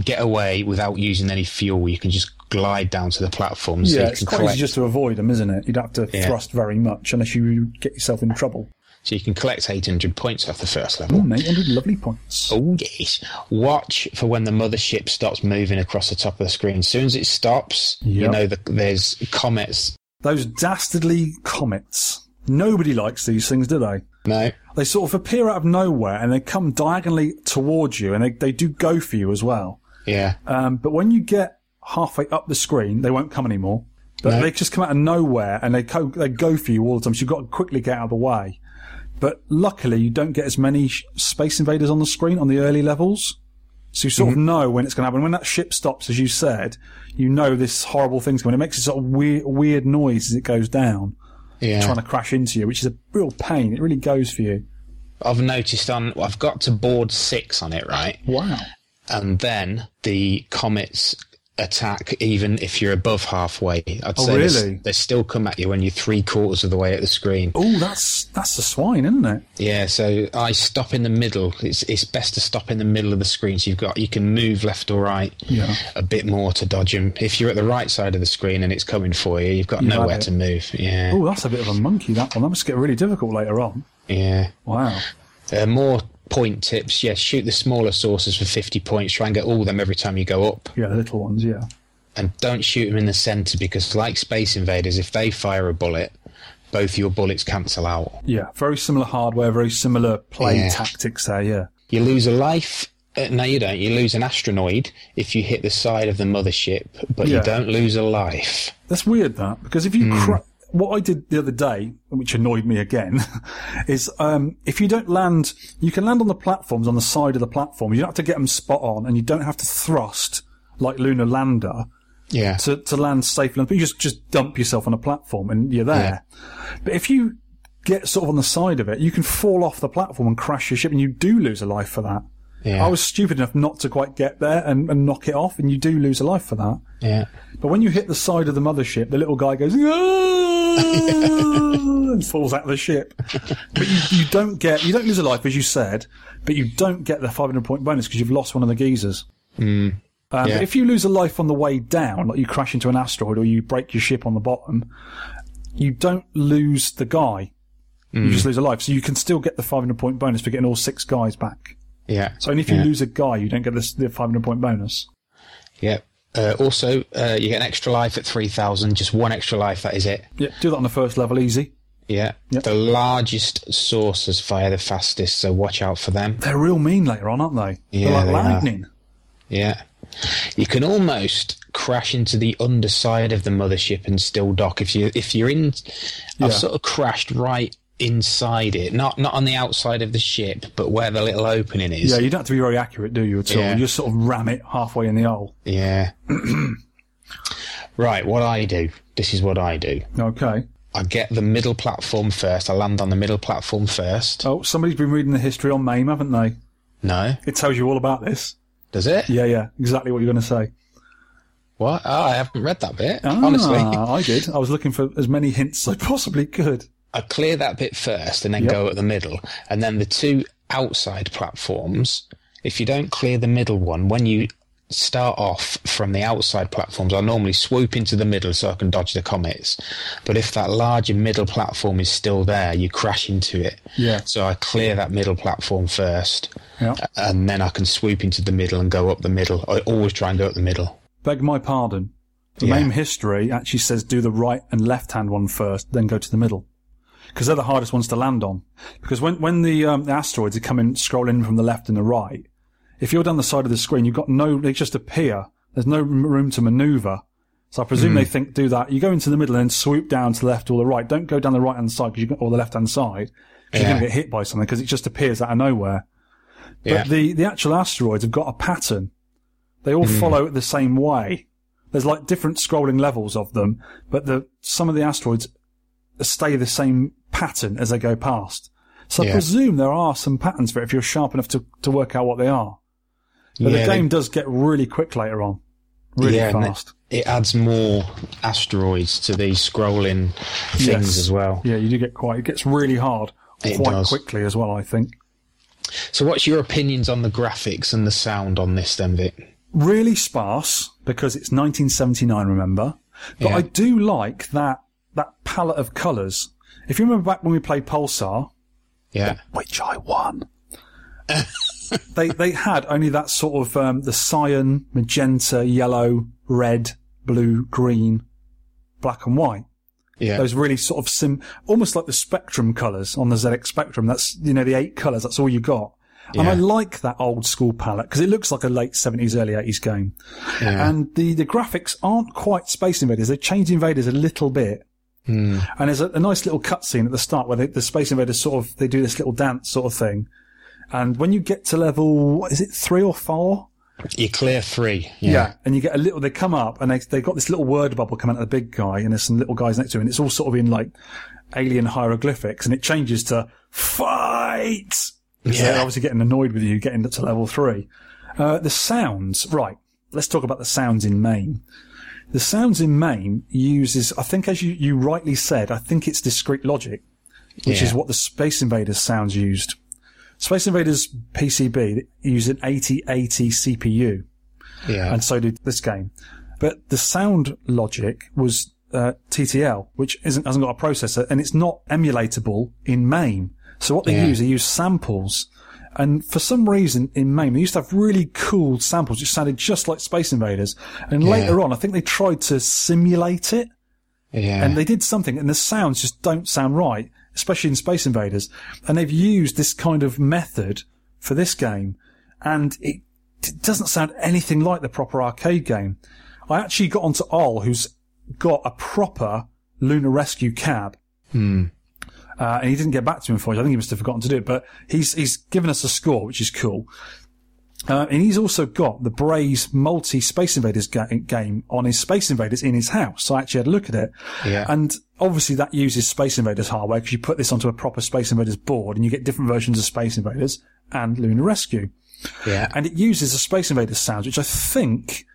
Speaker 4: get away without using any fuel. You can just glide down to the platform. so
Speaker 1: yeah,
Speaker 4: you
Speaker 1: it's
Speaker 4: can
Speaker 1: quite
Speaker 4: collect.
Speaker 1: easy just to avoid them, isn't it? You don't have to
Speaker 4: Yeah.
Speaker 1: thrust very much unless you get yourself in trouble.
Speaker 4: So you can collect 800 points off the first level.
Speaker 1: Mm, 800 lovely points.
Speaker 4: Oh, yes. Watch for when the mothership stops moving across the top of the screen. As soon as it stops, you know that there's comets.
Speaker 1: Those dastardly comets. Nobody likes these things, do they?
Speaker 4: No.
Speaker 1: They sort of appear out of nowhere and they come diagonally towards you and they, they do go for you as well.
Speaker 4: Yeah.
Speaker 1: Um, but when you get halfway up the screen, they won't come anymore. But
Speaker 4: No.
Speaker 1: they just come out of nowhere and they go, they go for you all the time. So you've got to quickly get out of the way. But luckily, you don't get as many space invaders on the screen on the early levels. So you sort
Speaker 4: Mm-hmm.
Speaker 1: of know when it's going to happen. When that ship stops, as you said, you know this horrible thing's coming. It makes a sort of weird, weird noise as it goes down,
Speaker 4: Yeah.
Speaker 1: trying to crash into you, which is a real pain. It really goes for you.
Speaker 4: I've noticed on, I've got to board six on it, right?
Speaker 1: Wow.
Speaker 4: And then the comets attack even if you're above halfway. I'd
Speaker 1: Oh,
Speaker 4: say they
Speaker 1: really?
Speaker 4: they still come at you when you're three quarters of the way at the screen.
Speaker 1: Oh, that's that's the swine, isn't it?
Speaker 4: Yeah, so I stop in the middle. It's it's best to stop in the middle of the screen, so you've got you can move left or right
Speaker 1: Yeah.
Speaker 4: a bit more to dodge them. If you're at the right side of the screen and it's coming for you, you've got
Speaker 1: You've
Speaker 4: nowhere to move. Yeah,
Speaker 1: Oh, that's a bit of a monkey. That one. That must get really difficult later on.
Speaker 4: yeah.
Speaker 1: Wow.
Speaker 4: Uh, more point tips. Yes, shoot the smaller sources for 50 points. Try and get all of them every time you go up.
Speaker 1: Yeah, the little ones. Yeah.
Speaker 4: And don't shoot them in the centre because, like Space Invaders, if they fire a bullet, both your bullets cancel out.
Speaker 1: Yeah. Very similar hardware. Very similar play
Speaker 4: Yeah.
Speaker 1: tactics there. Yeah.
Speaker 4: You lose a life. Uh, no, you don't. You lose an astronoid if you hit the side of the mothership, but
Speaker 1: Yeah.
Speaker 4: you don't lose a life.
Speaker 1: That's weird. That because if you cra- what I did the other day, which annoyed me again, <laughs> is um, if you don't land, you can land on the platforms on the side of the platform. You don't have to get them spot on, and you don't have to thrust like Lunar Lander.
Speaker 4: Yeah.
Speaker 1: to, to land safely. But you just, just dump yourself on a platform and you're there. But if you get sort of on the side of it, you can fall off the platform and crash your ship and you do lose a life for that.
Speaker 4: Yeah.
Speaker 1: I was stupid enough not to quite get there and, and knock it off and you do lose a life for that.
Speaker 4: Yeah.
Speaker 1: But when you hit the side of the mothership, the little guy goes, <laughs> "Ah," and falls out of the ship. <laughs> But you, you don't get, you don't lose a life as you said, but you don't get the 500 point bonus because you've lost one of the geezers.
Speaker 4: Mm.
Speaker 1: Um,
Speaker 4: Yeah.
Speaker 1: but If you lose a life on the way down, like you crash into an asteroid or you break your ship on the bottom, you don't lose the guy. You
Speaker 4: Mm.
Speaker 1: just lose a life. So you can still get the 500 point bonus for getting all six guys back.
Speaker 4: Yeah.
Speaker 1: So only if you
Speaker 4: Yeah.
Speaker 1: lose a guy, you don't get this, the 500 point bonus.
Speaker 4: Yeah. Uh, also, uh, you get an extra life at 3,000, just one extra life, that is it.
Speaker 1: Yeah, do that on the first level easy.
Speaker 4: Yeah. The largest sources fire the fastest, so watch out for them.
Speaker 1: They're real mean later on, aren't they?
Speaker 4: Yeah,
Speaker 1: They're like
Speaker 4: they are.
Speaker 1: lightning.
Speaker 4: Yeah. You can almost crash into the underside of the mothership and still dock if you if you're in.
Speaker 1: Yeah.
Speaker 4: I've sort of crashed right inside it, not not on the outside of the ship, but where the little opening is.
Speaker 1: Yeah, you don't have to be very accurate, do you, at all?
Speaker 4: Yeah.
Speaker 1: You just sort of ram it halfway in the hole.
Speaker 4: Yeah. <clears throat> right, what I do. This is what I do.
Speaker 1: Okay.
Speaker 4: I get the middle platform first. I land on the middle platform first.
Speaker 1: Oh, somebody's been reading the history on MAME, haven't they?
Speaker 4: No.
Speaker 1: It tells you all about this.
Speaker 4: Does it?
Speaker 1: Yeah, yeah, exactly what you're going to say.
Speaker 4: What? Oh, I haven't read that bit.
Speaker 1: Ah,
Speaker 4: honestly.
Speaker 1: I did. I was looking for as many hints as I possibly could.
Speaker 4: I clear that bit first and then
Speaker 1: Yep.
Speaker 4: go at the middle. And then the two outside platforms, if you don't clear the middle one, when you start off from the outside platforms, I normally swoop into the middle so I can dodge the comets. But if that larger middle platform is still there, you crash into it.
Speaker 1: Yeah.
Speaker 4: So I clear that middle platform first.
Speaker 1: Yeah.
Speaker 4: And then I can swoop into the middle and go up the middle. I always try and go up the middle.
Speaker 1: Beg my pardon. The
Speaker 4: Yeah.
Speaker 1: MAME history actually says do the right and left hand one first, then go to the middle. Because they're the hardest ones to land on. Because when, when the, um, the asteroids are coming, scrolling from the left and the right, if you're down the side of the screen, you've got no, they just appear. There's no room to maneuver. So I presume
Speaker 4: Mm.
Speaker 1: they think do that. You go into the middle and then swoop down to the left or the right. Don't go down the right hand side 'cause you or the left hand side. 'cause You're going to get hit by something because it just appears out of nowhere. But
Speaker 4: Yeah.
Speaker 1: the, the actual asteroids have got a pattern. They all
Speaker 4: Mm.
Speaker 1: follow the same way. There's like different scrolling levels of them, but the some of the asteroids stay the same pattern as they go past. So I presume there are some patterns for it if you're sharp enough to, to work out what they are. But
Speaker 4: Yeah,
Speaker 1: the
Speaker 4: they-
Speaker 1: game does get really quick later on. Really
Speaker 4: yeah,
Speaker 1: fast.
Speaker 4: It, it adds more asteroids to these scrolling things
Speaker 1: Yes.
Speaker 4: as well.
Speaker 1: Yeah, you do get quite, it gets really hard
Speaker 4: It
Speaker 1: quite
Speaker 4: does.
Speaker 1: quickly as well, I think.
Speaker 4: So, what's your opinions on the graphics and the sound on this, then, Vic?
Speaker 1: really sparse because it's 1979, remember? But
Speaker 4: Yeah.
Speaker 1: I do like that that palette of colours. If you remember back when we played Pulstar,
Speaker 4: Yeah.
Speaker 1: which I won. <laughs> they they had only that sort of um, the cyan, magenta, yellow, red, blue, green, black and white.
Speaker 4: Yeah.
Speaker 1: Those really sort of sim, almost like the spectrum colours on the ZX Spectrum. That's you know the eight colours. That's all you got. And I like that old school palette because it looks like a late seventies, early eighties game.
Speaker 4: Yeah.
Speaker 1: And the the graphics aren't quite Space Invaders. They've changed Invaders a little bit.
Speaker 4: Hmm.
Speaker 1: And there's a, a nice little cutscene at the start where they, the Space Invaders sort of they do this little dance sort of thing. And when you get to level, what is it three or four?
Speaker 4: You clear three.
Speaker 1: Yeah.
Speaker 4: Yeah.
Speaker 1: And you get a little, they come up and they, they've got this little word bubble coming out of the big guy and there's some little guys next to him and it's all sort of in like alien hieroglyphics and it changes to fight.
Speaker 4: Yeah.
Speaker 1: They're obviously getting annoyed with you getting up to level three. Uh, the sounds, right. Let's talk about the sounds in MAME. The sounds in MAME uses, I think as you, you rightly said, I think it's discrete logic, which
Speaker 4: Yeah.
Speaker 1: is what the Space Invaders sounds used. Space Invaders PCB use an 8080 CPU
Speaker 4: Yeah.
Speaker 1: and so did this game. But the sound logic was uh, TTL, which isn't hasn't got a processor, and it's not emulatable in MAME. So what they
Speaker 4: Yeah.
Speaker 1: use, they use samples. And for some reason in MAME, they used to have really cool samples which sounded just like Space Invaders. And
Speaker 4: Yeah.
Speaker 1: later on, I think they tried to simulate it.
Speaker 4: Yeah.
Speaker 1: And they did something, and the sounds just don't sound right, especially in Space Invaders. And they've used this kind of method for this game, and it, it doesn't sound anything like the proper arcade game. I actually got onto Ol, who's got a proper Lunar Rescue cab.
Speaker 4: Hmm.
Speaker 1: Uh, and he didn't get back to me for it. I think he must have forgotten to do it, but he's, he's given us a score, which is cool. Uh, and he's also got the Braze multi Space Invaders ga- game on his Space Invaders in his house. So I actually had a look at it.
Speaker 4: Yeah.
Speaker 1: And obviously that uses Space Invaders hardware because you put this onto a proper Space Invaders board and you get different versions of Space Invaders and Lunar Rescue.
Speaker 4: Yeah.
Speaker 1: And it uses the Space Invaders sounds, which I think,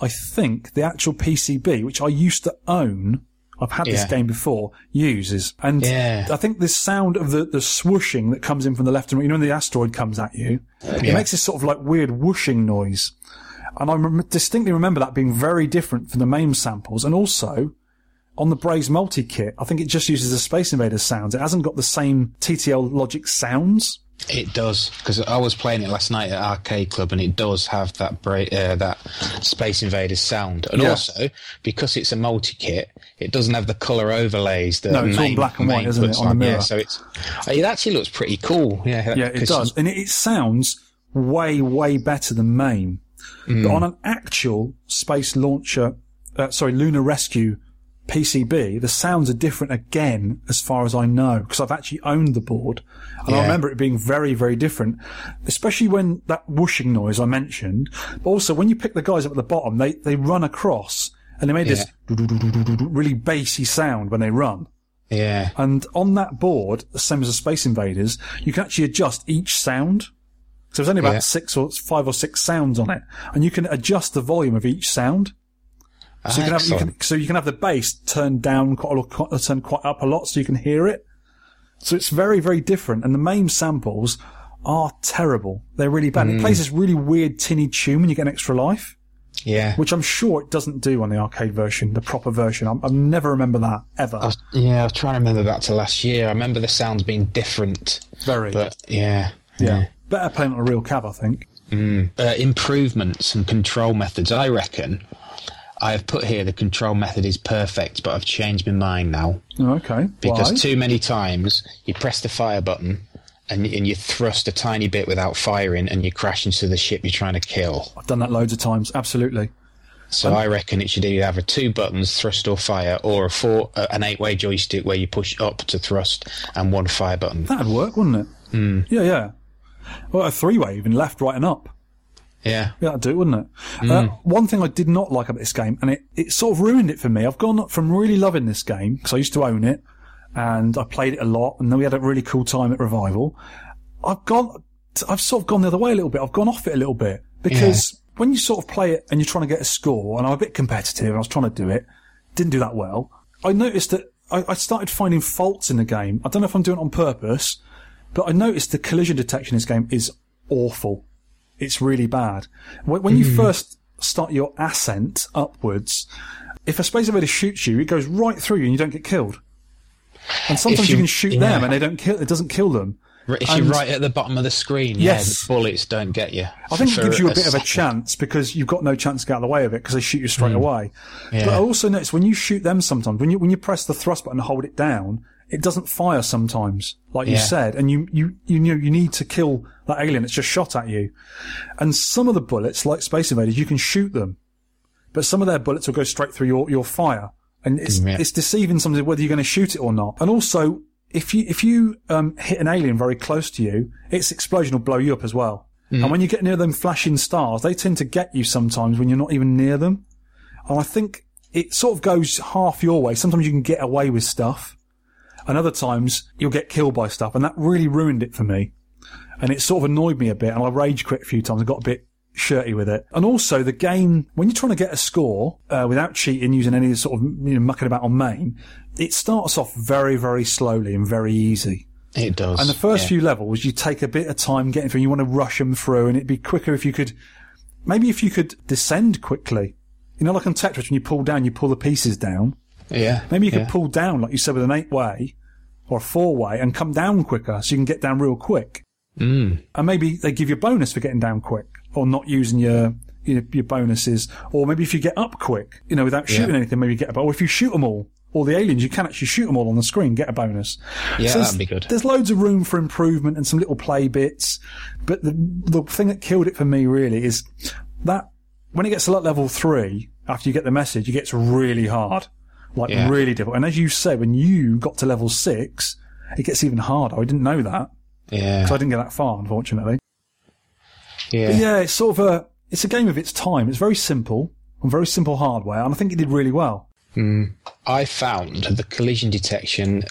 Speaker 1: I think the actual PCB, which I used to own, I've had this
Speaker 4: Yeah.
Speaker 1: game before, uses. And
Speaker 4: Yeah.
Speaker 1: I think this sound of the, the swooshing that comes in from the left and right, you know, when the asteroid comes at you, it
Speaker 4: Yeah.
Speaker 1: makes this sort of like weird whooshing noise. And I rem- distinctly remember that being very different from the MAME samples. And also, on the Braze multi kit, I think it just uses the Space Invaders sounds. It hasn't got the same TTL logic sounds.
Speaker 4: It does because I was playing it last night at Arcade Club, and it does have that bra- uh, that Space Invaders sound, and
Speaker 1: Yeah.
Speaker 4: also because it's a multi kit, it doesn't have the color overlays that
Speaker 1: No, it's all black and white, isn't it,
Speaker 4: puts
Speaker 1: on the mirror?
Speaker 4: Yeah, so it's it actually looks pretty cool. Yeah,
Speaker 1: Yeah, it does. And it, it sounds way, way better than MAME.
Speaker 4: Mm.
Speaker 1: But on an actual space launcher, uh, sorry, Lunar Rescue PCB, the sounds are different again, as far as I know, because I've actually owned the board. And I remember it being very, very different, especially when that whooshing noise I mentioned. But also, when you pick the guys up at the bottom, they, they run across and they made this really bassy sound when they run.
Speaker 4: Yeah.
Speaker 1: And on that board, the same as the Space Invaders, you can actually adjust each sound. So there's only about
Speaker 4: Yeah.
Speaker 1: six or five or six sounds on it, and you can adjust the volume of each sound. So you can have, you can, so you can have the bass turned down quite, a lot- turned quite up a lot, so you can hear it. So it's very, very different. And the MAME samples are terrible. They're really bad. It
Speaker 4: Mm.
Speaker 1: plays this really weird tinny tune when you get an extra life,
Speaker 4: Yeah.
Speaker 1: which I'm sure it doesn't do on the arcade version, the proper version. I, I never remember that ever.
Speaker 4: I was, yeah, I was trying to remember back to last year. I remember the sounds being different.
Speaker 1: Very.
Speaker 4: But yeah.
Speaker 1: yeah. Better playing on a real cab, I think.
Speaker 4: Mm. Uh, improvements and control methods. I reckon I have put here the control method is perfect, but I've changed my mind now
Speaker 1: Oh, okay.
Speaker 4: because
Speaker 1: Why?
Speaker 4: too many times you press the fire button and, and you thrust a tiny bit without firing and you crash into the ship you're trying to kill.
Speaker 1: I've done that loads of times. Absolutely.
Speaker 4: So I reckon it should either have a two buttons, thrust or fire, or a four, uh, an eight-way joystick where you push up to thrust and one fire button.
Speaker 1: That'd work, wouldn't it?
Speaker 4: Mm.
Speaker 1: Yeah, yeah. Well, a three-way, even left, right, and up.
Speaker 4: Yeah.
Speaker 1: Yeah, that'd do, wouldn't it?
Speaker 4: Mm.
Speaker 1: Uh, one thing I did not like about this game, and it, it sort of ruined it for me. I've gone from really loving this game because I used to own it, and I played it a lot, and then we had a really cool time at Revival. I've gone, I've sort of gone the other way a little bit. I've gone off it a little bit because when you sort of play it and you're trying to get a score, and I'm a bit competitive, and I was trying to do it, didn't do that well. I noticed that I, I started finding faults in the game. I don't know if I'm doing it on purpose, but I noticed the collision detection in this game is awful. It's really bad. When, when you
Speaker 4: Hmm.
Speaker 1: first start your ascent upwards, if a space invader shoots you, it goes right through you and you don't get killed. And sometimes you,
Speaker 4: you-
Speaker 1: can shoot
Speaker 4: yeah.
Speaker 1: them and they don't kill, it doesn't kill them.
Speaker 4: If you're right at the bottom of the screen,
Speaker 1: Yes.
Speaker 4: yeah, the bullets don't get you.
Speaker 1: I think it gives you a bit of a chance because you've got no chance to get out of the way of it because they shoot you straight
Speaker 4: Mm.
Speaker 1: away.
Speaker 4: Yeah.
Speaker 1: But I also notice when you shoot them sometimes, when you when you press the thrust button and hold it down, it doesn't fire sometimes, like you said, and you you you know you need to kill that alien that's just shot at you. And some of the bullets, like Space Invaders, you can shoot them, but some of their bullets will go straight through your your fire, and it's
Speaker 4: yeah.
Speaker 1: it's deceiving somebody whether you're going to shoot it or not. And also, if you if you um, hit an alien very close to you, its explosion will blow you up as well.
Speaker 4: Mm.
Speaker 1: And when you get near them flashing stars, they tend to get you sometimes when you're not even near them. And I think it sort of goes half your way. Sometimes you can get away with stuff, and other times you'll get killed by stuff, and that really ruined it for me. And it sort of annoyed me a bit, and I rage quit a few times. I got a bit shirty with it. And also the game, when you're trying to get a score uh, without cheating, using any sort of you know mucking about on MAME, it starts off very very slowly and very easy.
Speaker 4: It does.
Speaker 1: And the first
Speaker 4: yeah.
Speaker 1: few levels, you take a bit of time getting through. You want to rush them through, and it'd be quicker if you could, maybe if you could descend quickly. You know, like on Tetris, when you pull down, you pull the pieces down.
Speaker 4: Yeah.
Speaker 1: Maybe you could
Speaker 4: yeah.
Speaker 1: pull down, like you said, with an eight way or a four way, and come down quicker, so you can get down real quick.
Speaker 4: Mm.
Speaker 1: And maybe they give you a bonus for getting down quick, or not using your your, your bonuses, or maybe if you get up quick, you know, without shooting
Speaker 4: Yeah.
Speaker 1: anything, maybe you get a bonus. Or if you shoot them all, all the aliens, you can actually shoot them all on the screen, get a bonus.
Speaker 4: Yeah,
Speaker 1: there's-
Speaker 4: that'd be good.
Speaker 1: There's loads of room for improvement and some little play bits, but the the thing that killed it for me really is that when it gets to like level three, after you get the message, it gets really hard, like
Speaker 4: Yeah.
Speaker 1: really difficult. And as you said, when you got to level six, it gets even harder. I didn't know that
Speaker 4: Yeah.
Speaker 1: because I didn't get that far, unfortunately.
Speaker 4: Yeah.
Speaker 1: But yeah, it's sort of a it's a game of its time. It's very simple and very simple hardware, and I think it did really well.
Speaker 4: Mm. I found the collision detection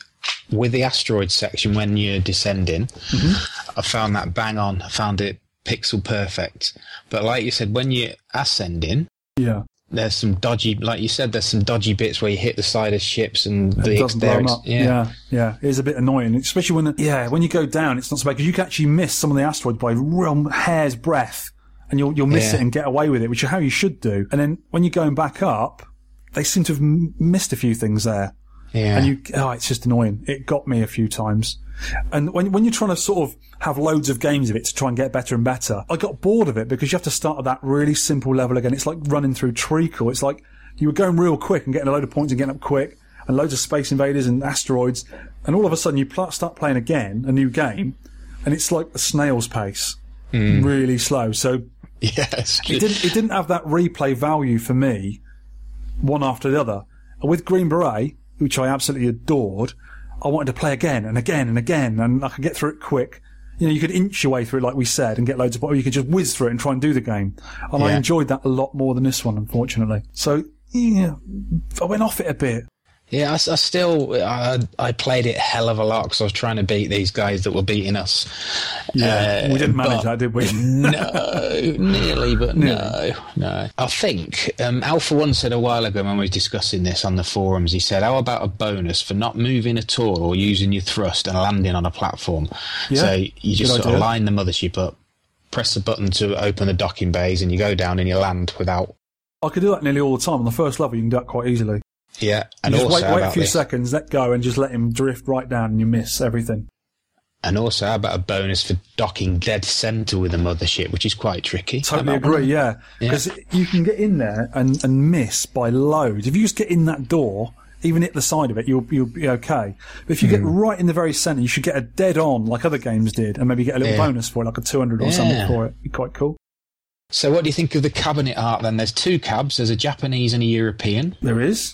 Speaker 4: with the asteroid section when you're descending.
Speaker 1: Mm-hmm.
Speaker 4: I found that bang on. I found it pixel perfect. But like you said, when you're ascending,
Speaker 1: Yeah,
Speaker 4: there's some dodgy, like you said, there's some dodgy bits where you hit the side of ships and
Speaker 1: it
Speaker 4: the
Speaker 1: doesn't blow 'em
Speaker 4: ex-
Speaker 1: up.
Speaker 4: yeah.
Speaker 1: yeah, yeah. It is a bit annoying, especially when yeah when you go down. It's not so bad because you can actually miss some of the asteroids by real hair's breadth, and you'll you'll miss
Speaker 4: Yeah.
Speaker 1: it and get away with it, which is how you should do. And then when you're going back up, they seem to have m- missed a few things there.
Speaker 4: Yeah.
Speaker 1: And you, oh, it's just annoying. It got me a few times. And when, when you're trying to sort of have loads of games of it to try and get better and better, I got bored of it because you have to start at that really simple level again. It's like running through treacle. It's like you were going real quick and getting a load of points and getting up quick and loads of space invaders and asteroids. And all of a sudden you pl- start playing again, a new game, and it's like a snail's pace. Hmm. Really slow. So <laughs>
Speaker 4: Yes.
Speaker 1: it didn't it didn't have that replay value for me one after the other and with green beret which i absolutely adored i wanted to play again and again and again and i could get through it quick. You know you could inch your way through it like we said and get loads of or you could just whiz through it and try and do the game. And i enjoyed that a lot more than this one unfortunately. So yeah i went off it a bit
Speaker 4: Yeah, I still I, I played it hell of a lot because I was trying to beat these guys that were beating us.
Speaker 1: yeah
Speaker 4: Uh,
Speaker 1: we didn't manage that did we <laughs>
Speaker 4: no, nearly, but no, no. I think um, Alpha One said a while ago when we were discussing this on the forums. He said, "How about a bonus for not moving at all or using your thrust and landing on a platform?"
Speaker 1: Yeah,
Speaker 4: so you just sort of line the mothership up, press the button to open the docking bays, and you go down and you land without.
Speaker 1: i could do that nearly all the time on the first level you can do that quite easily
Speaker 4: Yeah, and
Speaker 1: you just
Speaker 4: also
Speaker 1: wait, wait a few seconds let go and just let him drift right down and you miss everything
Speaker 4: and also how about a bonus for docking dead center with a mothership, which is quite tricky.
Speaker 1: Totally agree,
Speaker 4: one?
Speaker 1: yeah. Because you can get in there and, and miss by loads. If you just get in that door, even hit the side of it, you'll you'll be okay. But if you get
Speaker 4: Hmm.
Speaker 1: right in the very centre, you should get a dead on like other games did, and maybe get a little
Speaker 4: Yeah.
Speaker 1: bonus for it, like a two hundred or something
Speaker 4: Yeah.
Speaker 1: for it. Be quite cool.
Speaker 4: So, what do you think of the cabinet art then? There's two cabs, there's a Japanese and a European.
Speaker 1: There is.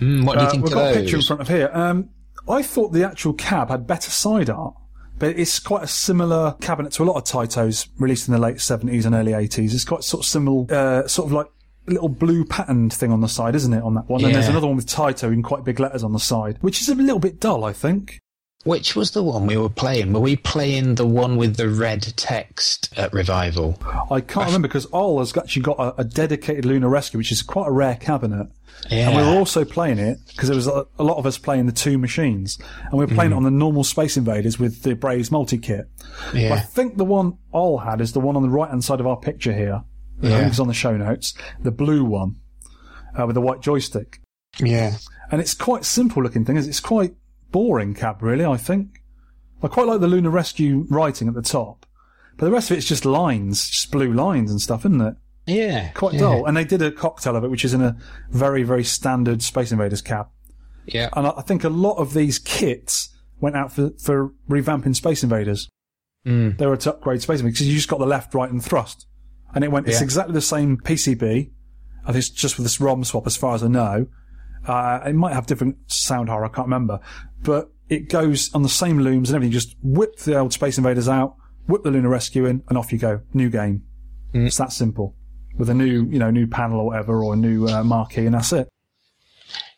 Speaker 4: Mm, what do you
Speaker 1: Uh, We've
Speaker 4: of
Speaker 1: got
Speaker 4: those?
Speaker 1: a picture in front of here. Um, I thought the actual cab had better side art. But it's quite a similar cabinet to a lot of Taitos released in the late 70s and early 80s. It's quite sort of similar, uh, sort of like little blue patterned thing on the side, isn't it, on that one? And there's another one with Taito in quite big letters on the side, which is a little bit dull, I think.
Speaker 4: Which was the one we were playing? Were we playing the one with the red text at Revival?
Speaker 1: I can't remember because Ol has actually got a, a dedicated Lunar Rescue, which is quite a rare cabinet.
Speaker 4: Yeah.
Speaker 1: And we were also playing it because there was a, a lot of us playing the two machines, and we were playing
Speaker 4: Mhm.
Speaker 1: it on the normal Space Invaders with the Braze multi kit.
Speaker 4: Yeah.
Speaker 1: I think the one Ol had is the one on the right hand side of our picture here. I
Speaker 4: Yeah.
Speaker 1: think it's on the show notes. The blue one uh, with the white joystick,
Speaker 4: Yeah.
Speaker 1: and it's quite simple looking thing. Is it's quite boring cab, really. I think. I quite like the Lunar Rescue writing at the top, but the rest of it's just lines, just blue lines and stuff, isn't it?
Speaker 4: Yeah.
Speaker 1: Quite
Speaker 4: yeah.
Speaker 1: dull. And they did a cocktail of it, which is in a very, very standard Space Invaders cab.
Speaker 4: Yeah.
Speaker 1: And I think a lot of these kits went out for, for revamping Space Invaders.
Speaker 4: Mm.
Speaker 1: They were to upgrade Space Invaders because you just got the left, right, and thrust. And it went, it's exactly the same PCB. I think it's just with this ROM swap as far as I know. Uh, it might have different sound horror, I can't remember. But it goes on the same looms and everything. Just whip the old Space Invaders out, whip the Lunar Rescue in, and off you go. New game. It's that simple. With a new, you know, new panel or whatever, or a new uh, marquee, and that's it.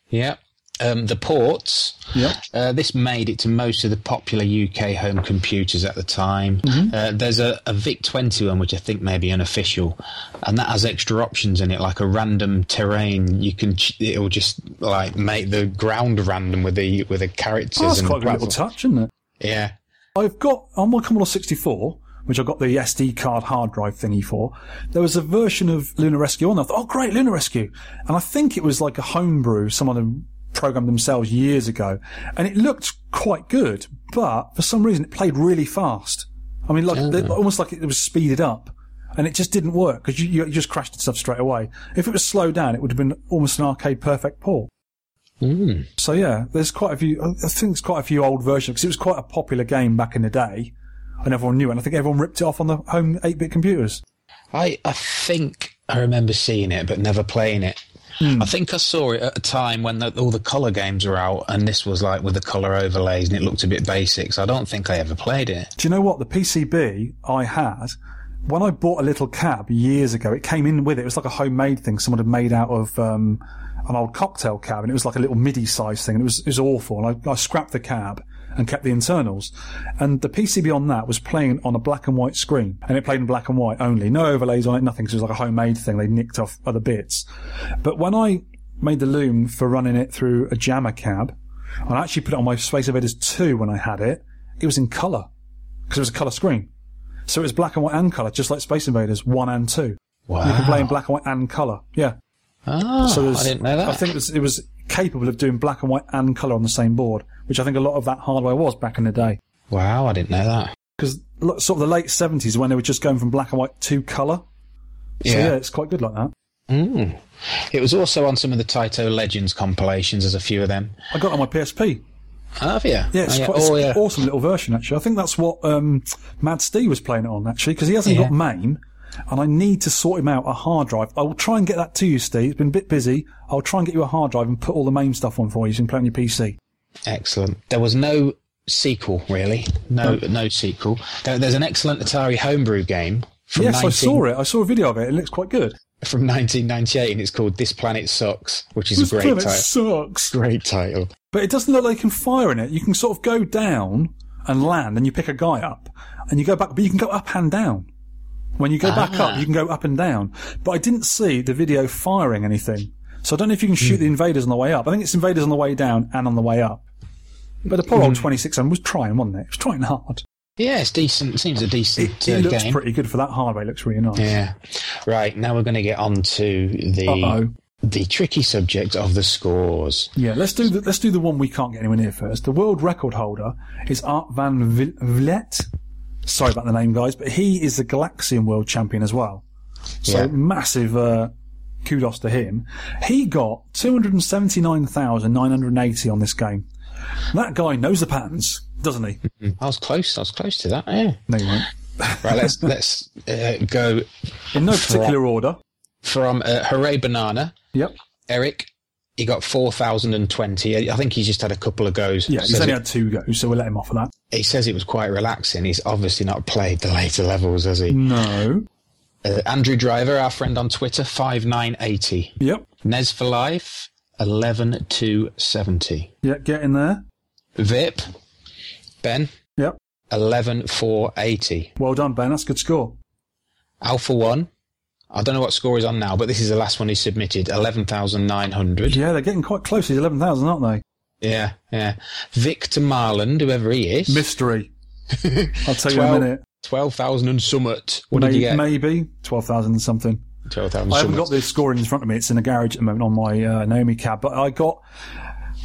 Speaker 4: Yeah. Um, the ports.
Speaker 1: Yep.
Speaker 4: Uh, this made it to most of the popular UK home computers at the time.
Speaker 1: Mhm.
Speaker 4: Uh, there's a, a VIC 20 one, which I think may be unofficial, and that has extra options in it, like a random terrain. You can ch- it'll just like make the ground random with the with the characters.
Speaker 1: Oh, that's
Speaker 4: and
Speaker 1: quite a little touch, isn't it?
Speaker 4: Yeah.
Speaker 1: I've got on my Commodore 64, which I got the SD card hard drive thingy for. There was a version of Lunar Rescue on there. I thought, oh, great, Lunar Rescue, and I think it was like a homebrew. Someone had programmed themselves years ago, and it looked quite good. But for some reason, it played really fast. I mean, like
Speaker 4: Oh.
Speaker 1: almost like it was speeded up. And it just didn't work because you, you just crashed stuff straight away. If it was slowed down, it would have been almost an arcade perfect port.
Speaker 4: Mm.
Speaker 1: So yeah, there's quite a few. I think there's quite a few old versions because it was quite a popular game back in the day, and everyone knew it. And I think everyone ripped it off on the home 8-bit computers.
Speaker 4: I I think I remember seeing it, but never playing it.
Speaker 1: Hmm.
Speaker 4: I think I saw it at a time when the, all the colour games were out, and this was like with the colour overlays, and it looked a bit basic. So I don't think I ever played it.
Speaker 1: Do you know what the PCB I had when I bought a little cab years ago? It came in with it. It was like a homemade thing someone had made out of um, an old cocktail cab, and it was like a little MIDI size thing. And it was it was awful. And I, I scrapped the cab and kept the internals. And the PCB on that was playing on a black and white screen, and it played in black and white only, no overlays on it, nothing. 'cause it was like a homemade thing. They nicked off other bits. But when I made the loom for running it through a jammer cab, and I actually put it on my Space Invaders 2 when I had it, it was in colour because it was a colour screen. So it was black and white and colour, just like Space Invaders 1 and 2.
Speaker 4: Wow.
Speaker 1: You can play in black and white and colour. Yeah.
Speaker 4: Ah,
Speaker 1: so
Speaker 4: I didn't know that.
Speaker 1: I think it was, it was capable of doing black and white and colour on the same board, which I think a lot of that hardware was back in the day.
Speaker 4: Wow, I didn't know that.
Speaker 1: Because sort of the late 70s when they were just going from black and white to colour. So
Speaker 4: Yeah.
Speaker 1: yeah, it's quite good like that.
Speaker 4: Mm. It was also on some of the Taito Legends compilations. There's a few of them.
Speaker 1: I got on my PSP.
Speaker 4: Have you?
Speaker 1: Yeah, it's,
Speaker 4: oh, yeah.
Speaker 1: quite, it's
Speaker 4: oh, yeah.
Speaker 1: awesome little version actually. I think that's what um, Mad Steve was playing it on actually because he hasn't
Speaker 4: Yeah.
Speaker 1: got MAME, and I need to sort him out a hard drive. I will try and get that to you, Steve. It's been a bit busy. I'll try and get you a hard drive and put all the MAME stuff on for you. So you can play on your PC.
Speaker 4: Excellent. There was no sequel, really. No, no sequel. There, there's an excellent Atari homebrew game from
Speaker 1: yes, I saw it. I saw a video of it. It looks quite good.
Speaker 4: from 1998, and it's called "This Planet Sucks," which is
Speaker 1: This
Speaker 4: a great
Speaker 1: planet
Speaker 4: title.
Speaker 1: sucks.
Speaker 4: Great title.
Speaker 1: But it doesn't look like you can fire in it. You can sort of go down and land, and you pick a guy up, and you go back. But you can go up and down. When you go back
Speaker 4: Ah.
Speaker 1: up, you can go up and down. But I didn't see the video firing anything, so I don't know if you can
Speaker 4: Hmm.
Speaker 1: shoot the invaders on the way up. I think it's invaders on the way down and on the way up. But the poor
Speaker 4: Hmm.
Speaker 1: old 2600 was trying, wasn't it? It was trying hard.
Speaker 4: Yeah, it's decent. It Seems a decent
Speaker 1: It
Speaker 4: uh,
Speaker 1: looks
Speaker 4: game.
Speaker 1: pretty good for that hardware. It looks really nice.
Speaker 4: Yeah. Right now we're going to get on to the
Speaker 1: Uh-oh.
Speaker 4: the tricky subject of the scores.
Speaker 1: Yeah, let's do the let's do the one we can't get anywhere near first. The world record holder is Art van Vliet. Sorry about the name, guys, but he is the Galaxian world champion as well. So
Speaker 4: Yeah.
Speaker 1: massive uh, kudos to him. He got two hundred and seventy nine thousand nine hundred and eighty on this game. That guy knows the patterns, doesn't he?
Speaker 4: I was close. I was close to that. Yeah.
Speaker 1: No, you weren't. <laughs>
Speaker 4: Right. Let's let's uh, go
Speaker 1: In no
Speaker 4: from-
Speaker 1: particular order.
Speaker 4: from uh, Hurray Banana.
Speaker 1: Yep.
Speaker 4: Eric, he got four thousand and twenty. I think he's just had a couple of goes.
Speaker 1: Yeah, he's only
Speaker 4: it-
Speaker 1: had two goes, so we'll let him off of that.
Speaker 4: he says it was quite relaxing. He's obviously not played the later levels, has he?
Speaker 1: No.
Speaker 4: Uh, Andrew Driver, our friend on Twitter, five nine eighty.
Speaker 1: Yep.
Speaker 4: Nes4Life, eleven two seventy.
Speaker 1: Yeah, get in there.
Speaker 4: Vip, Ben,
Speaker 1: Yep.
Speaker 4: eleven four eighty.
Speaker 1: Well done, Ben. That's a good score.
Speaker 4: Alpha One, I don't know what score he's on now, but this is the last one he submitted, eleven thousand nine hundred.
Speaker 1: Yeah, they're getting quite close. He's eleven thousand, aren't they?
Speaker 4: Yeah, yeah. Victor Marland, whoever he is,
Speaker 1: Mystery. <laughs> I'll tell you in a minute.
Speaker 4: Twelve thousand and summit. What
Speaker 1: May-
Speaker 4: did you get?
Speaker 1: Maybe twelve thousand and something.
Speaker 4: Twelve thousand.
Speaker 1: I haven't got the scoring in front of me. It's in the garage at the moment on my uh, Naomi cab. But I got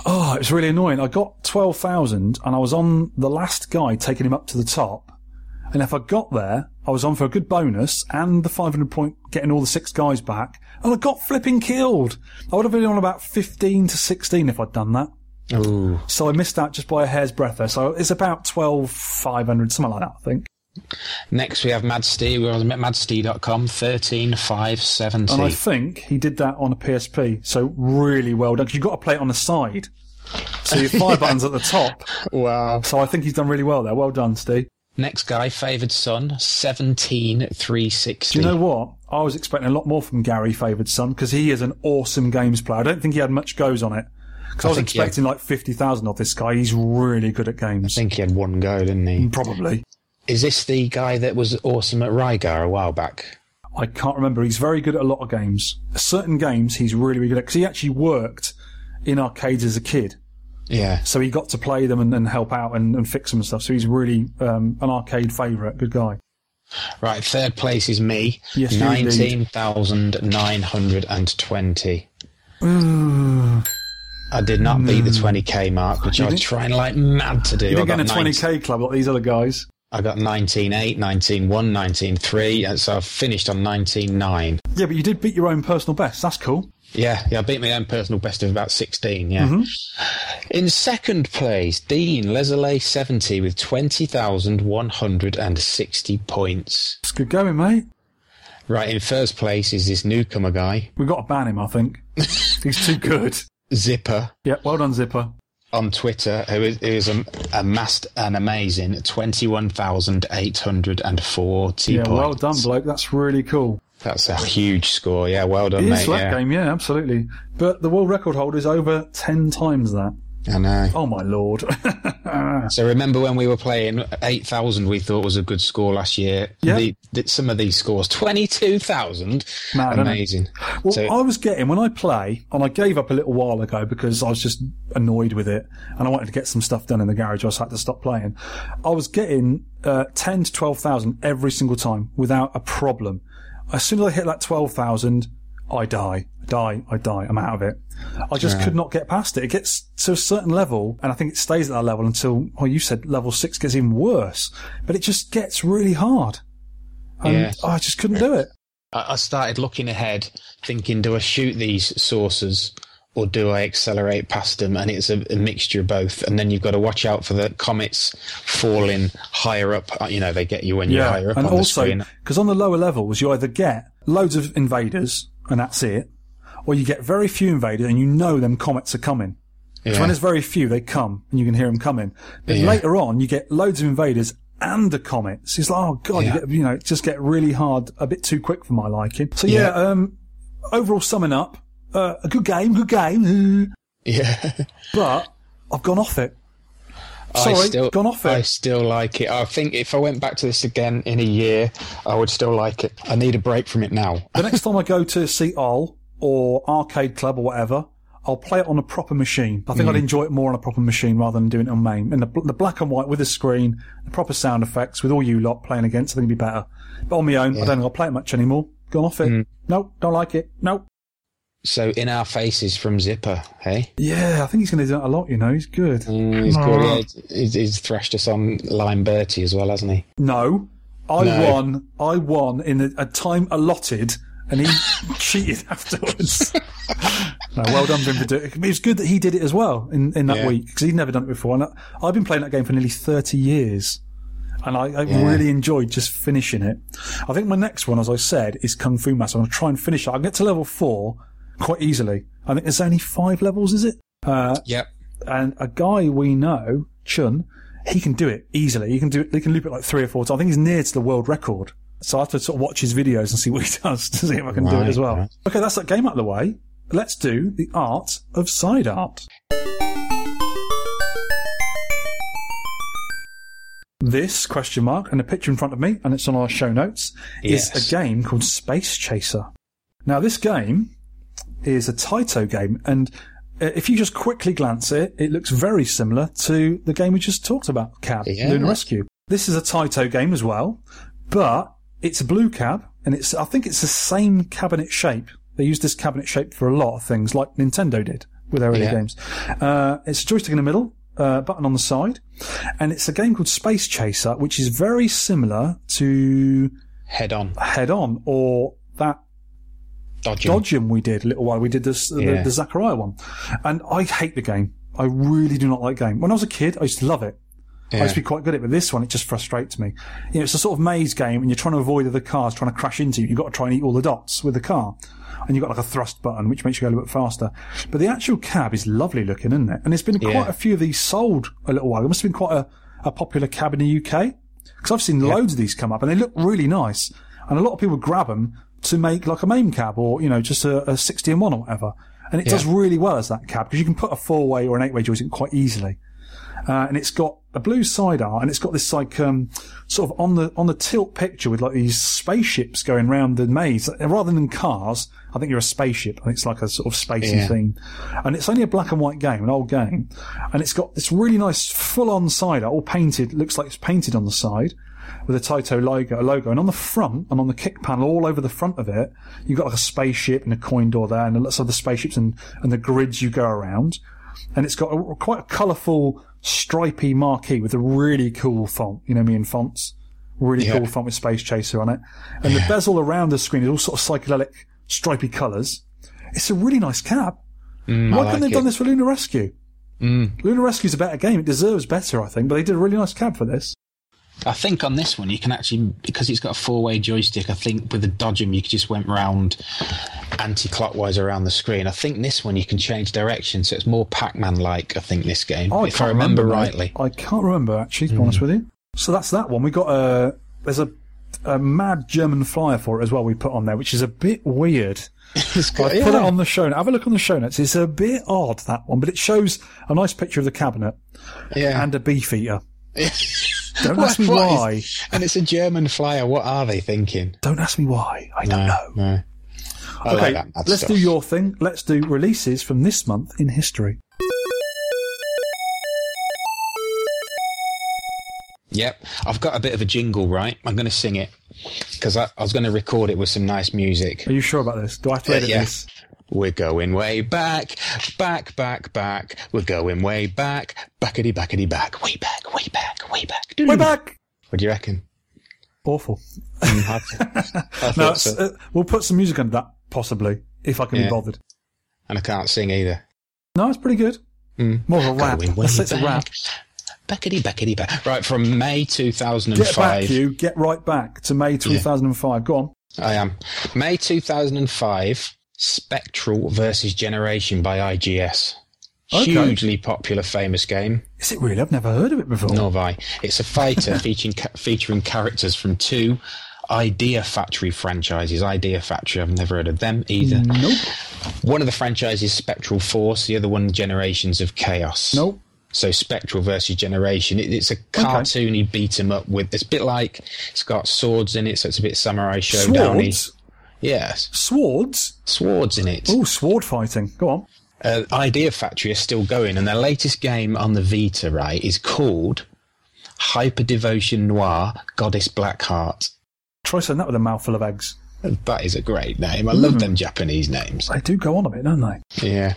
Speaker 1: Oh, it was really annoying. I got 12,000 and I was on the last guy taking him up to the top. And if I got there, I was on for a good bonus and the 500 point getting all the six guys back. And I got flipping killed. I would have been on about 15 to 16 if I'd done that.
Speaker 4: Ooh.
Speaker 1: So I missed out just by a hair's breadth there. So it's about 12,500, something like that, I think.
Speaker 4: Next, we have Mad Steve. We're on madsteve.com, 13570.
Speaker 1: And I think he did that on a PSP. So really well done. 'cause you've got to play it on the side. So your fire <laughs> button's at the top.
Speaker 4: Wow.
Speaker 1: So I think he's done really well there. Well done, Steve.
Speaker 4: Next guy, Favoured Son, 17360.
Speaker 1: Do you know what? I was expecting a lot more from Gary Favoured Son because he is an awesome games player. I don't think he had much goes on it. Because I,
Speaker 4: I
Speaker 1: was
Speaker 4: he had-
Speaker 1: expecting like 50,000 of this guy. He's really good at games.
Speaker 4: I think he had one go, didn't he?
Speaker 1: Probably.
Speaker 4: Is this the guy that was awesome at Rygar a while back?
Speaker 1: I can't remember. He's very good at a lot of games. Certain games he's really, really good at because he actually worked in arcades as a kid.
Speaker 4: Yeah.
Speaker 1: So he got to play them and, and help out and, and fix them and stuff. So he's really um, an arcade favourite. Good guy.
Speaker 4: Right, third place is me.
Speaker 1: Yes,
Speaker 4: 19,920. I did not beat the 20k mark, which I was trying like mad to do.
Speaker 1: You
Speaker 4: I
Speaker 1: didn't get in a 20k club like these other guys.
Speaker 4: I got 19.8, 19.1, 19.3, and so I've finished on 19.9.
Speaker 1: Yeah, but you did beat your own personal best. That's cool.
Speaker 4: Yeah, yeah, I beat my own personal best of about 16, yeah.
Speaker 1: Mhm.
Speaker 4: In second place, Dean Lesoleil70 with 20,160 points.
Speaker 1: It's good going, mate.
Speaker 4: Right, in first place is this newcomer guy,
Speaker 1: We've got to ban him, I think. <laughs> He's too good.
Speaker 4: Zipper.
Speaker 1: Yeah, well done, Zipper.
Speaker 4: On Twitter who is, who is amassed an amazing 21,840
Speaker 1: Yeah,
Speaker 4: points.
Speaker 1: well done, bloke. That's really cool.
Speaker 4: That's a huge score. Yeah, well done,
Speaker 1: It
Speaker 4: mate.
Speaker 1: is that
Speaker 4: yeah.
Speaker 1: game, yeah, absolutely. But the world record holder is over 10 times that.
Speaker 4: I know.
Speaker 1: Oh, my lord. <laughs>
Speaker 4: So remember when we were playing 8,000 we thought was a good score last year?
Speaker 1: Yeah.
Speaker 4: The, the, some of these scores, 22,000.
Speaker 1: Mad.
Speaker 4: Amazing.
Speaker 1: Well,
Speaker 4: So-
Speaker 1: I was getting when I play, and I gave up a little while ago because I was just annoyed with it, and I wanted to get some stuff done in the garage. I just had to stop playing. I was getting uh, ten to twelve thousand every single time without a problem. As soon as I hit that twelve thousand, I die, die, I die. I'm out of it. I just
Speaker 4: Yeah.
Speaker 1: could not get past it. It gets to a certain level, and I think it stays at that level until, well, you said level six gets even worse, but it just gets really hard. And
Speaker 4: Yeah.
Speaker 1: I just couldn't do it.
Speaker 4: I started looking ahead, thinking, do I shoot these sources? or do I accelerate past them? And it's a, a mixture of both. And then you've got to watch out for the comets falling higher up. Uh, You know, they get you when you're higher up
Speaker 1: and
Speaker 4: on the
Speaker 1: also
Speaker 4: screen.
Speaker 1: because on the lower levels you either get loads of invaders and that's it, or you get very few invaders and you know them comets are coming.
Speaker 4: Yeah.
Speaker 1: when there's very few, they come and you can hear them coming. But
Speaker 4: Yeah.
Speaker 1: later on, you get loads of invaders and the comets. It's like, oh god,
Speaker 4: Yeah.
Speaker 1: you get you know, just get really hard, a bit too quick for my liking. So yeah, um, overall summing up, uh, a good game, good game, <laughs>
Speaker 4: Yeah.
Speaker 1: but I've gone off it.
Speaker 4: I
Speaker 1: Sorry,
Speaker 4: still,
Speaker 1: gone off it.
Speaker 4: I still like it. I think if I went back to this again in a year, I would still like it. I need a break from it now.
Speaker 1: The next <laughs> time I go to see Ol or Arcade Club or whatever, I'll play it on a proper machine. I think
Speaker 4: Mm.
Speaker 1: I'd enjoy it more on a proper machine rather than doing it on MAME. And the, the black and white with the screen, the proper sound effects with all you lot playing against, I think it'd be better. But on my own, I don't think I'll play it much anymore. Gone off it.
Speaker 4: Mm.
Speaker 1: Nope, don't like it. Nope.
Speaker 4: So in our faces from Zipper, hey?
Speaker 1: Yeah, I think he's going to do that a lot, you know. He's good.
Speaker 4: Mm, he's good. Yeah, he's, he's thrashed us on Lime Bertie as well, hasn't he?
Speaker 1: No. I
Speaker 4: No.
Speaker 1: won. I won in a, a time allotted, and he <laughs> cheated afterwards. no, well done him for doing it. It was good that he did it as well in, in that
Speaker 4: Yeah.
Speaker 1: week because he'd never done it before. And I, I've been playing that game for nearly thirty years, and I, I
Speaker 4: Yeah.
Speaker 1: really enjoyed just finishing it. I think my next one, as I said, is Kung Fu Master. I'm going to try and finish it. I can get to level four quite easily. I think there's only five levels, is it? Uh,
Speaker 4: Yep.
Speaker 1: and a guy we know, Chun, he can do it easily. He can do it. He can loop it like three or four times. I think he's near to the world record. So I have to sort of watch his videos and see what he <laughs> does to see if I can do it as well.
Speaker 4: right.
Speaker 1: Okay, that's that game out of the way. Let's do the art of side art. This question mark and a picture in front of me, and it's on our show notes, is a game called Space Chaser. Now, this game is a Taito game, and uh, if you just quickly glance at it, it looks very similar to the game we just talked about, Cab,
Speaker 4: Yeah.
Speaker 1: Lunar Rescue. This is a Taito game as well, but it's a blue cab, and it's I think it's the same cabinet shape. They use this cabinet shape for a lot of things, like Nintendo did with their early
Speaker 4: Yeah.
Speaker 1: games. Uh, it's a joystick in the middle, uh, button on the side, and it's a game called Space Chaser, which is very similar to
Speaker 4: Head on.
Speaker 1: Head On or that
Speaker 4: Dodgem.
Speaker 1: Dodgem we did a little while. We did this
Speaker 4: Yeah.
Speaker 1: the, the Zaccaria one, and I hate the game. I really do not like the game. When I was a kid, I used to love it. I
Speaker 4: Yeah.
Speaker 1: used to be quite good at it, but this one it just frustrates me. You know, it's a sort of maze game, and you're trying to avoid other cars trying to crash into you. You've got to try and eat all the dots with the car, and you've got like a thrust button which makes you go a little bit faster. But the actual cab is lovely looking, isn't it? And there's been
Speaker 4: Yeah.
Speaker 1: quite a few of these sold a little while. It must have been quite a, a popular cab in the UK because I've seen loads of these come up, and they look really nice. And a lot of people grab them to make like a MAME cab or you know just a, a 60 and one or whatever. And it
Speaker 4: Yeah.
Speaker 1: does really well as that cab because you can put a four way or an eight way joystick quite easily uh, and it's got a blue side art, and it's got this like um, sort of on the on the tilt picture with like these spaceships going round the maze. Rather than cars, I think you're a spaceship, and it's like a sort of spacey
Speaker 4: Yeah.
Speaker 1: theme. And it's only a black and white game, an old game, and it's got this really nice full on side art, all painted. Looks like it's painted on the side with a Taito logo, logo, and on the front and on the kick panel, all over the front of it, you've got like a spaceship and a coin door there, and lots of the spaceships and and the grids you go around and it's got a, quite a colourful, stripy marquee with a really cool font. You know me in fonts, really
Speaker 4: Yeah.
Speaker 1: cool font with Space Chaser on it, and the bezel around the screen is all sort of psychedelic, stripy colours. It's a really nice cab.
Speaker 4: Mm,
Speaker 1: Why couldn't they have done this for Lunar Rescue?
Speaker 4: Mm.
Speaker 1: Lunar Rescue's a better game. It deserves better, I think, but they did a really nice cab for this.
Speaker 4: I think on this one you can actually because it's got a four way joystick. I think with the Dodgem you just went round anti-clockwise around the screen. I think this one you can change direction, so it's more Pac-Man like. I think this game,
Speaker 1: Oh,
Speaker 4: if I remember rightly.
Speaker 1: I can't remember actually, to be hmm. honest with you. So that's that one. We got a there's a, a mad German flyer for it as well. We put on there, which is a bit weird. <laughs>
Speaker 4: It's
Speaker 1: I
Speaker 4: got-
Speaker 1: put it on the show. Have a look on the show notes. It's a bit odd that one, but it shows a nice picture of the cabinet
Speaker 4: Yeah.
Speaker 1: and a beef eater. <laughs> Don't
Speaker 4: What-
Speaker 1: ask me
Speaker 4: what is-
Speaker 1: why.
Speaker 4: and it's a German flyer. What are they thinking?
Speaker 1: Don't ask me why. I don't
Speaker 4: No,
Speaker 1: know.
Speaker 4: no. I
Speaker 1: okay,
Speaker 4: like that mad
Speaker 1: let's
Speaker 4: stuff.
Speaker 1: do your thing. Let's do releases from this month in history.
Speaker 4: Yep, I've got a bit of a jingle, right? I'm going to sing it because I, I was going to record it with some nice music.
Speaker 1: Are you sure about this? Do I have to
Speaker 4: Uh, yeah.
Speaker 1: this?
Speaker 4: We're going way back, back, back, back. We're going way back, backity, backity, back, way back, way back, way back.
Speaker 1: Way back.
Speaker 4: What do you reckon?
Speaker 1: Awful.
Speaker 4: Mm, I, I <laughs>
Speaker 1: No,
Speaker 4: so.
Speaker 1: uh, we'll put some music under that possibly if I can
Speaker 4: Yeah.
Speaker 1: be bothered.
Speaker 4: and I can't sing either.
Speaker 1: No, it's pretty good.
Speaker 4: Mm.
Speaker 1: More of a rap.
Speaker 4: Going way
Speaker 1: Let's it's a rap.
Speaker 4: Backity, backity, back. Right, from May
Speaker 1: Get
Speaker 4: 2005.
Speaker 1: back, you. Get right back to May 2005. Go on.
Speaker 4: I am. May 2005, Spectral versus Generation by IGS.
Speaker 1: Okay.
Speaker 4: Hugely popular, famous game.
Speaker 1: Is it really? I've never heard of it before.
Speaker 4: Nor have I. It's a fighter <laughs> featuring featuring characters from two Idea Factory franchises. Idea Factory, I've never heard of them either.
Speaker 1: Nope.
Speaker 4: One of the franchises, Spectral Force. The other one, Generations of Chaos.
Speaker 1: Nope.
Speaker 4: So Spectral versus Generation. It, it's a cartoony beat 'em up with. It's a bit like it's got swords in it, so it's a bit samurai showdowny.
Speaker 1: Swords?
Speaker 4: Yes,
Speaker 1: Swords?
Speaker 4: swords in it.
Speaker 1: Oh, sword fighting. Go on.
Speaker 4: Uh, Idea Factory is still going, and their latest game on the Vita, right, is called Hyper Devotion Noire Goddess Blackheart.
Speaker 1: Try saying that with a mouthful of eggs.
Speaker 4: That is a great name. I love them Japanese names.
Speaker 1: They do go on a bit, don't they?
Speaker 4: Yeah.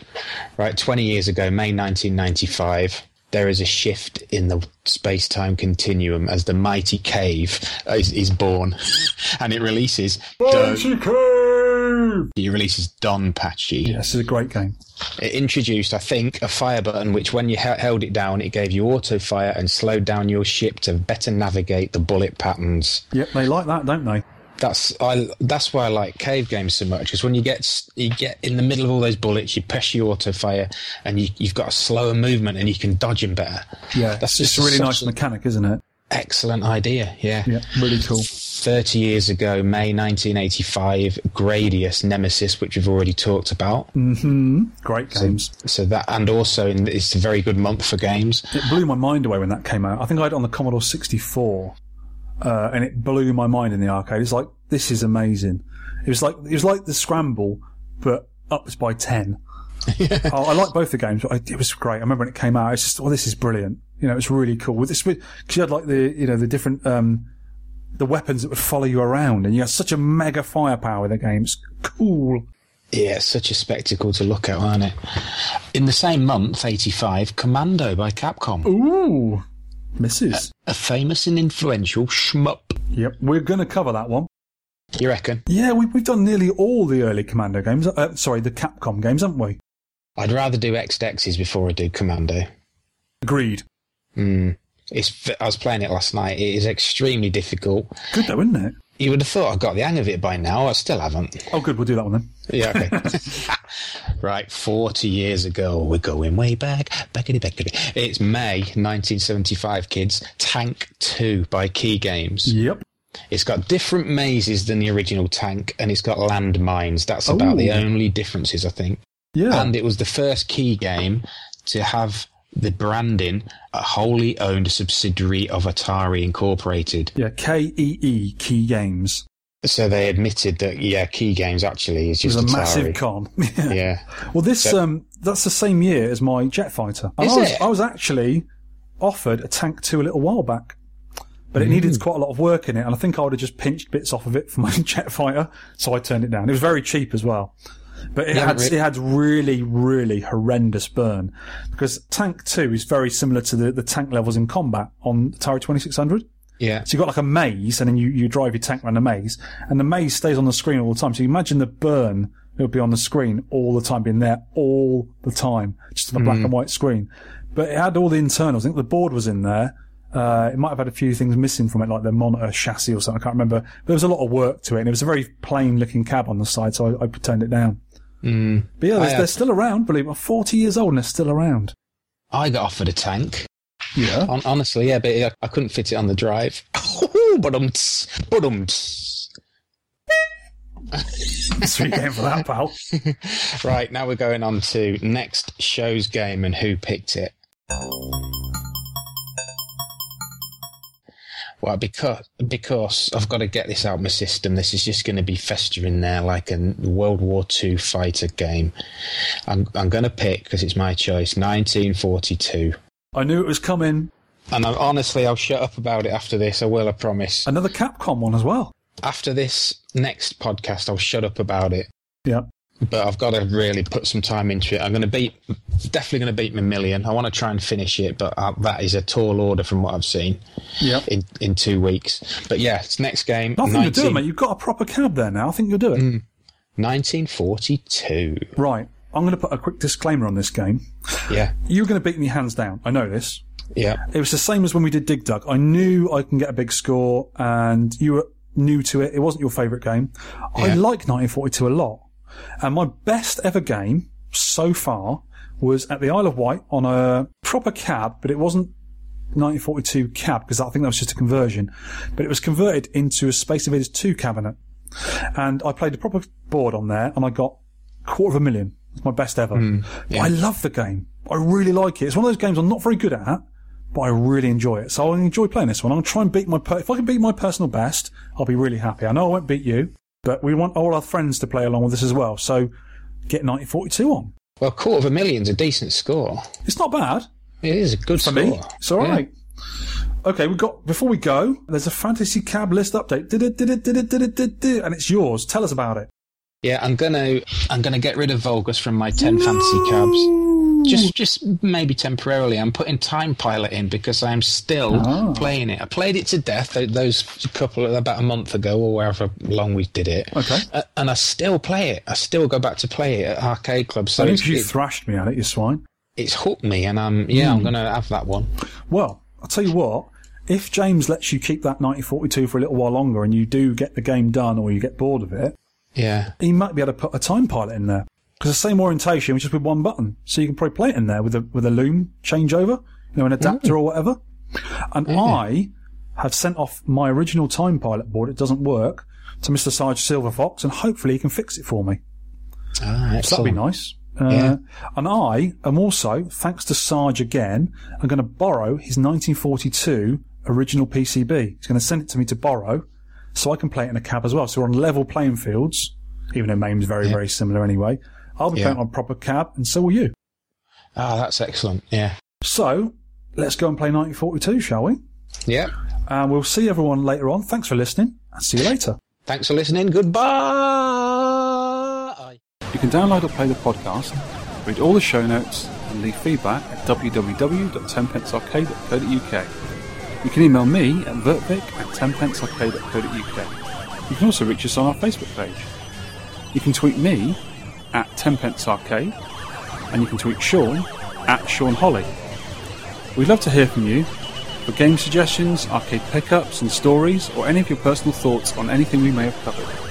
Speaker 4: Right, 20 years ago, May 1995, there is a shift in the space time continuum as the mighty cave is, is born. <laughs> and it releases. Mighty Don, Cave! it releases DonPachi.
Speaker 1: Yeah, this is a great game.
Speaker 4: It introduced, I think, a fire button which, when you he- held it down, it gave you auto fire and slowed down your ship to better navigate the bullet patterns.
Speaker 1: Yep, they like that, don't they?
Speaker 4: That's I. That's why I like cave games so much. Because when you get you get in the middle of all those bullets, you press your auto fire, and you, you've got a slower movement, and you can dodge them better.
Speaker 1: Yeah,
Speaker 4: That's
Speaker 1: it's
Speaker 4: just
Speaker 1: a really nice
Speaker 4: an
Speaker 1: mechanic, isn't it?
Speaker 4: Excellent idea. Yeah.
Speaker 1: Yeah, really cool.
Speaker 4: 30 years ago, May 1985, Gradius Nemesis, which we've already talked about.
Speaker 1: hmm Great games.
Speaker 4: So that, and also, in, it's a very good month for games.
Speaker 1: It blew my mind away when that came out. I think I had it on the Commodore 64, uh, and it blew my mind in the arcade. It's like this is amazing. It was like it was like the Scramble, but ups by ten. <laughs> I, I like both the games, but I, it was great. I remember when it came out. It's just, oh, this is brilliant. You know, it's really cool. With this, because you had like the you know the different um, the weapons that would follow you around, and you had such a mega firepower in the game. It's cool.
Speaker 4: Yeah, it's such a spectacle to look at, aren't it? In the same month, 85, Commando by Capcom.
Speaker 1: Ooh, misses.
Speaker 4: A, a famous and influential shmup.
Speaker 1: Yep, we're going to cover that one.
Speaker 4: You reckon?
Speaker 1: Yeah, we, we've done nearly all the early Commando games. Uh, sorry, the Capcom games, haven't we?
Speaker 4: I'd rather do Exed Exes before I do Commando.
Speaker 1: Agreed.
Speaker 4: Mm. It's, I was playing it last night. It is extremely difficult.
Speaker 1: Good though, isn't it?
Speaker 4: You would have thought I got the hang of it by now. I still haven't.
Speaker 1: Oh, good. We'll do that one then.
Speaker 4: Yeah, okay. <laughs> right, 40 years ago. We're going way back. Backity, backity. It's May 1975, kids. Tank 2 by Kee Games.
Speaker 1: Yep.
Speaker 4: It's got different mazes than the original tank, and it's got landmines. That's about
Speaker 1: Ooh.
Speaker 4: the only differences, I think.
Speaker 1: Yeah.
Speaker 4: And it was the first Kee game to have the branding a wholly owned subsidiary of Atari Incorporated.
Speaker 1: Yeah, K E E Kee Games.
Speaker 4: So they admitted that yeah, Kee Games actually is
Speaker 1: It was
Speaker 4: just
Speaker 1: a
Speaker 4: Atari.
Speaker 1: massive con. <laughs>
Speaker 4: Yeah.
Speaker 1: Well, this
Speaker 4: So-
Speaker 1: um, that's the same year as my Jetfighter. And
Speaker 4: Is
Speaker 1: I was,
Speaker 4: it?
Speaker 1: I was actually offered a tank two a little while back, but it
Speaker 4: Mm.
Speaker 1: needed quite a lot of work in it, and I think I would have just pinched bits off of it for my <laughs> Jetfighter, so I turned it down. It was very cheap as well. But it
Speaker 4: Yeah,
Speaker 1: had it had really really horrendous burn because Tank Two is very similar to the, the tank levels in combat on the Atari Twenty Six Hundred.
Speaker 4: Yeah.
Speaker 1: So you've got like a maze, and then you, you drive your tank around the maze, and the maze stays on the screen all the time. So you imagine the burn it would be on the screen all the time, being there all the time, just on a black
Speaker 4: Mm.
Speaker 1: and white screen. But it had all the internals. I think the board was in there. Uh, it might have had a few things missing from it, like the monitor chassis or something. I can't remember. But there was a lot of work to it, and it was a very plain looking cab on the side, so I, I turned it down.
Speaker 4: Mm.
Speaker 1: But yeah, they're, they're still around. Believe me, 40 years old and they're still around.
Speaker 4: I got offered a tank.
Speaker 1: Yeah.
Speaker 4: Hon- honestly, yeah, but I, I couldn't fit it on the drive. but um, but um.
Speaker 1: Sweet game for that, pal. <laughs>
Speaker 4: right, now we're going on to next show's game and who picked it. Well, because because I've got to get this out of my system. This is just going to be festering there like a World War II fighter game. I'm I'm going to pick because it's my choice. 1942.
Speaker 1: I knew it was coming.
Speaker 4: And I, honestly, I'll shut up about it after this. I will. I promise.
Speaker 1: Another Capcom one as well.
Speaker 4: After this next podcast, I'll shut up about it.
Speaker 1: Yeah.
Speaker 4: But I've got to really put some time into it. I'm going to beat, definitely going to beat my million. I want to try and finish it, but uh, that is a tall order from what I've seen.
Speaker 1: Yeah.
Speaker 4: In in two weeks. But yeah, it's next game.
Speaker 1: I think do it,
Speaker 4: 19
Speaker 1: mate. You've got a proper cab there now. I think you'll do it.
Speaker 4: Mm. 1942.
Speaker 1: Right. I'm going to put a quick disclaimer on this game.
Speaker 4: Yeah. <laughs>
Speaker 1: You're going to beat me hands down. I know this.
Speaker 4: Yeah.
Speaker 1: It was the same as when we did Dig Dug. I knew I can get a big score, and you were new to it. It wasn't your favourite game. I like 1942 a lot. And my best ever game so far was at the Isle of Wight on a proper cab, but it wasn't 1942 cab because I think that was just a conversion. But it was converted into a Space Invaders 2 cabinet. And I played a proper board on there and I got quarter of a million. It's my best ever.
Speaker 4: Mm, yeah.
Speaker 1: I love the game. I really like it. It's one of those games I'm not very good at, but I really enjoy it. So I enjoy playing this one. I'm going to try and beat my, per- if I can beat my personal best, I'll be really happy. I know I won't beat you, but we want all our friends to play along with us as well. So get 1942 on.
Speaker 4: Well, quarter of a million's a decent score.
Speaker 1: It's not bad.
Speaker 4: It is a good
Speaker 1: For
Speaker 4: score.
Speaker 1: me, it's all right. Okay, we've got before we go. There's a fantasy cab list update. And it's yours. Tell us about it.
Speaker 4: Yeah, I'm gonna I'm gonna get rid of Vulgus from my ten fantasy cabs. Just just maybe temporarily. I'm putting Time Pilot in because I'm still
Speaker 1: Ah.
Speaker 4: playing it. I played it to death those couple about a month ago or wherever long we did it.
Speaker 1: Okay.
Speaker 4: Uh, and I still play it. I still go back to play it at arcade clubs. So
Speaker 1: I think you
Speaker 4: it-
Speaker 1: thrashed me at it, you swine.
Speaker 4: it's hooked me, and I'm yeah, I'm
Speaker 1: Mm.
Speaker 4: gonna have that one.
Speaker 1: Well, I'll tell you what. If James lets you keep that 1942 for a little while longer, and you do get the game done, or you get bored of it,
Speaker 4: Yeah.
Speaker 1: he might be able to put a time pilot in there because the same orientation, just with one button. So you can probably play it in there with a with a loom changeover, you know, an adapter or whatever. And I have sent off my original time pilot board. It doesn't work to Mr. Sarge Silverfox, and hopefully he can fix it for me.
Speaker 4: Ah,
Speaker 1: So that'd be nice. Uh,
Speaker 4: Yeah.
Speaker 1: And I am also, thanks to Sarge again, I'm going to borrow his 1942 original PCB. He's going to send it to me to borrow, so I can play it in a cab as well. So we're on level playing fields, even though MAME's very, very similar anyway. I'll be
Speaker 4: Yeah.
Speaker 1: playing on a proper cab, and so will you.
Speaker 4: Ah, that's excellent. Yeah.
Speaker 1: So let's go and play 1942, shall we?
Speaker 4: Yeah.
Speaker 1: And we'll see everyone later on. Thanks for listening, and see you later.
Speaker 4: Thanks for listening. Goodbye.
Speaker 1: You can download or play the podcast, read all the show notes, and leave feedback at www.tenpencearcade.co.uk. You can email me at vertvic at tenpencearcade.co.uk. You can also reach us on our Facebook page. You can tweet me at tenpencearcade, and you can tweet Shaun at Shaun Holly. We'd love to hear from you for game suggestions, arcade pickups and stories, or any of your personal thoughts on anything we may have covered.